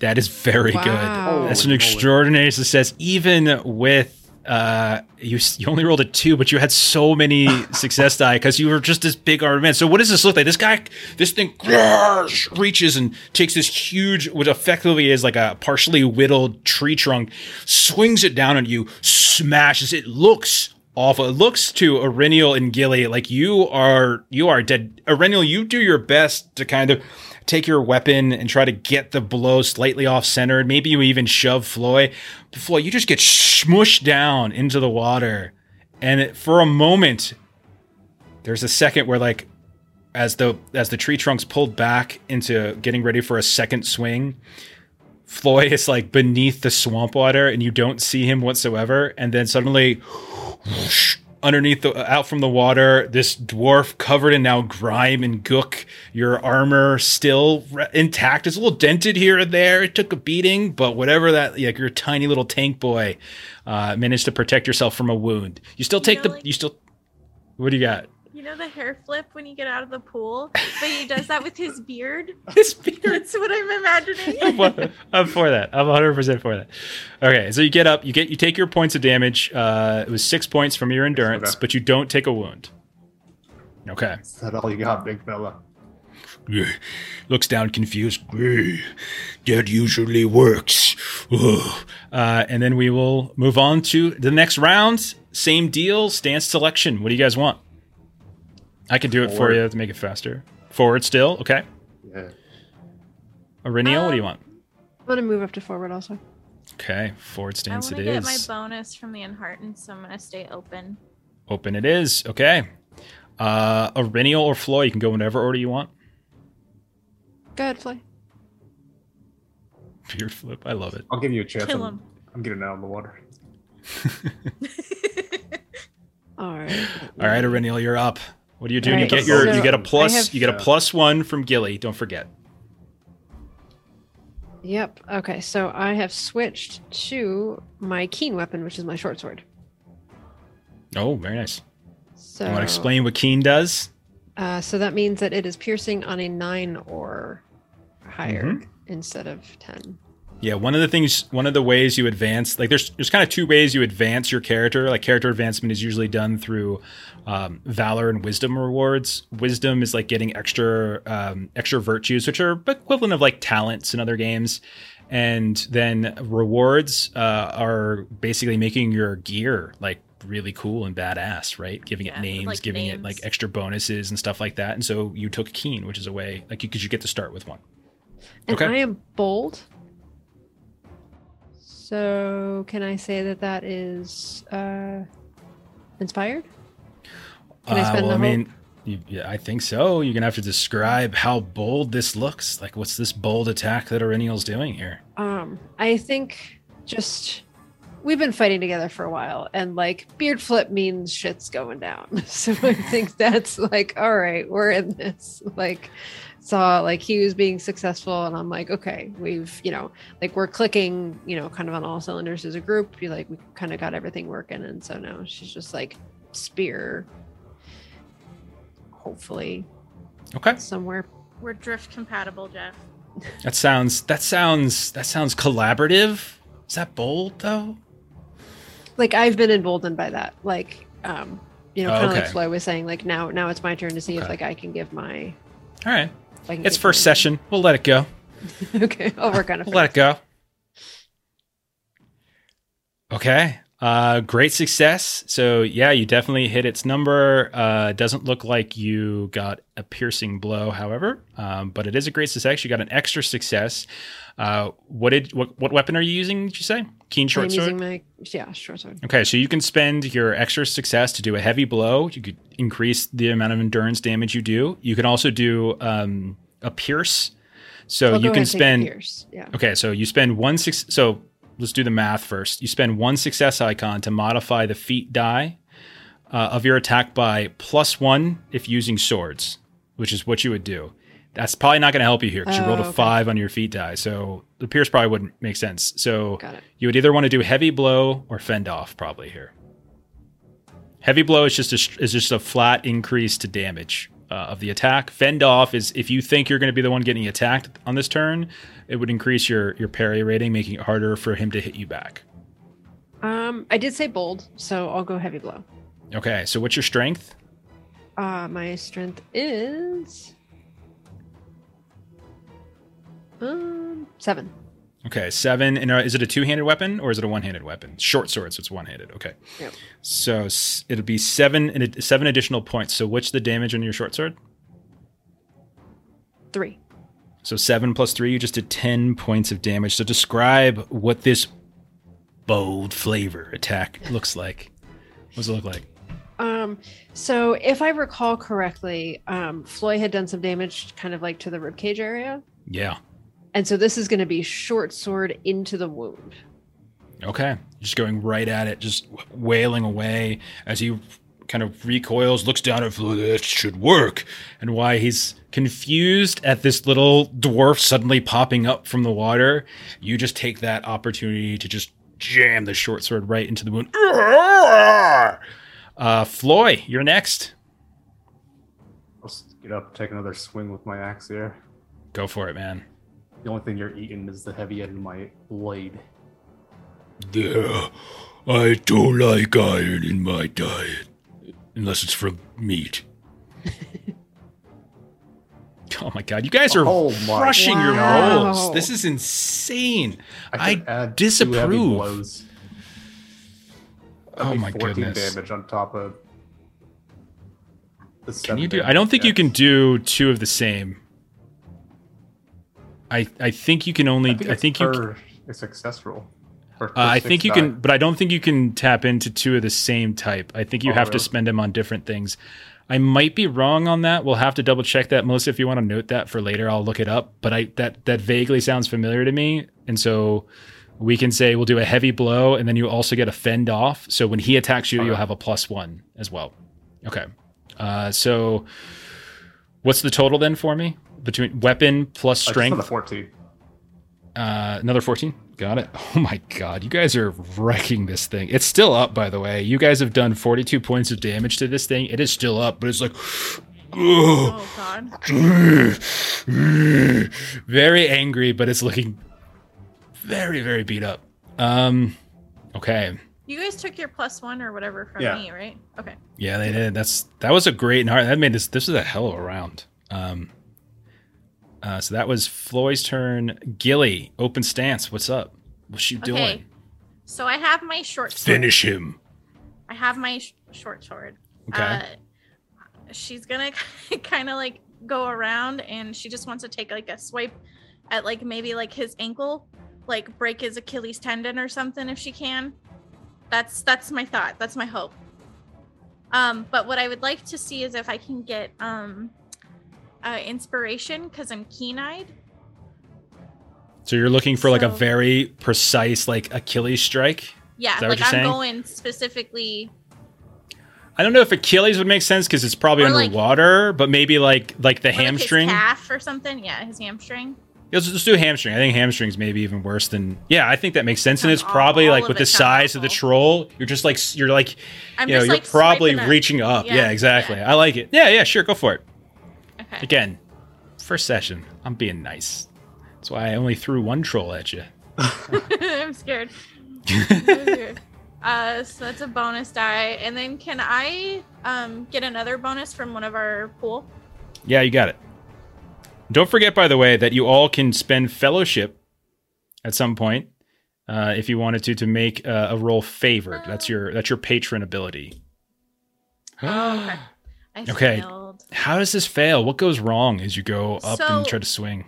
That is very Wow. good. That's an extraordinary success. Even with uh, you, you only rolled a two, but you had so many success die because you were just this big armed man. So what does this look like? This guy, this thing reaches and takes this huge, what effectively is like a partially whittled tree trunk, swings it down on you, smashes. It looks awful. It looks to Eryniel and Gilly like you are you are dead. Eryniel, you do your best to kind of take your weapon and try to get the blow slightly off centered. Maybe you even shove Floi. But Floi, you just get smushed down into the water. And it, for a moment, there's a second where like as the as the tree trunks pulled back into getting ready for a second swing, Floi is like beneath the swamp water and you don't see him whatsoever. And then suddenly whoosh, underneath the out from the water, this dwarf covered in now grime and gook, your armor still re- intact. It's a little dented here and there. It took a beating, but whatever that like your tiny little tank boy uh, managed to protect yourself from a wound. You still take know, the like- you still what do you got? You know the hair flip when you get out of the pool, but he does that with his beard. His beard. That's what I'm imagining. I'm for- I'm for that. I'm 100 percent for that. Okay, so you get up, you get you take your points of damage. Uh, it was six points from your endurance, Okay. but you don't take a wound. Okay. Is that all you got, big fella? Looks down confused. That usually works. Uh, and then we will move on to the next round. Same deal. Stance selection. What do you guys want? I can do it for you to make it faster. Forward still. Okay. Yeah. Eryniel, what do you Um, want? I'm gonna move up to forward also. Okay. Forward I stance want it to get my is. bonus from the unheartened, so I'm gonna stay open. Open it is. Okay. Uh, Eryniel or Floi, you can go in whatever order you want. Go ahead, Fly. Beard flip. I love it. I'll give you a chance. Kill I'm, him. I'm getting out of the water. All right. All right, Eryniel, you're up. What do you do? All you get your so you get a plus have- you get a plus one from Gilly. Don't forget. Yep. Okay. So I have switched to my keen weapon, which is my short sword. Oh, very nice. So You want to explain what Keen does? Uh, so that means that it is piercing on a nine or higher Mhm. instead of ten. Yeah, one of the things, one of the ways you advance, like there's there's kind of two ways you advance your character. Like character advancement is usually done through um, valor and wisdom rewards. Wisdom is like getting extra um, extra virtues, which are equivalent of like talents in other games. And then rewards uh, are basically making your gear like really cool and badass, right? Giving it names, like giving it like extra bonuses and stuff like that. And so you took keen, which is a way like because you get to start with one. And Okay. I am bold. So can I say that that is uh, inspired? Can I Uh, spend well, the I mean, you, yeah, I think so. You're gonna have to describe how bold this looks. Like, what's this bold attack that Eryniel's doing here? Um, I think just we've been fighting together for a while, and like beard flip means shit's going down. So I think that's like, all right, we're in this. Like, saw like he was being successful, and I'm like, okay, we've you know, like we're clicking, you know, kind of on all cylinders as a group. You like we kind of got everything working, and so now she's just like spear. Hopefully, Okay. somewhere. We're drift compatible, Jeff. That sounds that sounds that sounds collaborative. Is that bold though? Like I've been emboldened by that. Like, um, you know, Oh, kind of okay. like Flo was saying. Like now, now it's my turn to see if like I can give my. All right. If I can It's first session. We'll let it go. okay, I'll work on it. We'll let it go. Okay. Uh, great success. So yeah, you definitely hit its number. Uh, doesn't look like you got a piercing blow, however, um, but it is a great success. You got an extra success. Uh, what did what what weapon are you using? Did you say keen short I'm sword? using my yeah short sword. Okay, so you can spend your extra success to do a heavy blow. You could increase the amount of endurance damage you do. You can also do um, a pierce. So I'll you can spend. Pierce. Yeah. Okay, so you spend one six. So let's do the math first. You spend one success icon to modify the feat die uh, of your attack by plus one if using swords, which is what you would do. That's probably not going to help you here because you Oh, rolled a okay. five on your feat die. So the pierce probably wouldn't make sense. So you would either want to do heavy blow or fend off probably here. Heavy blow is just a is just a flat increase to damage uh, of the attack. Fend off is if you think you're going to be the one getting attacked on this turn, it would increase your your parry rating, making it harder for him to hit you back. Um, I did say bold, so I'll go heavy blow. Okay, so what's your strength? Uh, my strength is um seven. Okay, seven. And uh, is it a two handed weapon or is it a one handed weapon? Short sword, so it's one handed. Okay. Yep. So it'll be seven and seven additional points. So what's the damage on your short sword? Three. So seven plus three, you just did 10 points of damage. So describe what this bold flavor attack looks like. What does it look like? Um, so if I recall correctly, um, Floi had done some damage, kind of like to the ribcage area, Yeah. And so this is going to be short sword into the wound. Okay. Just going right at it, just wailing away as he kind of recoils, looks down at Flo, That should work. And why he's confused at this little dwarf suddenly popping up from the water. You just take that opportunity to just jam the short sword right into the wound. Uh, Floi, you're next. I'll get up, take another swing with my axe here. Go for it, man. The only thing you're eating is the heavy end of my blade. Yeah, I don't like iron in my diet. Unless it's from meat. Oh my god, you guys are Oh crushing your Wow. rolls. This is insane. I, could add two heavy disapprove. blows. That'd Oh my 14 goodness. damage on top of. The Can you do? I don't think you can do two of the same. I I think you can only. I I think, think, you. it's can- per a success roll. Uh, I think you can, but I don't think you can tap into two of the same type. I think you Oh, have to spend them on different things. I might be wrong on that. We'll have to double check that, Melissa. If you want to note that for later, I'll look it up. But I that that vaguely sounds familiar to me, and so we can say we'll do a heavy blow, and then you also get a fend off. So when he attacks you, Okay. you'll have a plus one as well. Okay. Uh, so what's the total then for me between weapon plus just on strength? the 14. Uh, another 14. Got it. Oh my god, you guys are wrecking this thing. It's still up, by the way. You guys have done 42 points of damage to this thing. It is still up, but it's like, Oh god. very angry, but it's looking very, very beat up. Um, okay. You guys took your plus one or whatever from Yeah. me, right? Okay. Yeah, they did. That's that was a great and hard. That made this. This is a hell of a round. Um. Uh, so that was Floi's turn. Gilly, open stance. What's up? What's she doing? Okay. So I have my short sword. Finish him. I have my sh- short sword. Okay. Uh, she's gonna kind of like go around, and she just wants to take like a swipe at like maybe like his ankle, like break his Achilles tendon or something if she can. That's that's my thought. That's my hope. Um, but what I would like to see is if I can get um uh, inspiration because I'm keen-eyed. So you're looking for like a very precise like Achilles strike. Yeah, Is that what like I'm saying? going specifically. I don't know if Achilles would make sense because it's probably Or, like- underwater, but maybe like like the or, like, his hamstring. calf or something. Yeah, his hamstring. Let's just do hamstring. I think hamstrings maybe even worse than yeah. I think that makes sense, and it's probably awful. like All with the size of the troll, you're just like you're like I'm you know, you're like probably swiping up. reaching up. Yeah, Yeah, exactly. yeah. I like it. Yeah, yeah, sure, go for it. Okay. Again, first session. I'm being nice. That's why I only threw one troll at you. I'm scared. Uh, so that's a bonus die, and then can I um get another bonus from one of our pool? Yeah, you got it. Don't forget, by the way, that you all can spend fellowship at some point uh, if you wanted to to make uh, a roll favored. That's your that's your patron ability. Oh, okay. I Okay. How does this fail? What goes wrong as you go up So- and try to swing?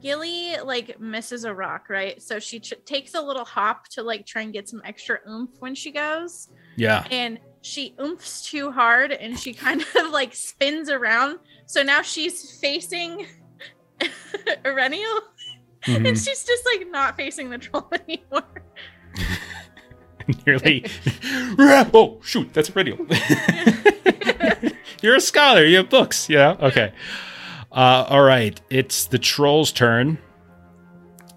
Gilly like misses a rock, right? So she ch- takes a little hop to like try and get some extra oomph when she goes, Yeah. and she oomphs too hard, and she kind of like spins around. So now she's facing Eryniel, and Mhm. she's just like not facing the troll anymore. Nearly. oh shoot! That's radio. You're a scholar. You have books. Yeah. Okay. Uh, all right. It's the troll's turn.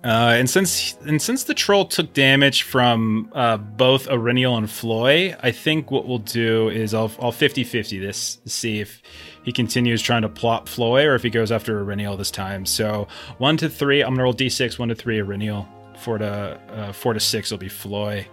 Uh, and since and since the troll took damage from uh, both Eryniel and Floi, I think what we'll do is I'll I'll 50-50 this to see if he continues trying to plop Floi or if he goes after Eryniel this time. So one to three, I'm gonna roll d6. One to three, Eryniel. Four to uh, four to six will be Floi.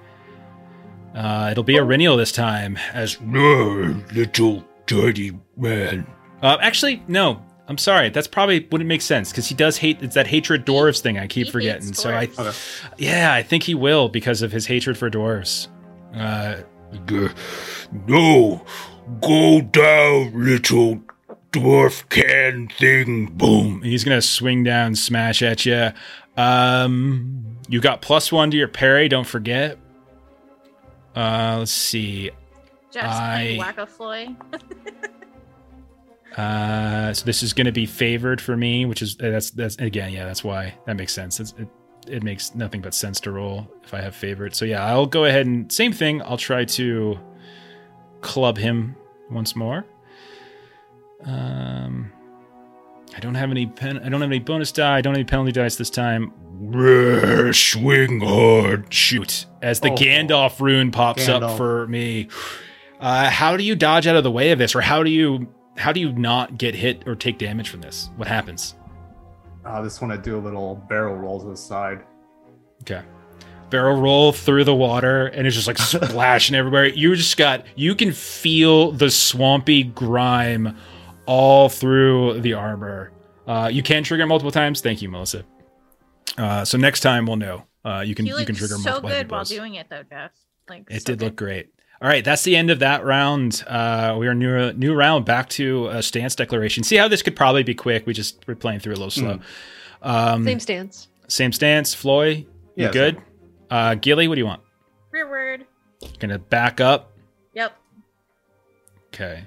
Uh, it'll be Eryniel this time. As No, little dirty man. uh, actually, no, I'm sorry. That's probably wouldn't make sense because he does hate. It's that hatred dwarves thing. I keep He forgetting. So I. Okay. yeah, I think he will because of his hatred for dwarves. Uh, No, go down, little dwarf can thing. Boom. he's gonna swing down, smash at you. Um, you got plus one to your parry. Don't forget. Uh, let's see. Just I- whack a Floi. Uh, so this is going to be favored for me, which is that's that's again, yeah, that's why that makes sense. It's, it it makes nothing but sense to roll if I have favorite. So yeah, I'll go ahead and same thing. I'll try to club him once more. Um, I don't have any pen. I don't have any bonus die. I don't have any penalty dice this time. Rare, swing hard. Shoot! As the Oh. Gandalf rune pops up for me. Uh, how do you dodge out of the way of this, or how do you how do you not get hit or take damage from this? What happens? Uh, this one I do a little barrel roll to the side. Okay. Barrel roll through the water and it's just like splashing everywhere. You just got you can feel the swampy grime all through the armor. Uh, you can trigger multiple times. Thank you, Melissa. Uh, so next time we'll know. Uh, you can You you can trigger so multiple good while doing it, though, Jeff. Like It so did good. look great. All right, that's the end of that round. Uh, we are new new round back to a stance declaration. See how this could probably be quick. We just we're playing through a little slow. Um, Same stance. same stance. Floi, you Yeah, good? Uh, Gilly, what do you want? Rearward. Gonna back up. Yep. Okay.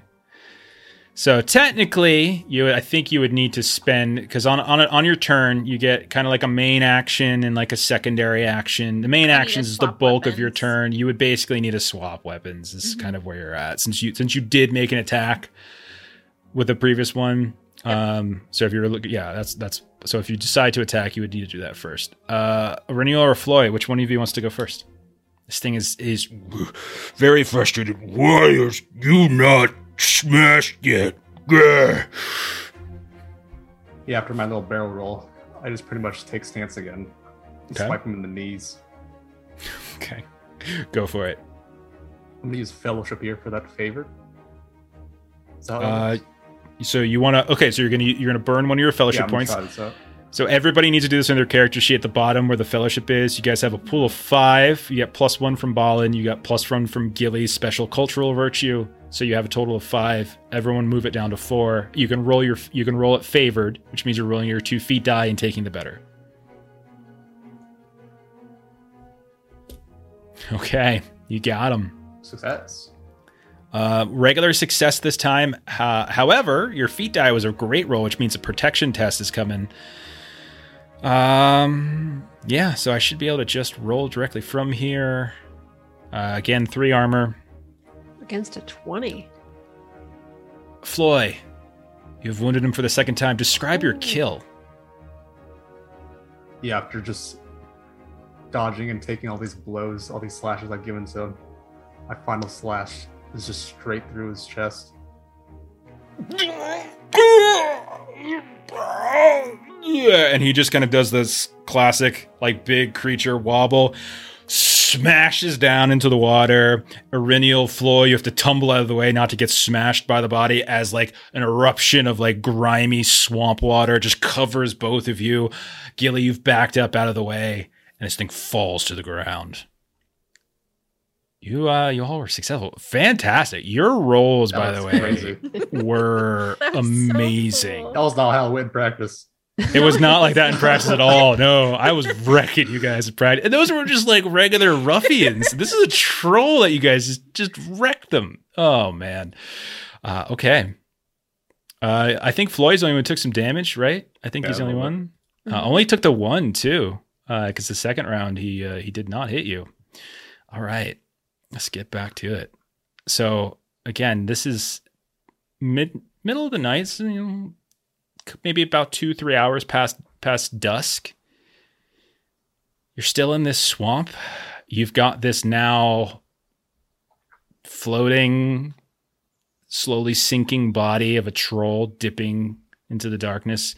So technically, you I think you would need to spend because on on on your turn you get kind of like a main action and like a secondary action. The main I need to actions is the swap bulk of your turn. You would basically need to swap weapons. This is Mhm. kind of where you're at since you since you did make an attack with the previous one. Um, so if you're looking, yeah, that's that's so if you decide to attack, you would need to do that first. Uh, Reniel or Floi, which one of you wants to go first? This thing is is Very frustrated. Why are you not smashed yet? Grr. Yeah, after my little barrel roll, I just pretty much take stance again. Okay. Swipe him in the knees. okay. Go for it. I'm gonna use fellowship here for that favor. That Uh, so you want to? Okay, so you're gonna you're gonna burn one of your yeah, fellowship gonna points. Try this out. So everybody needs to do this in their character sheet at the bottom where the fellowship is. You guys have a pool of five. You get plus one from Balin. You got plus one from Gilly's special cultural virtue. So you have a total of five. Everyone move it down to four. You can roll your you can roll it favored, which means you're rolling your two feat die and taking the better. Okay, you got him. Success. Uh, regular success this time. Uh, however, your feat die was a great roll, which means a protection test is coming. Um, yeah, so I should be able to just roll directly from here. Uh, again, three armor. Against a 20. Floi, you have wounded him for the second time. Describe your kill. Yeah, after just dodging and taking all these blows, all these slashes I've given to him, my final slash is just straight through his chest. "Yeah," and he just kind of does this classic like big creature wobble, smashes down into the water. Eryniel Floi, you have to tumble out of the way not to get smashed by the body as like an eruption of like grimy swamp water just covers both of you. Gilly, you've backed up out of the way, and this thing falls to the ground. You uh you all were successful. Fantastic. Your rolls, That by the way, crazy. were That was so amazing. cool. That was not how it went in practice. It was not like that in practice at all. No, I was wrecking you guys in practice. And those were just like regular ruffians. This is a troll that you guys just, just wrecked them. Oh, man. Uh, okay. Uh, I think Floi's the only one who took some damage, right? I think Yeah, he's the only little one. Uh, only took the one, too, because the second round he uh, he did not hit you. All right. Let's get back to it. So, again, this is mid middle of the night, so, you know, maybe about two three hours past past dusk. You're still in this swamp. You've got this now floating slowly sinking body of a troll dipping into the darkness.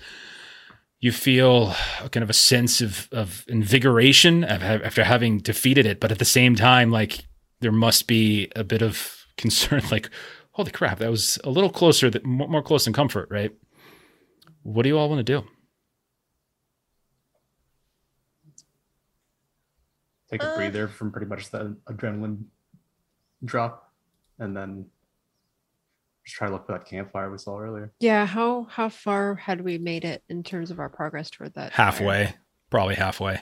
You feel a kind of a sense of, of invigoration after having defeated it but at the same time like there must be a bit of concern like holy crap that was a little closer that more close than comfort right what do you all want to do? Take a Uh. breather from pretty much the adrenaline drop, and then just try to look for that campfire we saw earlier. Yeah, how how far had we made it in terms of our progress toward that? fire? Halfway, probably halfway.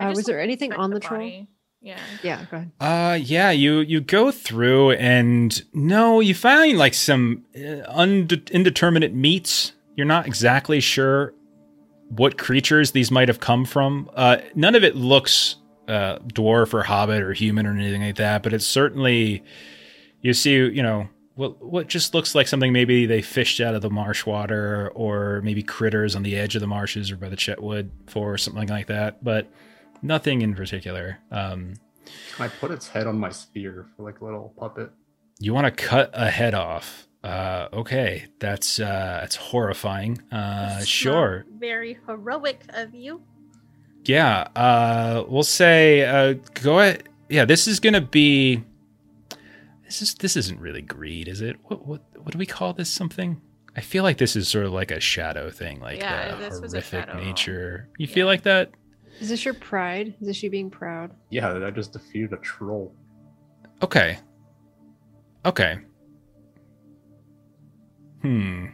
Uh, was there anything check on the troll? Body. Yeah. Yeah, go ahead. Uh, yeah, you you go through and no, you find like some uh, unde- indeterminate meats. You're not exactly sure what creatures these might have come from. Uh, none of it looks uh, dwarf or hobbit or human or anything like that, but it's certainly you see, you know, what what just looks like something maybe they fished out of the marsh water or maybe critters on the edge of the marshes or by the Chetwood for something like that, but nothing in particular. Um, Can I put its head on my spear for like a little puppet? you want to cut a head off. Uh, okay, that's uh, that's horrifying. Uh, It's sure, not Very heroic of you. yeah. Uh, we'll say uh, go ahead. Yeah, this is gonna be. This is this isn't really greed, is it? What what what do we call this? Something? I feel like this is sort of like a shadow thing, like Yeah, the this was a horrific nature. You Yeah. feel like that? Is this your pride? Is this you being proud? Yeah, I just defeated a troll. Okay. Okay. Hmm.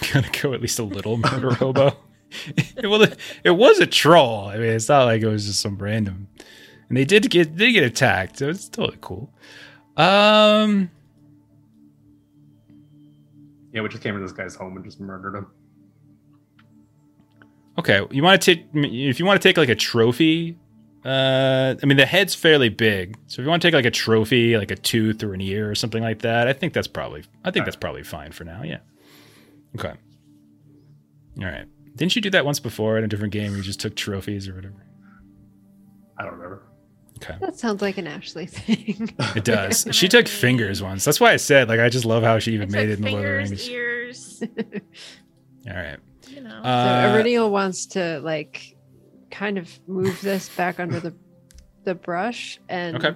Gonna go at least a little murder hobo. well, it, it was a troll. I mean, it's not like it was just some random. And they did get they get attacked, so it's totally cool. Um. Yeah, we just came to this guy's home and just murdered him. Okay, you want to take if you want to take like a trophy. Uh, I mean the head's fairly big, so if you want to take like a trophy, like a tooth or an ear or something like that, I think that's probably I think that's probably fine for now. Yeah. Okay. All right. Didn't you do that once before in a different game where you just took trophies or whatever? I don't remember. Okay. That sounds like an Ashley thing. It does. she took fingers once. That's why I said like I just love how she even took made it in the Lord of the fingers, Rings. ears, All right. You know. so Uh, wants to like kind of move this back under the the brush and Okay.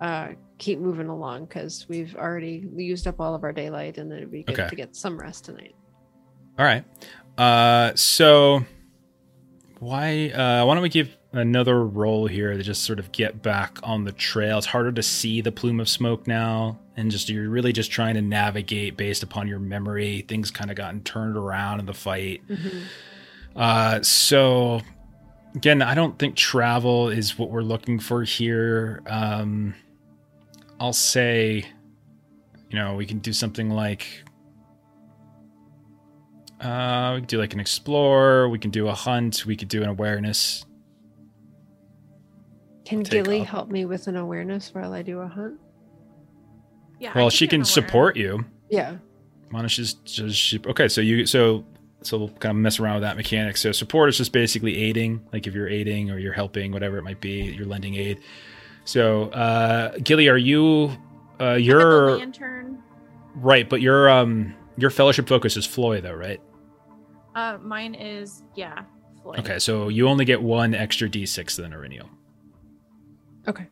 uh, keep moving along because we've already used up all of our daylight and it'd be good Okay. to get some rest tonight. All right. Uh, so why uh, why don't we give another roll here to just sort of get back on the trail? It's harder to see the plume of smoke now, and just you're really just trying to navigate based upon your memory. Things kind of gotten turned around in the fight. Uh, so again, I don't think travel is what we're looking for here. Um, I'll say, you know, we can do something like uh, we could do like an explore. We can do a hunt. We could do an awareness. Can Take Gilly off. help me with an awareness while I do a hunt? yeah, Well, could she can an support you. Yeah. Manish is just she, okay. So you so so we'll kind of mess around with that mechanic. So support is just basically aiding, like if you're aiding or you're helping, whatever it might be, you're lending aid. So uh, Gilly, are you? Uh, awareness. you're lantern. right, but you're um your fellowship focus is Floi, though, right? Uh, mine is yeah. Floi. Okay, so you only get one extra d6 than Eryniel. Okay.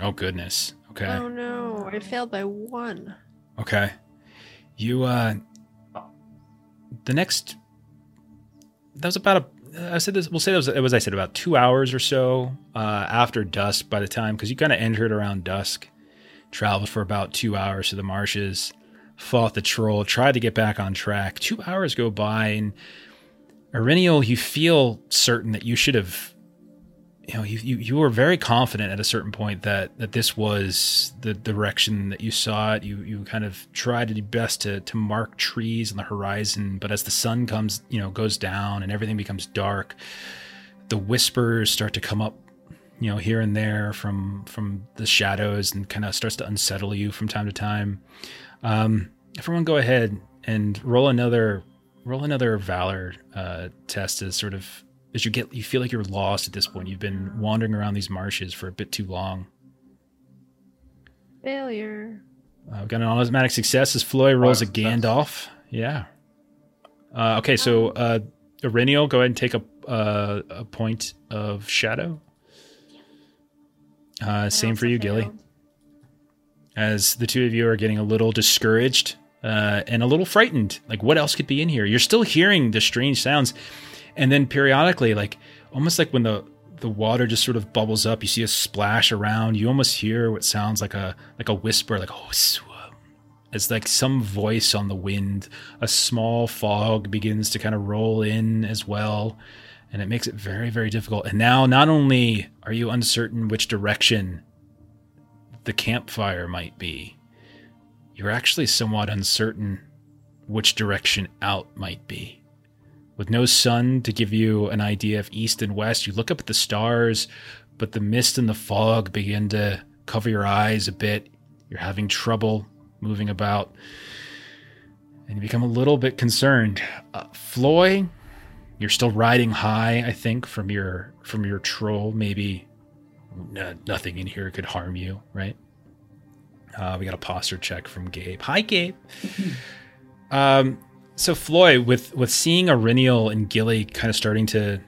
Oh goodness. Okay. Oh no, I failed by one. Okay. You uh the next that was about a I said this we'll say that was it was I said about 2 hours or so uh after dusk by the time cuz you kind of entered around dusk. Traveled for about 2 hours to the marshes, fought the troll, tried to get back on track. 2 hours go by and Eryniel, you feel certain that you should have you know you, you you were very confident at a certain point that that this was the direction that you saw it. You you kind of tried to do best to to mark trees on the horizon but as the sun comes you know goes down and everything becomes dark the whispers start to come up you know here and there from from the shadows and kind of starts to unsettle you from time to time. Um everyone go ahead and roll another roll another valor uh test as sort of as you get you feel like you're lost at this point. You've been wandering around these marshes for a bit too long. Failure. uh, we've got an automatic success as Floi rolls a Automatic success. gandalf. Yeah. Uh, okay so uh Eryniel, go ahead and take a uh, a point of shadow. Uh, same for also you gilly. as the two of you are getting a little discouraged uh, and a little frightened. Like, what else could be in here? You're still hearing the strange sounds, and then periodically, like almost like when the the water just sort of bubbles up, you see a splash around. You almost hear what sounds like a like a whisper, like oh, sw-" it's like some voice on the wind. A small fog begins to kind of roll in as well, and it makes it very very difficult. And now, not only are you uncertain which direction the campfire might be, you're actually somewhat uncertain which direction out might be. With no sun to give you an idea of east and west, you look up at the stars, but the mist and the fog begin to cover your eyes a bit. You're having trouble moving about, and you become a little bit concerned. Uh, Floi, you're still riding high, I think, from your from your troll. Maybe no, nothing in here could harm you, right? Uh, we got a posture check from Gabe. Hi, Gabe. um, so Floi, with with seeing Eryniel and Gilly kind of starting to,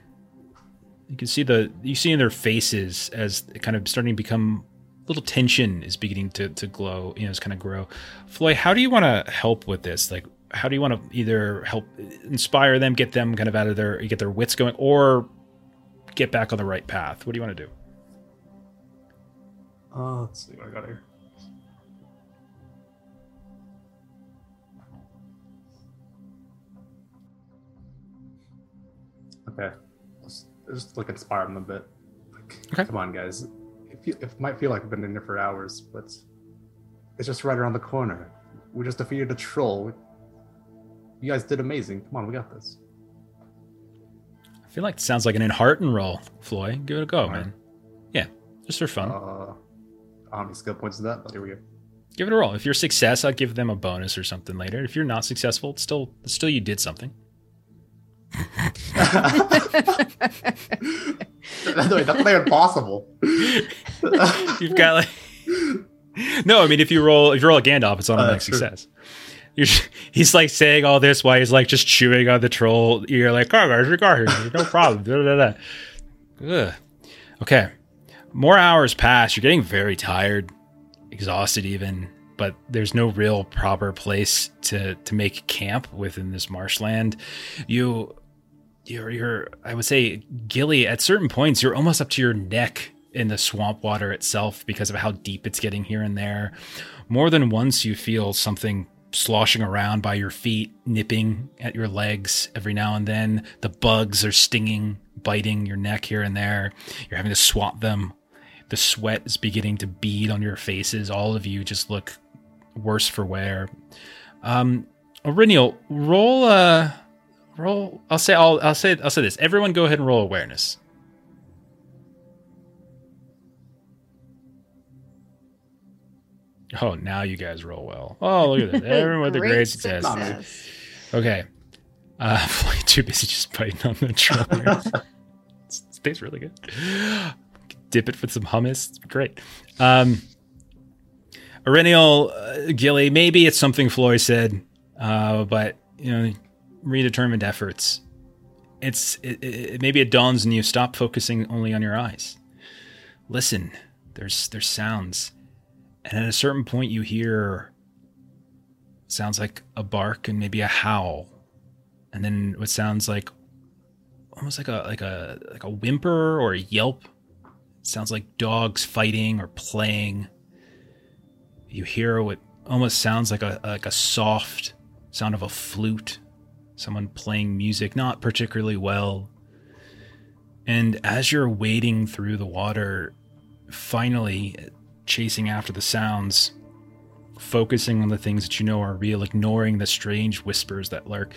you can see the you see in their faces as kind of starting to become little tension is beginning to to glow. You know, it's kind of grow. Floi, how do you want to help with this? Like, how do you want to either help inspire them, get them kind of out of their get their wits going, or get back on the right path? What do you want to do? Uh, let's see what I got here. Okay, let's just like inspire them a bit. Like, Okay. come on, guys. It, feel, it might feel like I've been in here for hours, but it's just right around the corner. We just defeated a troll. You guys did amazing. Come on, we got this. I feel like it sounds like an Enhearten roll, Floi. Give it a go, Alright. man. Yeah, just for fun. Uh, I don't have skill points to that, but here we go. give it a roll. If you're success, I'll give them a bonus or something later. If you're not successful, it's still it's still you did something. That's not even possible. You've got like no. I mean, if you roll if you roll a Gandalf, it's automatic uh, true. success. You're, he's like saying all this while he's like just chewing on the troll. You're like, oh, guys, we here. No problem. Da, da, da. Ugh. Okay. More hours pass. You're getting very tired, exhausted even, but there's no real proper place to to make camp within this marshland. You you're you're I would say Gilly at certain points you're almost up to your neck in the swamp water itself because of how deep it's getting here and there. More than once you feel something sloshing around by your feet, nipping at your legs every now and then. The bugs are stinging, biting your neck here and there. You're having to swat them. The sweat is beginning to bead on your faces. All of you just look worse for wear. Um, roll uh roll I'll say I'll I'll say I'll say this. Everyone go ahead and roll awareness. Oh, now you guys roll well. Oh, look at that. Everyone with a great success. Okay. Uh too busy just biting on the troll. It tastes really good. Dip it with some hummus. It's great. Um Eryniel, uh, Gilly, maybe it's something Floi said, uh, but you know, redetermined efforts. It's it, it, maybe it dawns on you. Stop focusing only on your eyes. Listen, there's there's sounds, and at a certain point you hear sounds like a bark and maybe a howl, and then what sounds like almost like a like a like a whimper or a yelp. It sounds like dogs fighting or playing you hear what almost sounds like a like a soft sound of a flute, someone playing music not particularly well. And as you're wading through the water, finally chasing after the sounds, focusing on the things that you know are real, ignoring the strange whispers that lurk,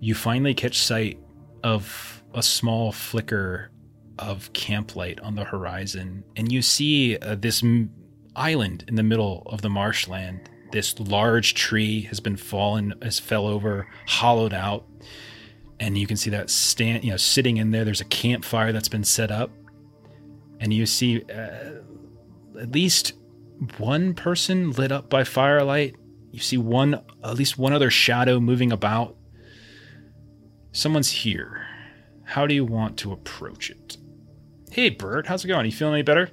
you finally catch sight of a small flicker of camplight on the horizon, and you see uh, this m- island in the middle of the marshland. This large tree has been fallen, has fell over, hollowed out, and you can see that stand, you know, sitting in there. There's a campfire that's been set up, and you see uh, at least one person lit up by firelight. You see one, at least one other shadow moving about. Someone's here. How do you want to approach it? Hey, Bert, how's it going? You feeling any better?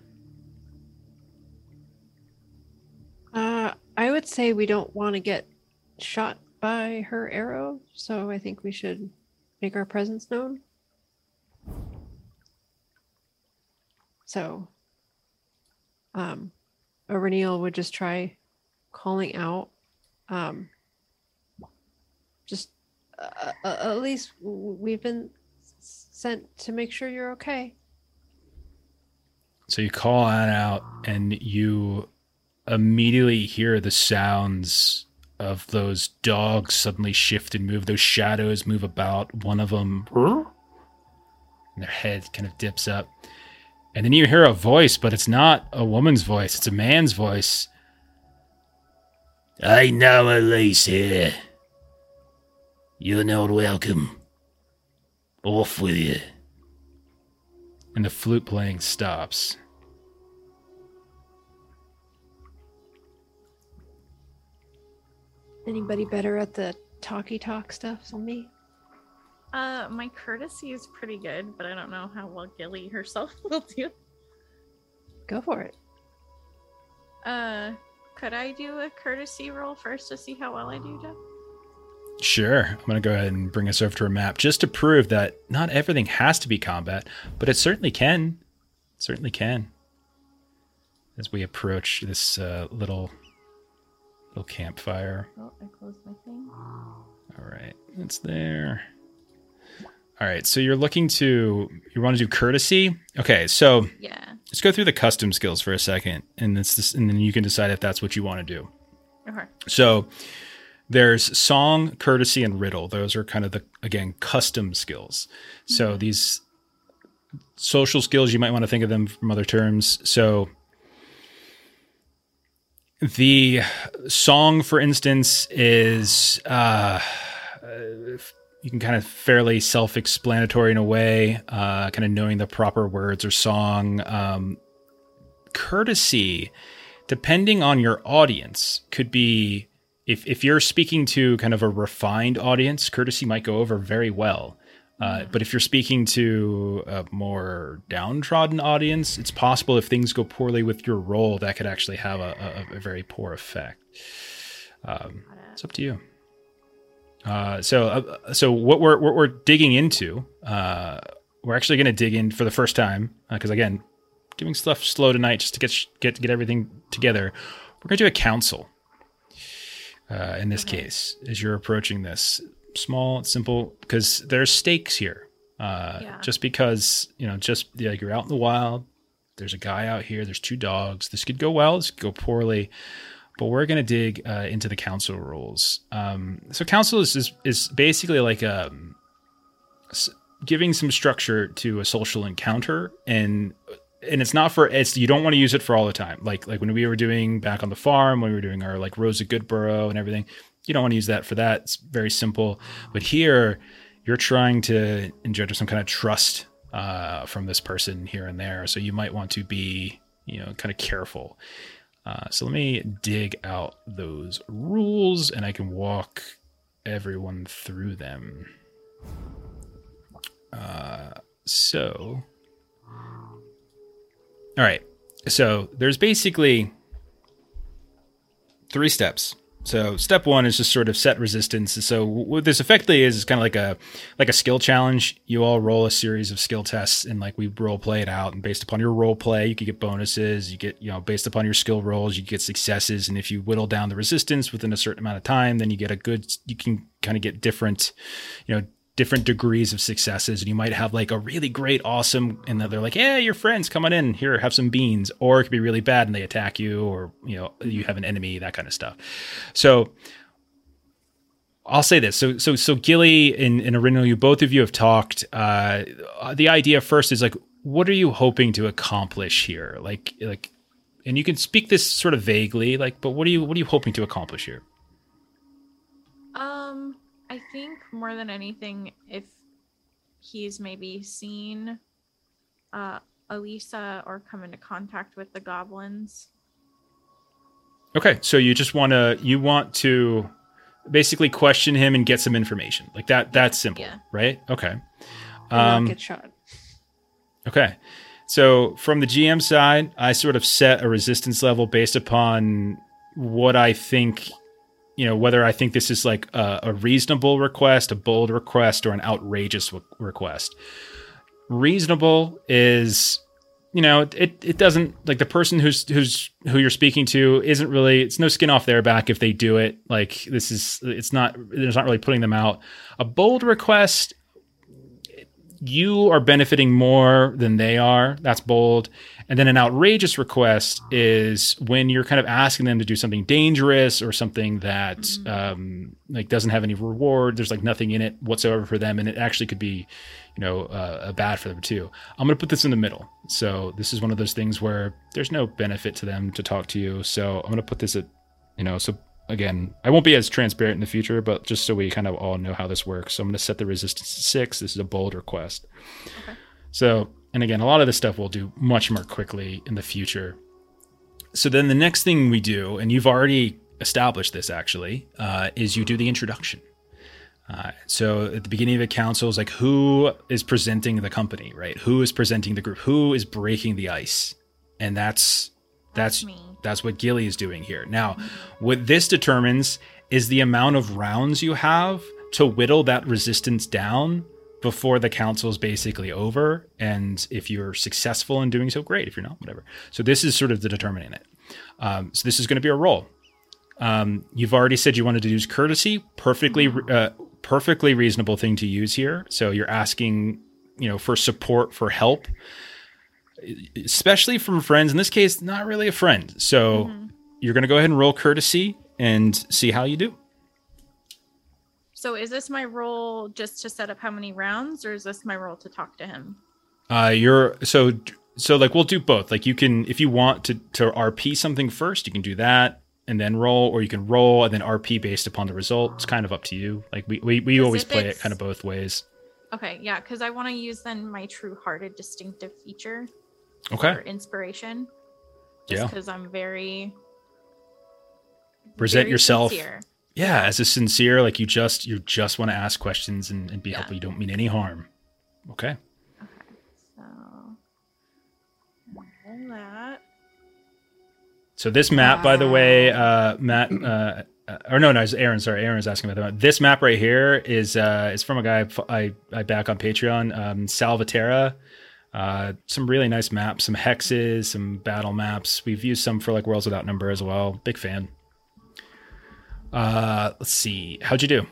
I would say we don't want to get shot by her arrow, so I think we should make our presence known. So, um, Eryniel would just try calling out, um, just uh, uh, at least we've been sent to make sure you're okay. So you call out, and you immediately hear the sounds of those dogs suddenly shift and move. Those shadows move about. One of them, and their head kind of dips up. And then you hear a voice, but it's not a woman's voice, it's a man's voice. I know Elise here. You're not welcome. Off with you. And the flute playing stops. Anybody better at the talky talk stuff than me? Uh, my courtesy is pretty good, but I don't know how well Gilly herself will do. Go for it. Uh, could I do a courtesy roll first to see how well I do, Jeff? Sure. I'm going to go ahead and bring us over to a map just to prove that not everything has to be combat, but it certainly can. It certainly can. As we approach this uh, little little campfire. Oh, I closed my thing. All right, it's there. All right, so you're looking to you want to do courtesy. Okay, so Yeah. let's go through the custom skills for a second, and it's this, and then you can decide if that's what you want to do. Okay. So there's song, courtesy, and riddle. Those are kind of the again custom skills. So mm-hmm. these social skills you might want to think of them from other terms. So the song, for instance, is uh, you can kind of fairly self-explanatory in a way, uh, kind of knowing the proper words or song. Um, courtesy, depending on your audience, could be if if you're speaking to kind of a refined audience, courtesy might go over very well. Uh, but if you're speaking to a more downtrodden audience, it's possible if things go poorly with your role, that could actually have a, a, a very poor effect. Um, it's up to you. Uh, so, uh, so what we're what we're digging into, uh, we're actually going to dig in for the first time because again, doing stuff slow tonight just to get sh- get get everything together. We're going to do a council. Uh, in this case, as you're approaching this, small, simple, because there's stakes here. Uh, Yeah. Just because you know, just yeah, you're out in the wild. There's a guy out here. There's two dogs. This could go well. This could go poorly. But we're going to dig uh, into the council rules. Um, so council is, is is basically like a s- giving some structure to a social encounter and and it's not for it's you don't want to use it for all the time like like when we were doing back on the farm when we were doing our like rosa goodborough and everything you don't want to use that for that it's very simple but here you're trying to engender some kind of trust uh, from this person here and there so you might want to be you know kind of careful Uh, so let me dig out those rules and I can walk everyone through them. Uh, so, all right. So there's basically three steps. So step one is just sort of set resistance. So what this effectively is is kind of like a like a skill challenge. You all roll a series of skill tests and like we role play it out. And based upon your role play, you can get bonuses. You get you know based upon your skill rolls, you get successes. And if you whittle down the resistance within a certain amount of time, then you get a good. You can kind of get different, you know, different degrees of successes and you might have like a really great awesome and then they're like yeah your friends come on in here have some beans or it could be really bad and they attack you or you know you have an enemy that kind of stuff so I'll say this. So, so, so Gilly and, and Eryniel, you both of you have talked. Uh, the idea first is like, what are you hoping to accomplish here? Like, like, and you can speak this sort of vaguely, like, but what are you, what are you hoping to accomplish here? I think more than anything, if he's maybe seen uh Elisa or come into contact with the goblins. Okay, so you just want to you want to basically question him and get some information. Like that that's simple, Yeah. right? Okay. Um get shot. okay. So from the GM side, I sort of set a resistance level based upon what I think you know whether I think this is like a, a reasonable request, a bold request, or an outrageous w- request. Reasonable is, you know, it it doesn't like the person who's who's who you're speaking to isn't really it's no skin off their back if they do it. Like this is it's not there's not really putting them out. A bold request, you are benefiting more than they are. That's bold. And then an outrageous request is when you're kind of asking them to do something dangerous or something that um, like doesn't have any reward. There's like nothing in it whatsoever for them, and it actually could be, you know, uh, bad for them too. I'm going to put this in the middle. So this is one of those things where there's no benefit to them to talk to you. So I'm going to put this at, you know, so again, I won't be as transparent in the future, but just so we kind of all know how this works. So I'm going to set the resistance to six. This is a bold request. Okay. So, and again, a lot of this stuff we'll do much more quickly in the future. So then the next thing we do, and you've already established this actually, uh, is you do the introduction. Uh, so at the beginning of the council is like who is presenting the company, right? Who is presenting the group? Who is breaking the ice? And that's that's me. that's what Gilly is doing here. Now, what this determines is the amount of rounds you have to whittle that resistance down before the council is basically over. And if you're successful in doing so, great. If you're not, whatever. So this is sort of the determining it. Um, so this is going to be a roll. Um, you've already said you wanted to use courtesy. Perfectly, uh, perfectly reasonable thing to use here. So you're asking, you know, for support, for help especially from friends. In this case, not really a friend. So Mm-hmm. you're going to go ahead and roll courtesy and see how you do. So is this my role just to set up how many rounds, or is this my role to talk to him? Uh, you're so so like we'll do both. Like you can if you want to to RP something first, you can do that and then roll, or you can roll and then RP based upon the result. It's kind of up to you. Like we we, we always play it kind of both ways. Okay, yeah, because I want to use then my true-hearted distinctive feature Okay. for inspiration. Yeah. because I'm very Present very yourself. sincere. Yeah, as a sincere, like you just you just want to ask questions and, and be Yeah. helpful. You don't mean any harm. Okay. Okay, so that. So this map, by the way, uh, Matt, uh, uh, or no, no, it's Aaron. Sorry, Aaron was asking about that. This map right here is uh, is from a guy I I back on Patreon, um, Salvatera. Uh, some really nice maps, some hexes, some battle maps. We've used some for like Worlds Without Number as well. Big fan. Uh, let's see. How'd you do?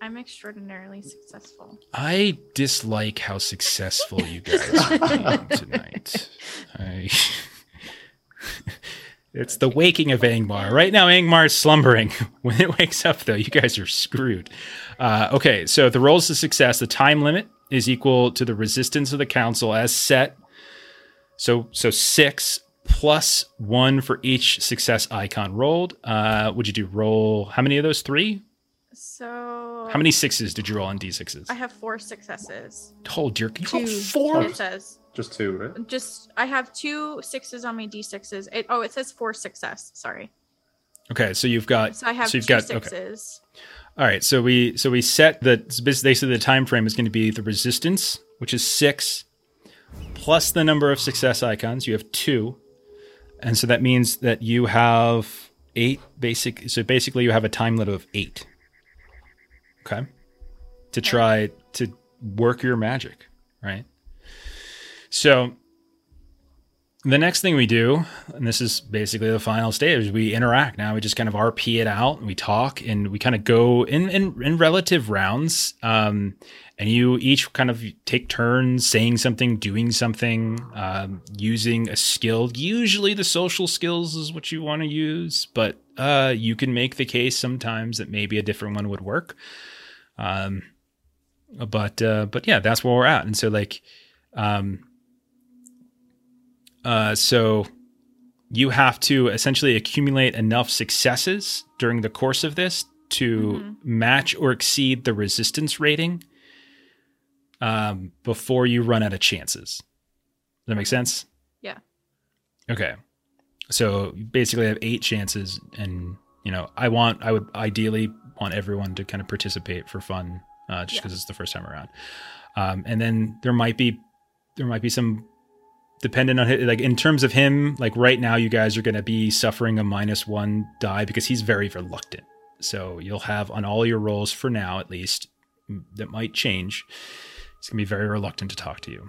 I'm extraordinarily successful. I dislike how successful you guys are tonight. I... it's the waking of Angmar. Right now, Angmar is slumbering. When it wakes up, though, you guys are screwed. Uh, okay, so the rolls to success, the time limit is equal to the resistance of the council as set. So, so six plus one for each success icon rolled. Uh, would you do roll? How many of those? Three. So How many sixes did you roll on d6s? I have four successes. Oh dear, you rolled Two. four. It says Just two, right? Just I have two sixes on my d6s. It, oh, it says four success. Sorry. Okay, so you've got So I have so you've two got okay. sixes. All right, so we so we set the basically the time frame is going to be the resistance, which is six, plus the number of success icons. You have two, and so that means that you have eight basic. So basically, you have a time limit of eight. Okay, to try to work your magic, right? So the next thing we do, and this is basically the final stage, we interact. Now we just kind of RP it out, and we talk, and we kind of go in in, in relative rounds. Um, and you each kind of take turns saying something, doing something, um, using a skill. Usually, the social skills is what you want to use, but uh, you can make the case sometimes that maybe a different one would work. Um, but uh, but yeah, that's where we're at, and so like. Um, uh, so you have to essentially accumulate enough successes during the course of this to Mhm. match or exceed the resistance rating um, before you run out of chances. Does that make sense? Yeah. Okay. So basically, I have eight chances, and you know, I want, I would ideally want everyone to kind of participate for fun, uh, just Yeah. because it's the first time around. Um, and then there might be, there might be some dependent on it like in terms of him like right now you guys are going to be suffering a minus one die because he's very reluctant so you'll have on all your rolls for now at least that might change he's going to be very reluctant to talk to you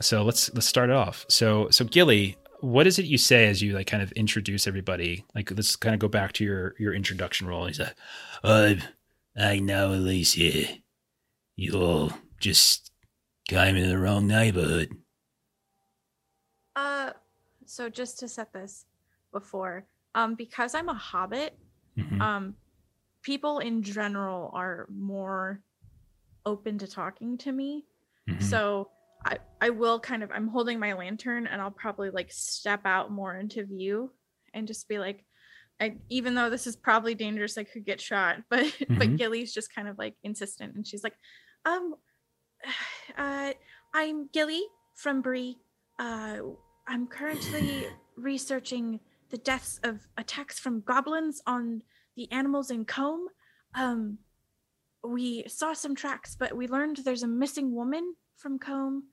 so let's let's start it off so so gilly what is it you say as you like kind of introduce everybody like let's kind of go back to your your introduction roll he's like I, I know, Alicia. You all just came in the wrong neighborhood. Uh, so just to set this before, um, because I'm a hobbit, Mhm. um, people in general are more open to talking to me. Mhm. So I I will kind of I'm holding my lantern and I'll probably like step out more into view and just be like I even though this is probably dangerous I could get shot but Mhm. but Gilly's just kind of like insistent and she's like um uh I'm Gilly from Bree uh I'm currently researching the deaths of attacks from goblins on the animals in Combe um we saw some tracks, but we learned there's a missing woman from Combe,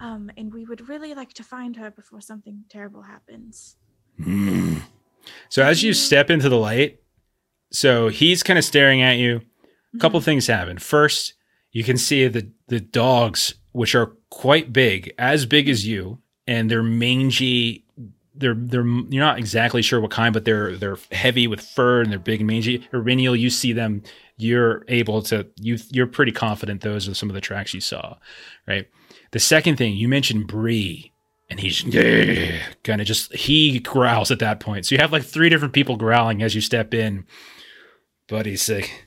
um, and we would really like to find her before something terrible happens. Hmm. So as you step into the light, so he's kind of staring at you. A couple things happen. First, you can see the the dogs, which are quite big, as big as you, and they're mangy. They're they're you're not exactly sure what kind, but they're they're heavy with fur and they're big and mangy. Eryniel, you see them. You're able to you you're pretty confident those are some of the tracks you saw, right? The second thing you mentioned Bree, and he's kind of just he growls at that point. So you have like three different people growling as you step in. But he's like,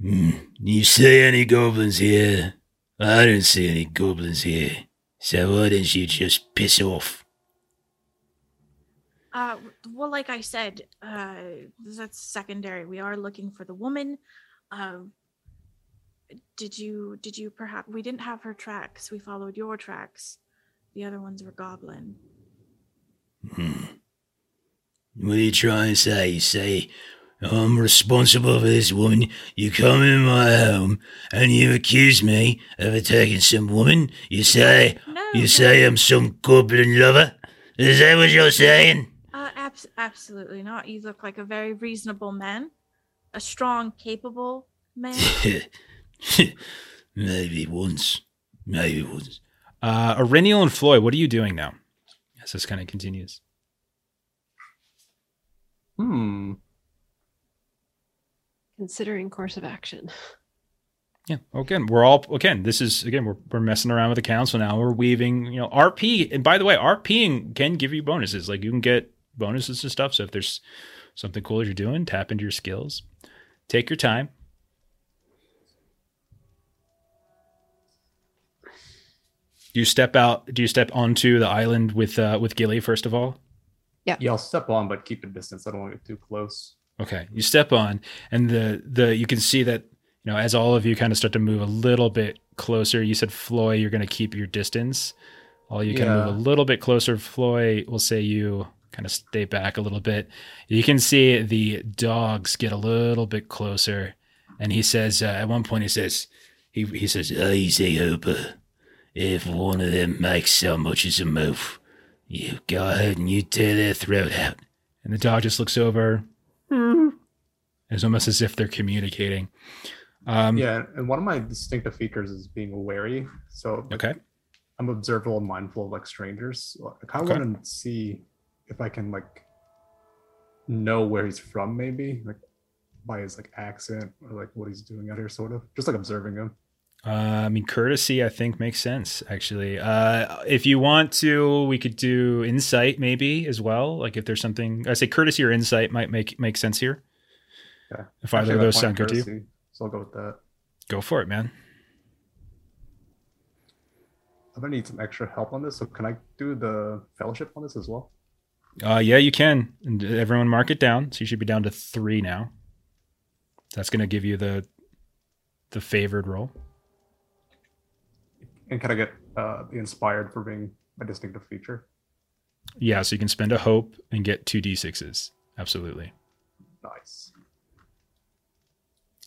Hmm. You see any goblins here? I don't see any goblins here. So why don't you just piss off? Uh, well, like I said, uh, that's secondary. We are looking for the woman. Um, did you did you perhaps we didn't have her tracks. We followed your tracks. The other ones were goblin. Hmm. What are you trying to say? You say, I'm responsible for this woman. You come in my home and you accuse me of attacking some woman. You say, No, you no. say I'm some goblin lover? Is that what you're saying? Abs- absolutely not. You look like a very reasonable man, a strong, capable man. Maybe once. Maybe once. uh, Eryniel and Floi, what are you doing now? As this kind of continues. Hmm. Considering course of action. Yeah. Well, again, we're all again. This is again we're we're messing around with the council now. We're weaving, you know, RP. And by the way, RPing can give you bonuses. Like you can get bonuses and stuff. So if there's something cool that you're doing, tap into your skills. Take your time. Do you step out? Do you step onto the island with uh, with Gilly first of all? Yeah, I'll step on, but keep a distance. I don't want to get too close. Okay, you step on, and the the you can see that you know as all of you kind of start to move a little bit closer. You said Floi, you're going to keep your distance. All you can move a little bit closer. Floi, we'll say you kind of stay back a little bit. You can see the dogs get a little bit closer, and he says uh, at one point he says He, he says, Easy, Hooper. If one of them makes so much as a move, you go ahead and you tear their throat out. And the dog just looks over. It's almost as if they're communicating. Um, Yeah, and one of my distinctive features is being wary. So Okay. I'm observable and mindful of like strangers. I kind of Okay. want to see if I can like know where he's from, maybe like by his like accent or like what he's doing out here, sort of. Just like observing him. Uh, I mean, courtesy, I think, makes sense, actually. Uh, if you want to, we could do insight maybe as well. Like if there's something, I say courtesy or insight might make make sense here. Yeah. If either Actually, of I those sound good to you, So I'll go with that. go for it, man. I'm gonna need some extra help on this. So can I do the fellowship on this as well? Uh, yeah, you can. And everyone mark it down. So you should be down to three now. That's going to give you the the favored roll. And can I get uh, the inspired for being a distinctive feature? Yeah, so you can spend a hope and get two d6s. Absolutely. Nice.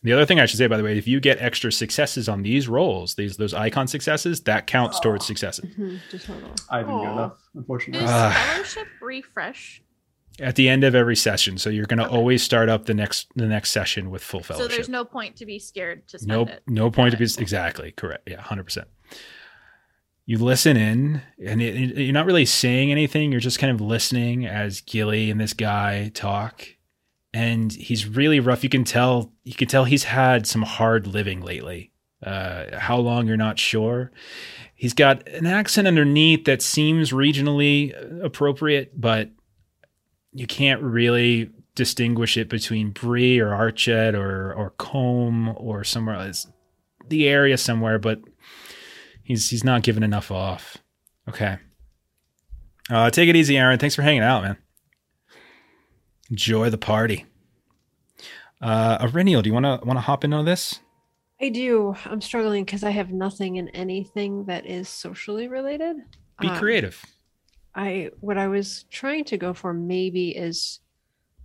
The other thing I should say, by the way, if you get extra successes on these rolls, these those icon successes, that counts towards successes. Mhm, to. I didn't get enough, unfortunately. Is Ah. fellowship refresh? At the end of every session, so you're going to Okay. always start up the next the next session with full fellowship. So there's no point to be scared to spend Nope, it. no point to be exactly correct. Yeah, hundred percent. You listen in, and it, it- you're not really saying anything. You're just kind of listening as Gilly and this guy talk, and he's really rough. You can tell. You can tell he's had some hard living lately. Uh, how long you're not sure. He's got an accent underneath that seems regionally appropriate, but you can't really distinguish it between Bree or Archet or or Combe or somewhere else. The area somewhere, but he's he's not giving enough off. Okay. Uh, take it easy, Aaron. Thanks for hanging out, man. Enjoy the party. Uh, Eryniel, do you want to want to hop in on this? I do. I'm struggling because I have nothing in anything that is socially related. Be Um, creative. I what I was trying to go for maybe is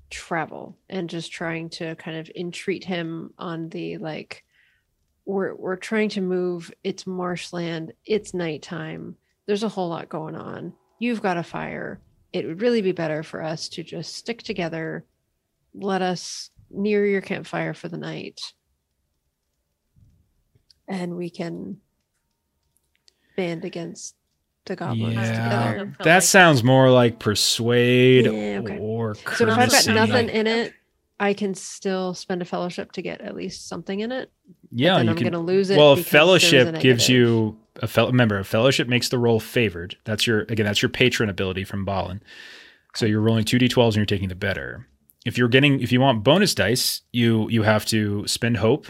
travel and just trying to kind of entreat him on the like we're we're trying to move it's marshland it's nighttime there's a whole lot going on you've got a fire it would really be better for us to just stick together let us near your campfire for the night and we can band against the goblins Yeah, together feel that like- sounds more like persuade Yeah, okay. or So if I've got courtesy. nothing in it, I can still spend a fellowship to get at least something in it. yeah, then I'm can going to lose it. well because fellowship a gives you a fel- remember a fellowship makes the roll favored that's your again that's your patron ability from Balin. so you're rolling 2d12s and you're taking the better if you're getting if you want bonus dice you you have to spend hope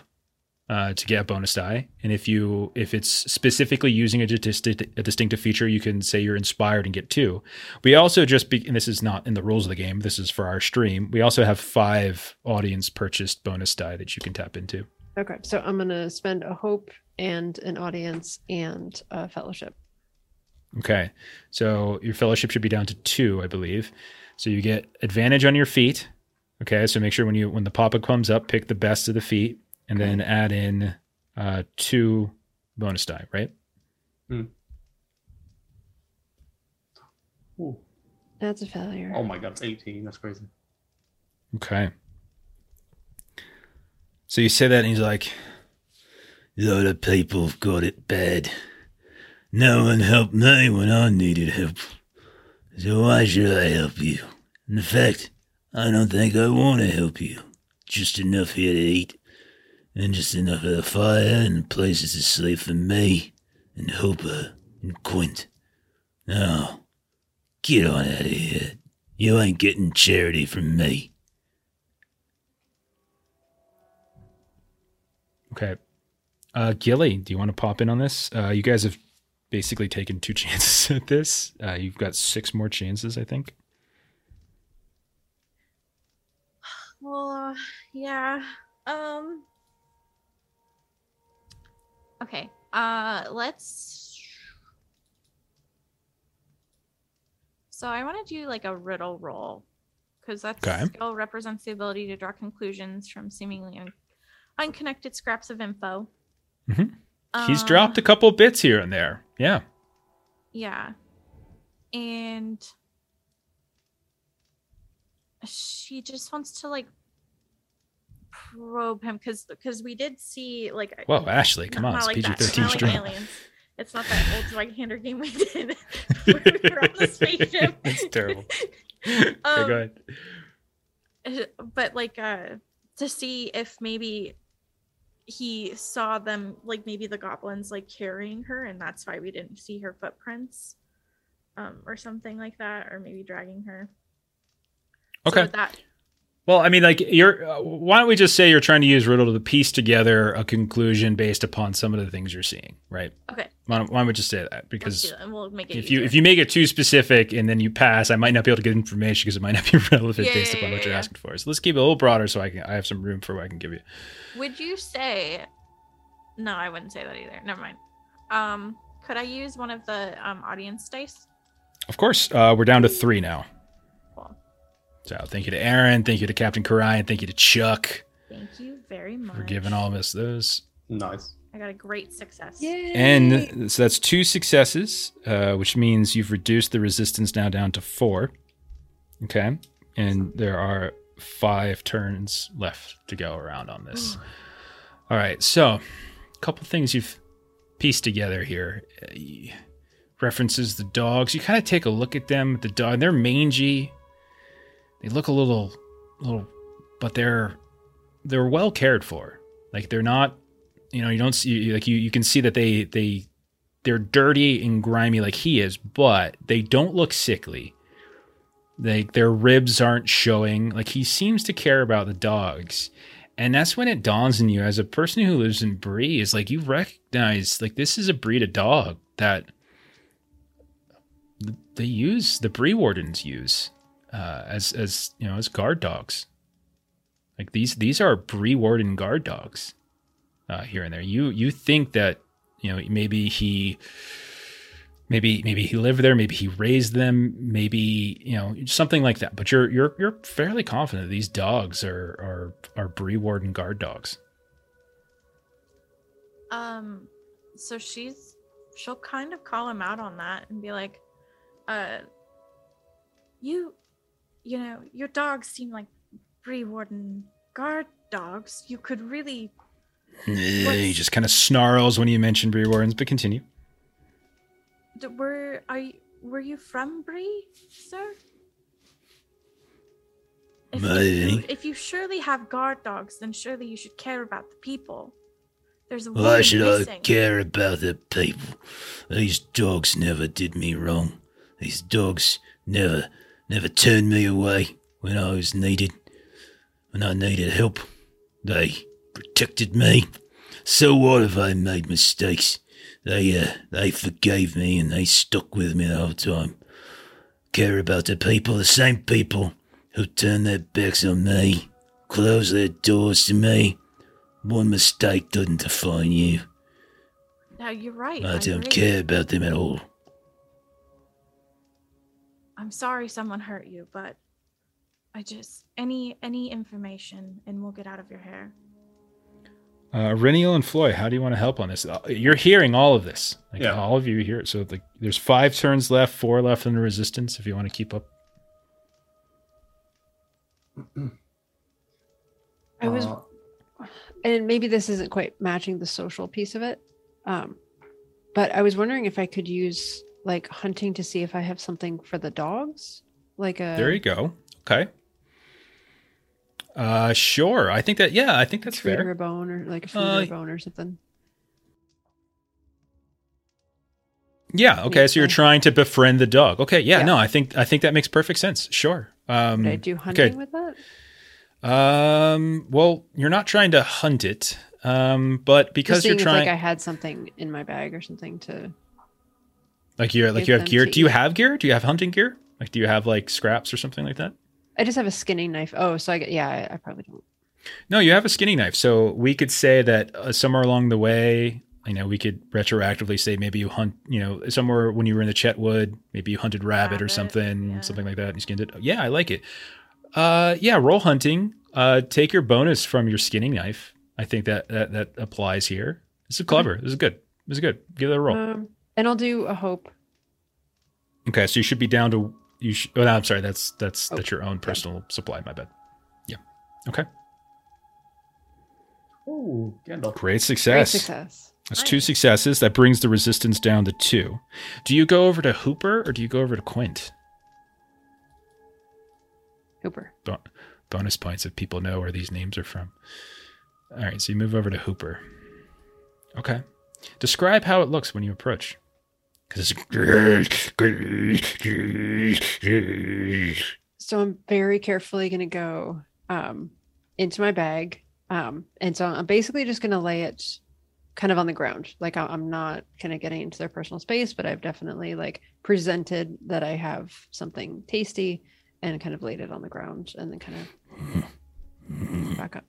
uh, to get a bonus die and if you if it's specifically using a, distinct, a distinctive feature you can say you're inspired and get two we also just be, and this is not in the rules of the game this is for our stream we also have five audience purchased bonus die that you can tap into Okay, so I'm to spend a hope and an audience and a fellowship. Okay. So your fellowship should be down to two, I believe. So you get advantage on your feat. Okay. So make sure when you when the pop up comes up, pick the best of the feat and then add in uh two bonus die, right? Ooh. That's a failure. Oh my god, it's 18. That's crazy. Okay. So you say that and he's like, A lot of people have got it bad. No one helped me when I needed help. So why should I help you? In fact, I don't think I want to help you. Just enough here to eat, and just enough of the fire and places to sleep for me, and Hooper, and Quint. Now, get on out of here. You ain't getting charity from me. Okay. Uh Gilly, do you want to pop in on this? Uh you guys have basically taken two chances at this. Uh you've got six more chances, I think. Well, uh, yeah. Um. Okay. Uh, let's. So I want to do like a riddle roll because that Okay. skill represents the ability to draw conclusions from seemingly un- unconnected scraps of info. Mhm. He's Uh, dropped a couple bits here and there. Yeah. Yeah. And she just wants to like probe him because because we did see like Whoa, Ashley, come on, it's like PG thirteen not like. It's not that old right hander game we did we were on the spaceship. That's terrible. Okay, Um, go ahead. But like uh to see if maybe he saw them like maybe the goblins like carrying her and that's why we didn't see her footprints um or something like that or maybe dragging her Okay. with that Well, I mean, like, you're. Uh, why don't we just say you're trying to use riddle to piece together a conclusion based upon some of the things you're seeing, right? okay Why don't, why don't we just say that? Because that, we'll if you if you make it too specific and then you pass, I might not be able to get information because it might not be relevant Yeah, based yeah, upon yeah, what you're asking for. So let's keep it a little broader so I can I have some room for what I can give you. would you say no i wouldn't say that either never mind um could i use one of the um audience dice Of course, uh, we're down to three now. Cool. So thank you to Aaron, thank you to Captain Karai, and thank you to Chuck thank you very much for giving all of us those. Nice. i got a great success Yay! And so that's two successes, uh, which means you've reduced the resistance now down to four. Okay. And there are five turns left to go around on this. All right. So, a couple things you've pieced together here. Uh, references the dogs. You kind of take a look at them. The dog, they're mangy. They look a little, little, but they're they're well cared for. Like they're not you know you don't see like you you can see that they they they're dirty and grimy like he is but they don't look sickly. They their ribs aren't showing. Like he seems to care about the dogs. And that's when it dawns on you as a person who lives in Bree is like you recognize like this is a breed of dog that they use the Bree wardens use uh, as as you know as guard dogs like these these are Bree warden guard dogs uh, here and there. You you think that you know maybe he maybe maybe he lived there, maybe he raised them, maybe you know something like that. But you're you're you're fairly confident these dogs are are are Bree Warden guard dogs. Um, so she's she'll kind of call him out on that and be like, uh, you, you know, your dogs seem like Bree Warden guard dogs. You could really, He just kind of snarls when you mention Bree Wardens, but continue. d- were are you, were you from Bree, sir? If, if, you, if you surely have guard dogs, then surely you should care about the people. There's a Why woman should uh, I care about the people? These dogs never did me wrong. These dogs never, never turned me away when I was needed. When I needed help, they protected me. So what if I made mistakes? They, uh, they forgave me and they stuck with me the whole time. Care about the people, the same people who turned their backs on me, closed their doors to me. One mistake doesn't define you. No, you're right. I don't agree. care about them at all. I'm sorry someone hurt you, but I just any any information and we'll get out of your hair. Uh, Reniel and Floi, how do you want to help on this? Uh, You're hearing all of this. Like Yeah. all of you hear it. So like there's five turns left, four left in the resistance if you want to keep up. I was, Uh, and maybe this isn't quite matching the social piece of it, um, but I was wondering if I could use like hunting to see if I have something for the dogs, like a There you go. Okay. Uh sure. I think that yeah, I think that's or fair. a bone or like a food Uh, bone or something. Yeah, okay. So you're Yeah. trying to befriend the dog. Okay, yeah, Yeah. no, I think I think that makes perfect sense. Sure. Um Would I do hunting with that? Um well, you're not trying to hunt it. Um but because you're if trying like I had something in my bag or something to. Like you're like you have gear. Do you eat. have gear? Do you have hunting gear? Like do you have like scraps or something like that? I just have a skinning knife. Oh, so I get yeah. I, I probably don't. No, you have a skinning knife. So we could say that uh, somewhere along the way, You know, we could retroactively say maybe you hunt, you know, somewhere when you were in the Chetwood, maybe you hunted rabbit, or something, yeah. something like that, and you skinned it. Yeah, I like it. Uh, yeah, roll hunting. Uh, take your bonus from your skinning knife. I think that that, that applies here. This is clever. This is good. This is good. Give it a roll. Um, and I'll do a hope. Okay, so you should be down to you. Sh- oh, no, I'm sorry. That's that's Oh, that's your own personal supply. My bad. Yeah. Okay. Ooh, Gandalf. Great Great success. success. That's two successes. That brings the resistance down to two. Do you go over to Hooper or do you go over to Quint? Hooper. Bon- bonus points if people know where these names are from. All right, so you move over to Hooper. Okay. Describe how it looks when you approach. Because it's So I'm very carefully going to go um, into my bag. Um, and so I'm basically just going to lay it kind of on the ground. Like I'm not kind of getting into their personal space, but I've definitely like presented that I have something tasty and kind of laid it on the ground and then kind of back up.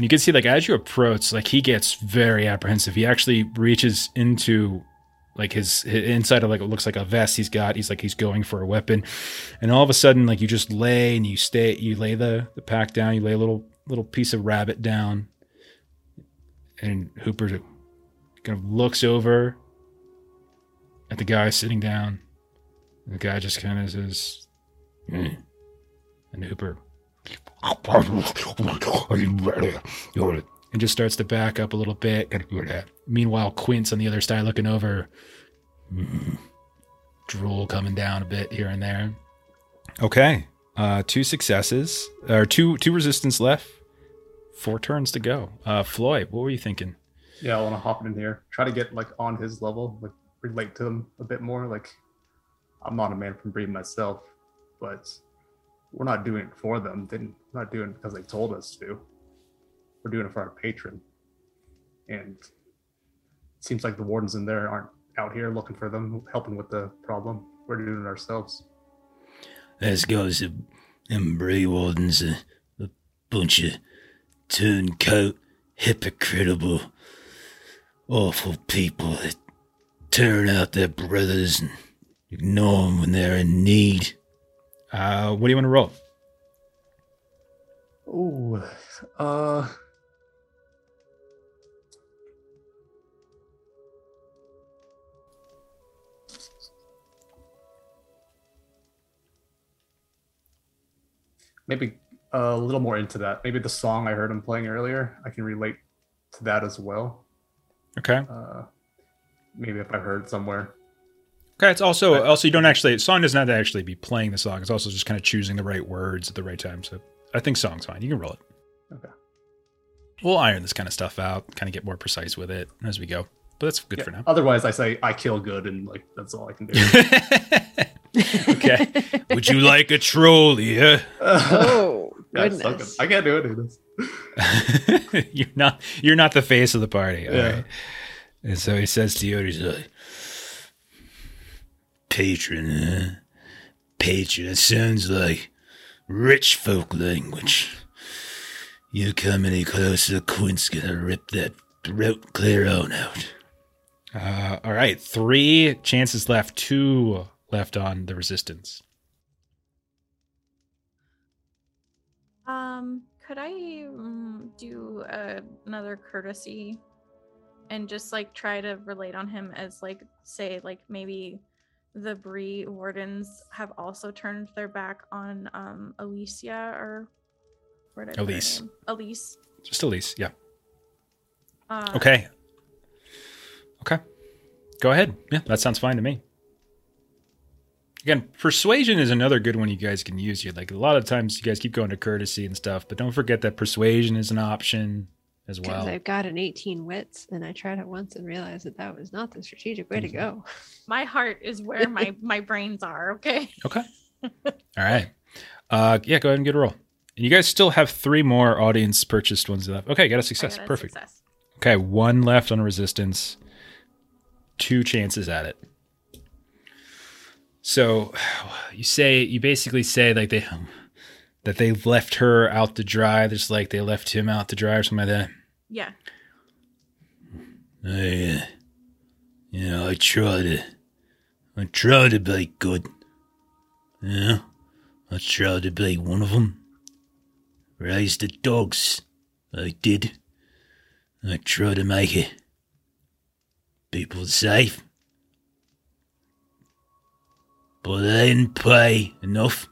And you can see, like, as you approach, like, he gets very apprehensive. He actually reaches into, like, his, his inside of, like, what looks like a vest he's got. He's like, he's going for a weapon. And all of a sudden, like, you just lay and you stay, you lay the, the pack down, you lay a little, little piece of rabbit down. And Hooper kind of looks over at the guy sitting down. The guy just kind of says, "Hmm." and Hooper and just starts to back up a little bit. Meanwhile, Quint's on the other side looking over. Mm. Drool coming down a bit here and there. Okay. Uh, two successes, or two two resistance left. Four turns to go. Uh, Floi, what were you thinking? Yeah, I want to hop in here. Try to get like on his level, like relate to him a bit more. Like, I'm not a man from breed myself, but we're not doing it for them. They're not doing it because they told us to. We're doing it for our patron. And it seems like the wardens in there aren't out here looking for them, helping with the problem. We're doing it ourselves. That's goes the them Bree Wardens are a bunch of turncoat, hypocritical, awful people that turn out their brothers and ignore them when they're in need. Uh, what do you want to roll? Ooh, uh, maybe a little more into that. Maybe the song I heard him playing earlier, I can relate to that as well. Okay. Uh, maybe if I heard somewhere. Okay. It's also also you don't actually song does not actually be playing the song. It's also just kind of choosing the right words at the right time. So I think song's fine. You can roll it. Okay. We'll iron this kind of stuff out, kind of get more precise with it as we go. But that's good Yeah, for now. Otherwise, I say I kill good, and like that's all I can do. okay. Would you like a troll here? oh, Yeah, so I can't do any of this. you're not you're not the face of the party. all Yeah. right? And so he says to you, He's like, patron, huh? Patron. It sounds like rich folk language. You come any closer, Quint's gonna rip that throat clear on out. uh, all right, three chances left, two left on the resistance. Um, could I mm, do uh, another courtesy and just like try to relate on him as like say like maybe the Bree wardens have also turned their back on um Alicia or where did I Elise. Elise. Just Elise, yeah. Uh, Okay. Okay. Go ahead. Yeah, that sounds fine to me. Again, persuasion is another good one you guys can use here. Like a lot of times you guys keep going to courtesy and stuff, but don't forget that persuasion is an option as Because well. I've got an 18 wits and I tried it once and realized that that was not the strategic way to Mhm. go. My heart is where my my brains are. Okay. Okay. All right. Uh yeah, go ahead and get a roll. And you guys still have three more audience purchased ones left. Okay, got a success. got a Perfect. success. Okay, one left on resistance. Two chances at it. So you say you basically say like they that they left her out to dry, just like they left him out to dry or something like that. Yeah. I, uh, you know, I try to, I try to be good. Yeah, I try to be one of them. Raise the dogs. I did. I try to make it. People safe. But they didn't pay enough.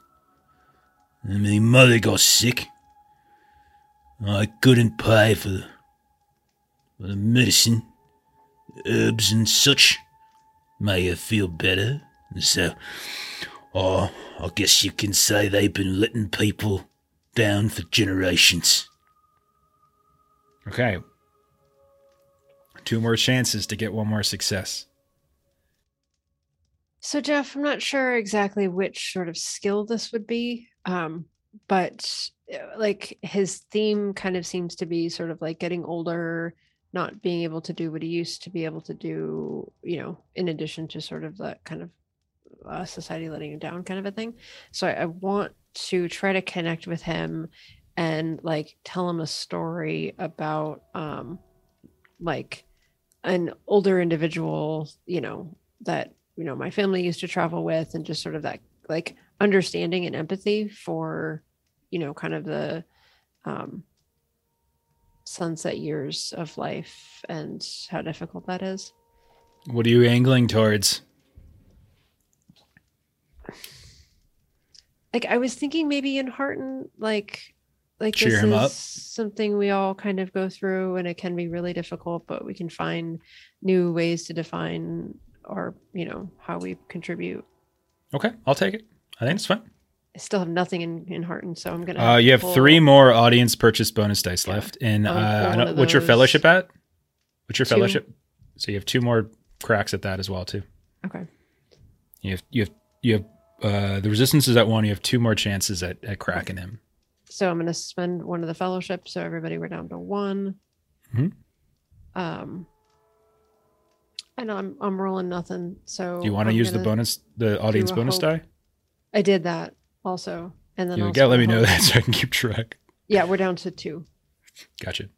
And my mother got sick. I couldn't pay for the medicine, herbs and such. Made her feel better. And so, oh, I guess you can say they've been letting people down for generations. Okay. Two more chances to get one more success. So, Jeff, I'm not sure exactly which sort of skill this would be, um, but uh, like his theme kind of seems to be sort of like getting older, not being able to do what he used to be able to do, you know, in addition to sort of that kind of uh, society letting him down kind of a thing. So, I, I want to try to connect with him and like tell him a story about, um, like an older individual, you know, that you know my family used to travel with and just sort of that like understanding and empathy for you know kind of the um sunset years of life and how difficult that is What are you angling towards? like i was thinking maybe Enhearten, like like Cheer this is up. something we all kind of go through and it can be really difficult but we can find new ways to define or you know how we contribute Okay, I'll take it. I think it's fine. I still have nothing in Enhearten, so i'm gonna Uh, you have pull- three more audience purchase bonus dice Yeah. left, and uh, I'll pull I one don't- what's your fellowship at? What's your Two. fellowship? So you have two more cracks at that as well too. okay You have you have you have uh, the resistance is at one. You have two more chances at, at cracking him. so i'm gonna spend one of the fellowships so everybody we're down to one Mhm. um and i'm i'm rolling nothing so Do you want to use the bonus, the audience bonus hope. die? i did that also and then You gotta let me spend know that so I can keep track. yeah we're down to two Gotcha.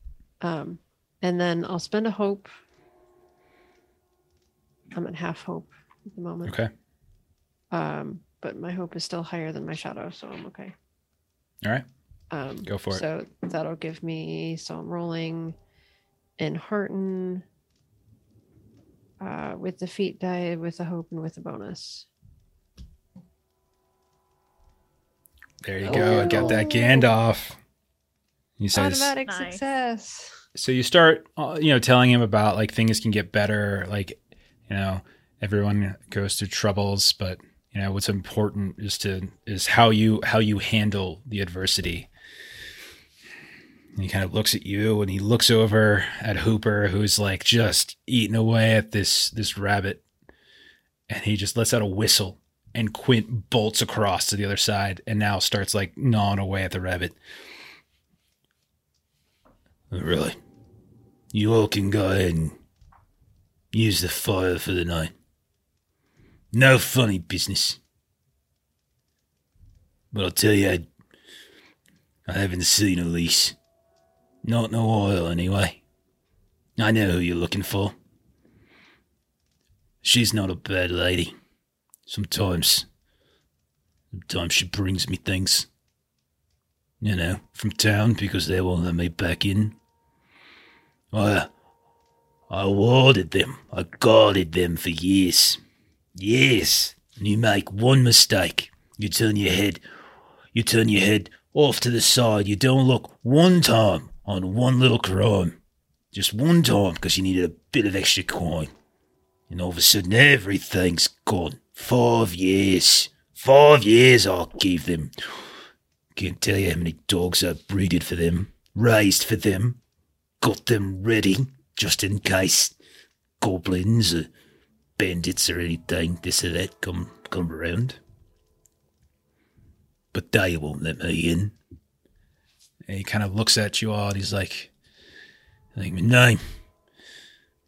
Um, and then I'll spend a hope. I'm at half hope at the moment. Okay. Um, but my hope is still higher than my shadow, so I'm okay. All right. Um, Go for it. So that'll give me. So I'm rolling Enhearten uh, with the feat die, with the hope, and with the bonus. There you go. I got that Gandalf. He says, Automatic Nice. success. so you start uh, you know telling him about like things can get better like you know everyone goes through troubles but you know what's important is to is how you how you handle the adversity and he kind of looks at you and he looks over at hooper who's like just eating away at this this rabbit and he just lets out a whistle and quint bolts across to the other side and now starts like gnawing away at the rabbit Really? You all can go ahead and use the fire for the night. No funny business. But I'll tell you, I, I haven't seen Elise. Not in a while, anyway. I know who you're looking for. She's not a bad lady. Sometimes, sometimes she brings me things. You know, from town because they won't let me back in. I, I warded them. I guarded them for years. Years. And you make one mistake. You turn your head. You turn your head off to the side. You don't look one time on one little crime. Just one time because you needed a bit of extra coin. And all of a sudden everything's gone. Five years. Five years I'll give them. Can't tell you how many dogs I've breeded for them, raised for them, got them ready just in case goblins or bandits or anything, this or that, come come around. But they won't let me in. and he kind of looks at you all and he's like Like my name.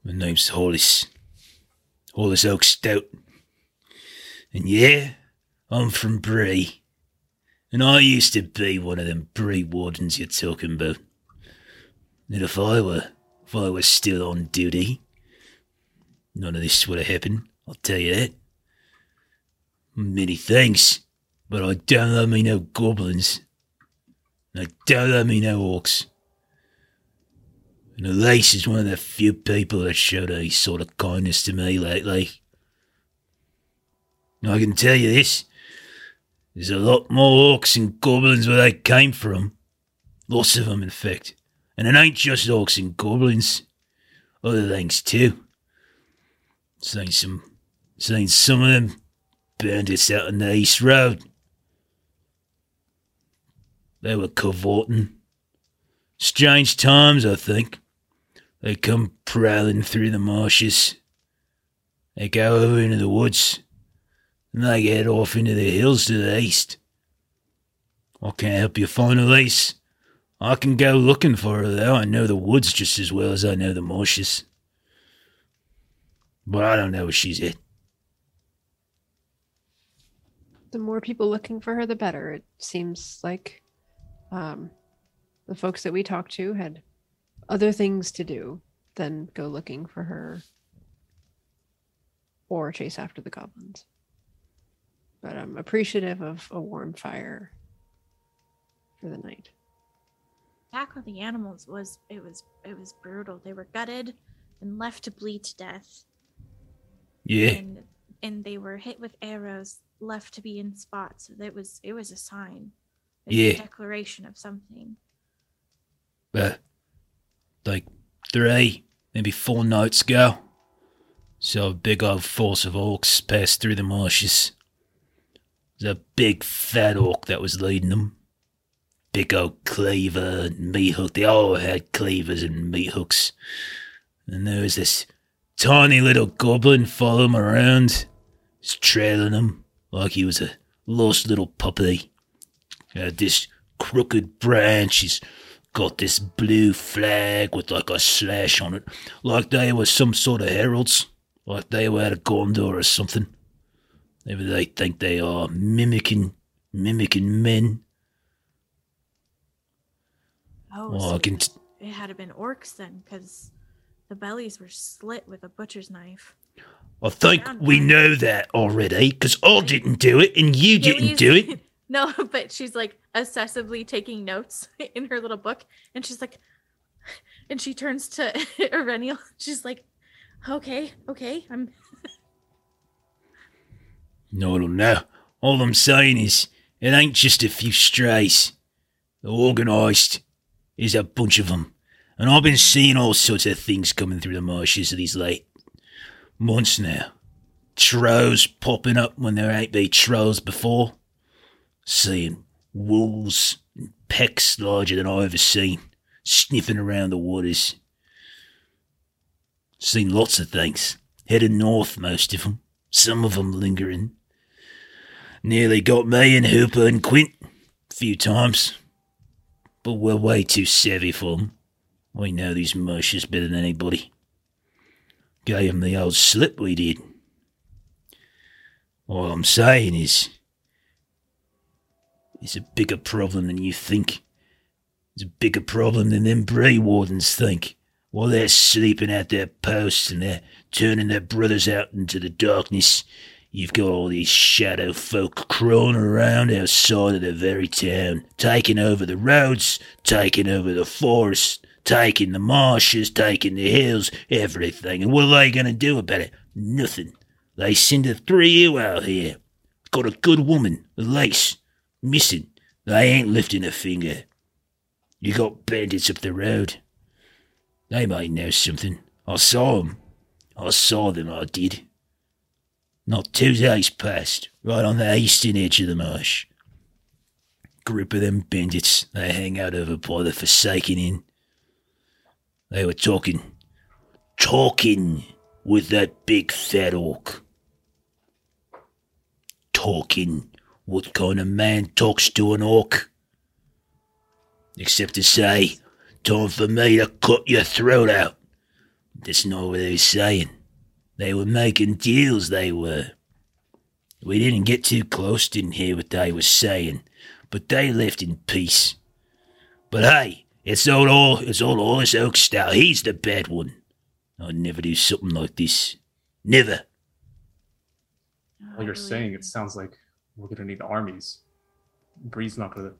My name's Hollis. Hollis Oak Stout. And yeah, I'm from Bree. And I used to be one of them Bree wardens you're talking about. And if I were if I was still on duty, None of this would have happened, I'll tell you that. Many thanks, but I don't love me no goblins. And I don't love me no orcs. And Elise is one of the few people that showed any sort of kindness to me lately. I can tell you this. There's a lot more orcs and goblins where they came from. Lots of them, in fact. And it ain't just orcs and goblins. Other things, too. Seen some... Seen some of them bandits out on the East Road. They were cavorting. Strange times, I think. They come prowling through the marshes. They go over into the woods. And they get off into the hills to the east. I can't help you find Elise. I can go looking for her, though. I know the woods just as well as I know the marshes. But I don't know where she's at. The more people looking for her, the better. It seems like um, the folks that we talked to had other things to do than go looking for her or chase after the goblins. But I'm appreciative of a warm fire for the night. Back with the animals was it was it was brutal. They were gutted and left to bleed to death. Yeah. And and they were hit with arrows, left to be in spots. It was it was a sign. It Yeah. a declaration of something. uh, like three, maybe four nights ago. So a big old force of orcs passed through the marshes. There's a big fat orc that was leading them. Big old cleaver and meat hook. They all had cleavers and meat hooks. And there was this tiny little goblin following around, just trailing him like he was a lost little puppy. Had this crooked branch. He's got this blue flag with like a slash on it, like they were some sort of heralds, like they were out of Gondor or something. Maybe they think they are mimicking, mimicking men. Oh, Well, so I can. T- it had to been orcs then, because the bellies were slit with a butcher's knife. I think we know that already, because I didn't do it and you didn't do it. no, but she's like obsessively taking notes in her little book, and she's like, and she turns to Eryniel. She's like, "Okay, okay, I'm." No, no. All I'm saying is, it ain't just a few strays. They're organised. There's a bunch of them. And I've been seeing all sorts of things coming through the marshes of these late months now. Trolls popping up when there ain't been trolls before. Seeing wolves and pecks larger than I've ever seen, sniffing around the waters. Seen lots of things. Heading north, most of them. Some of them lingering. Nearly got me and Hooper and Quint a few times. But we're way too savvy for 'em. We know these marshes better than anybody. Gave 'em the old slip we did. All I'm saying is, it's a bigger problem than you think. It's a bigger problem than them Bree Wardens think. While they're sleeping at their posts and they're turning their brothers out into the darkness, you've got all these shadow folk crawling around outside of the very town, taking over the roads, taking over the forest, taking the marshes, taking the hills, everything. And what are they going to do about it? Nothing. They send the three of you out here. Got a good woman, Elise, missing. They ain't lifting a finger. You got bandits up the road. They might know something. I saw 'em. I saw them, I did. Not two days past, right on the eastern edge of the marsh. Group of them bandits, they hang out over by the Forsaken Inn. They were talking, talking with that big fat orc. Talking. What kind of man talks to an orc? Except to say, time for me to cut your throat out. That's not what they were saying. They were making deals, they were. We didn't get too close, didn't hear what they were saying, but they left in peace. But hey, it's all all it's all Horus Oakstyle. He's the bad one. I'd never do something like this. Never. What you're saying, it sounds like we're gonna need armies. Bree's not gonna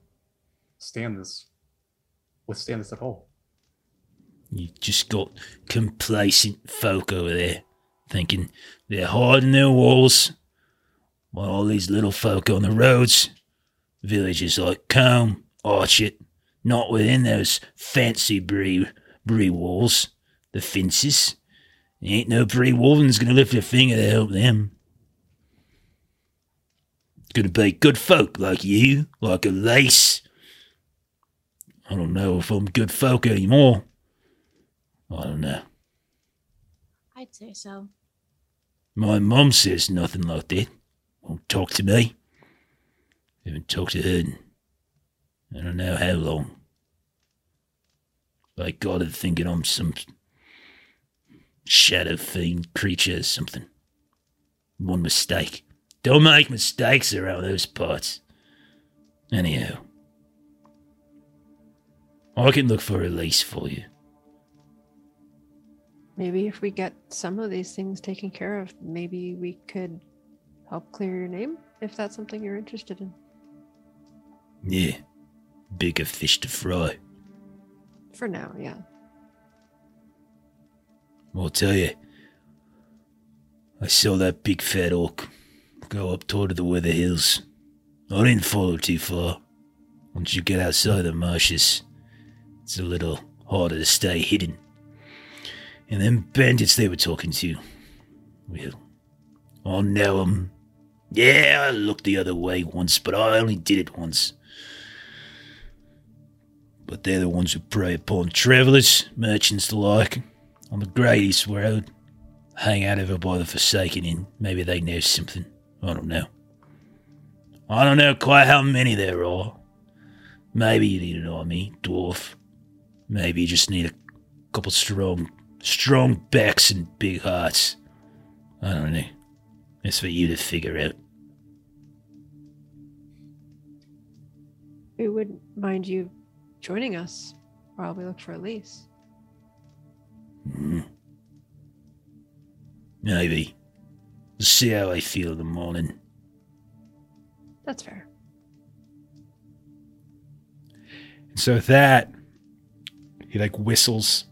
stand this, withstand this at all. You've just got complacent folk over there, thinking they're hiding their walls. While all these little folk on the roads, villages like Combe, Archet, not within those fancy Bree, Bree walls, the fences. Ain't no Bree woman's gonna lift a finger to help them. It's gonna be good folk like you, like Elise. I don't know if I'm good folk anymore. I don't know. I'd say so. My mum says nothing like that. Won't talk to me. Haven't talked to her in I don't know how long. I got her thinking I'm some shadow fiend creature or something. One mistake. Don't make mistakes around those parts. Anyhow, I can look for Elise for you. Maybe if we get some of these things taken care of, maybe we could help clear your name if that's something you're interested in. Yeah, bigger fish to fry. For now, yeah. I'll tell you, I saw that big fat orc go up toward the weather hills. I didn't follow too far. Once you get outside the marshes, it's a little harder to stay hidden. And them bandits they were talking to, well, I know 'em. Yeah, I looked the other way once, but I only did it once. But they're the ones who prey upon travellers, merchants the like, on the Great East Road. Hang out over by the Forsaken Inn. Maybe they know something. I don't know. I don't know quite how many there are. Maybe you need an army, dwarf. Maybe you just need a couple strong, strong backs and big hearts. I don't know. It's for you to figure out. We wouldn't mind you joining us while we look for Elise. Hmm. Maybe. We'll see how I feel in the morning. That's fair. And so with that, he like whistles.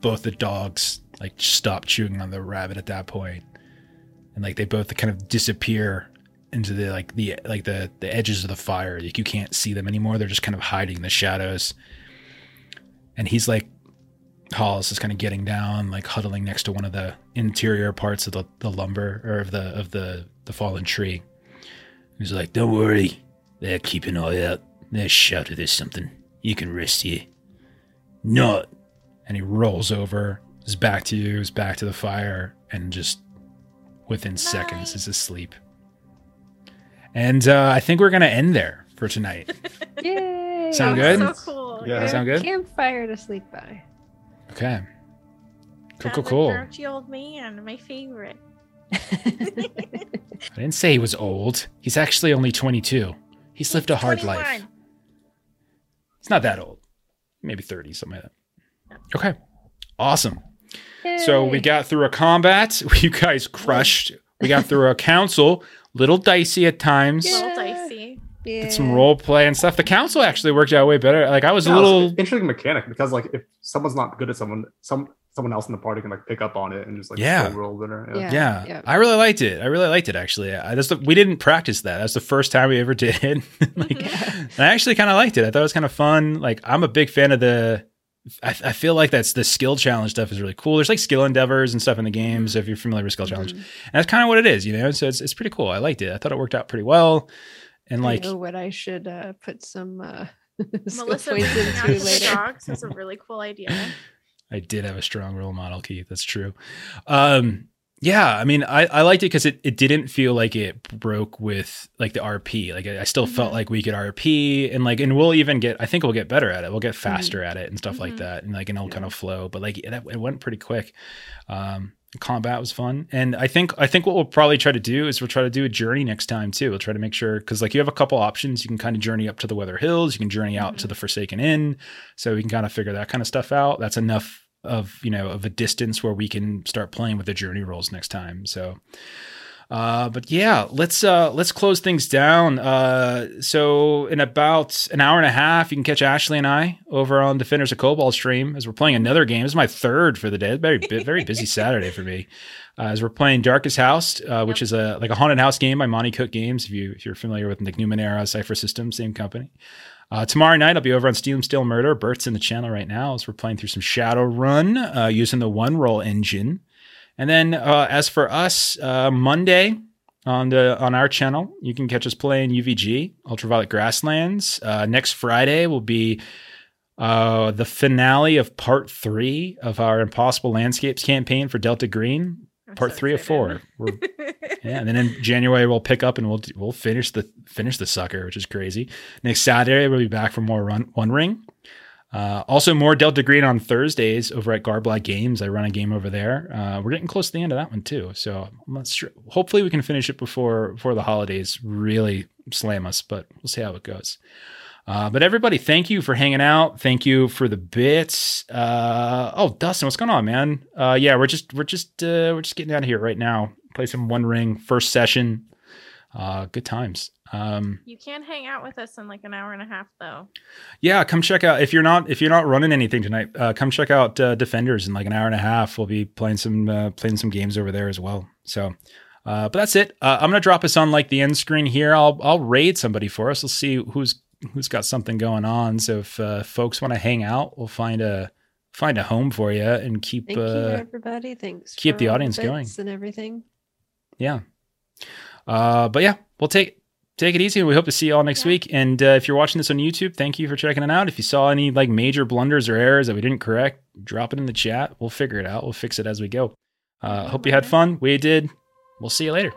Both the dogs like stop chewing on the rabbit at that point, and like they both kind of disappear into the like the like the the edges of the fire. Like you can't see them anymore. They're just kind of hiding in the shadows. And he's like, Hollis is kind of getting down, like huddling next to one of the interior parts of the, the lumber or of the of the the fallen tree. He's like, "Don't worry, they're keeping an eye out. They'll shout if there's something. You can rest here." Not. And he rolls over, his back to you, his back to the fire, and just within seconds is asleep. And uh, I think we're gonna end there for tonight. Yay! Sound That good? So cool. Yeah. Sound good? Campfire to sleep by. Okay. Cool, cool, cool. Grouchy old man, my favorite. I didn't say he was old. He's actually only 22. He's lived a hard life. 21. He's not that old. Maybe 30, something like that. Okay. Awesome. So we got through a combat. You guys crushed. We got through a council. Little dicey at times. Yeah. Little dicey. Did some role play and stuff. The council actually worked out way better. Like I was a Yeah, it's little an interesting mechanic because like if someone's not good at someone, some someone else in the party can like pick up on it and just like Yeah. roll winner. Yeah. yeah, yeah. I really liked it. I really liked it actually. I, that's the, we didn't practice that. That's the first time we ever did. like, and I actually kind of liked it. I thought it was kind of fun. Like I'm a big fan of the. I, I feel like that's the skill challenge stuff is really cool. There's like skill endeavors and stuff in the games if you're familiar with skill challenge, Mhm. and that's kind of what it is, you know. So it's it's pretty cool. I liked it. I thought it worked out pretty well, and like I know what I should uh, put some uh, Melissa points bringing out into later. dogs That's a really cool idea. I did have a strong role model, Keith. That's true. Um, yeah, I mean, I, I liked it because it, it didn't feel like it broke with like the RP. Like I I still felt Mhm. like we could RP and like, and we'll even get, I think we'll get better at it. We'll get faster at it and stuff like Mhm. that. And like, and it'll Yeah. kind of flow, but like it, it went pretty quick. Um, combat was fun. And I think, I think what we'll probably try to do is we'll try to do a journey next time too. We'll try to make sure, cause like you have a couple options. You can kind of journey up to the Weather Hills. You can journey out to Mhm. the Forsaken Inn. So we can kind of figure that kind of stuff out. That's enough of you know of a distance where we can start playing with the journey rolls next time. So. Uh, but yeah, let's uh, let's close things down. Uh, so in about an hour and a half, you can catch Ashley and I over on Defenders of Cobalt stream as we're playing another game. This is my third for the day. Very very busy Saturday for me. Uh, as we're playing Darkest House, uh, which is a like a haunted house game by Monte Cook Games. If you if you're familiar with Nick Numenera Cipher Systems, same company. Uh, tomorrow night, I'll be over on Steam Still Murder. Bert's in the channel right now as we're playing through some Shadowrun uh, using the One Roll engine. And then uh, as for us, uh, Monday on the on our channel, you can catch us playing UVG Ultraviolet Grasslands. Uh, next Friday will be uh, the finale of part three of our Impossible Landscapes campaign for Delta Green. I'm Part so three of four. Yeah, and then in January we'll pick up and we'll we'll finish the finish the sucker, which is crazy. Next Saturday we'll be back for more run one ring. Uh, also more Delta Green on Thursdays over at Garblack Games. I run a game over there. Uh, we're getting close to the end of that one too, so I'm not sure. Hopefully we can finish it before before the holidays really slam us, but we'll see how it goes. Uh, but everybody, thank you for hanging out. Thank you for the bits. Uh, oh, Dustin, what's going on, man? Uh, yeah, we're just we're just uh, we're just getting out of here right now. Play some One Ring first session. Uh, good times. Um, You can hang out with us in like an hour and a half though. yeah, come check out if you're not if you're not running anything tonight. Uh, come check out uh, Defenders in like an hour and a half. We'll be playing some uh, playing some games over there as well. So, uh, but that's it. Uh, I'm gonna drop us on like the end screen here. I'll I'll raid somebody for us. We'll see who's who's got something going on. So if uh, folks want to hang out, we'll find a find a home for you and keep Thank you, uh, everybody. Thanks. keep the audience going. and everything. yeah. Uh, but yeah, we'll take take it easy. We hope to see you all next Yeah. week. And uh, if you're watching this on YouTube, thank you for checking it out. If you saw any like major blunders or errors that we didn't correct, drop it in the chat. We'll figure it out. We'll fix it as we go. Uh, hope you had fun. We did. We'll see you later.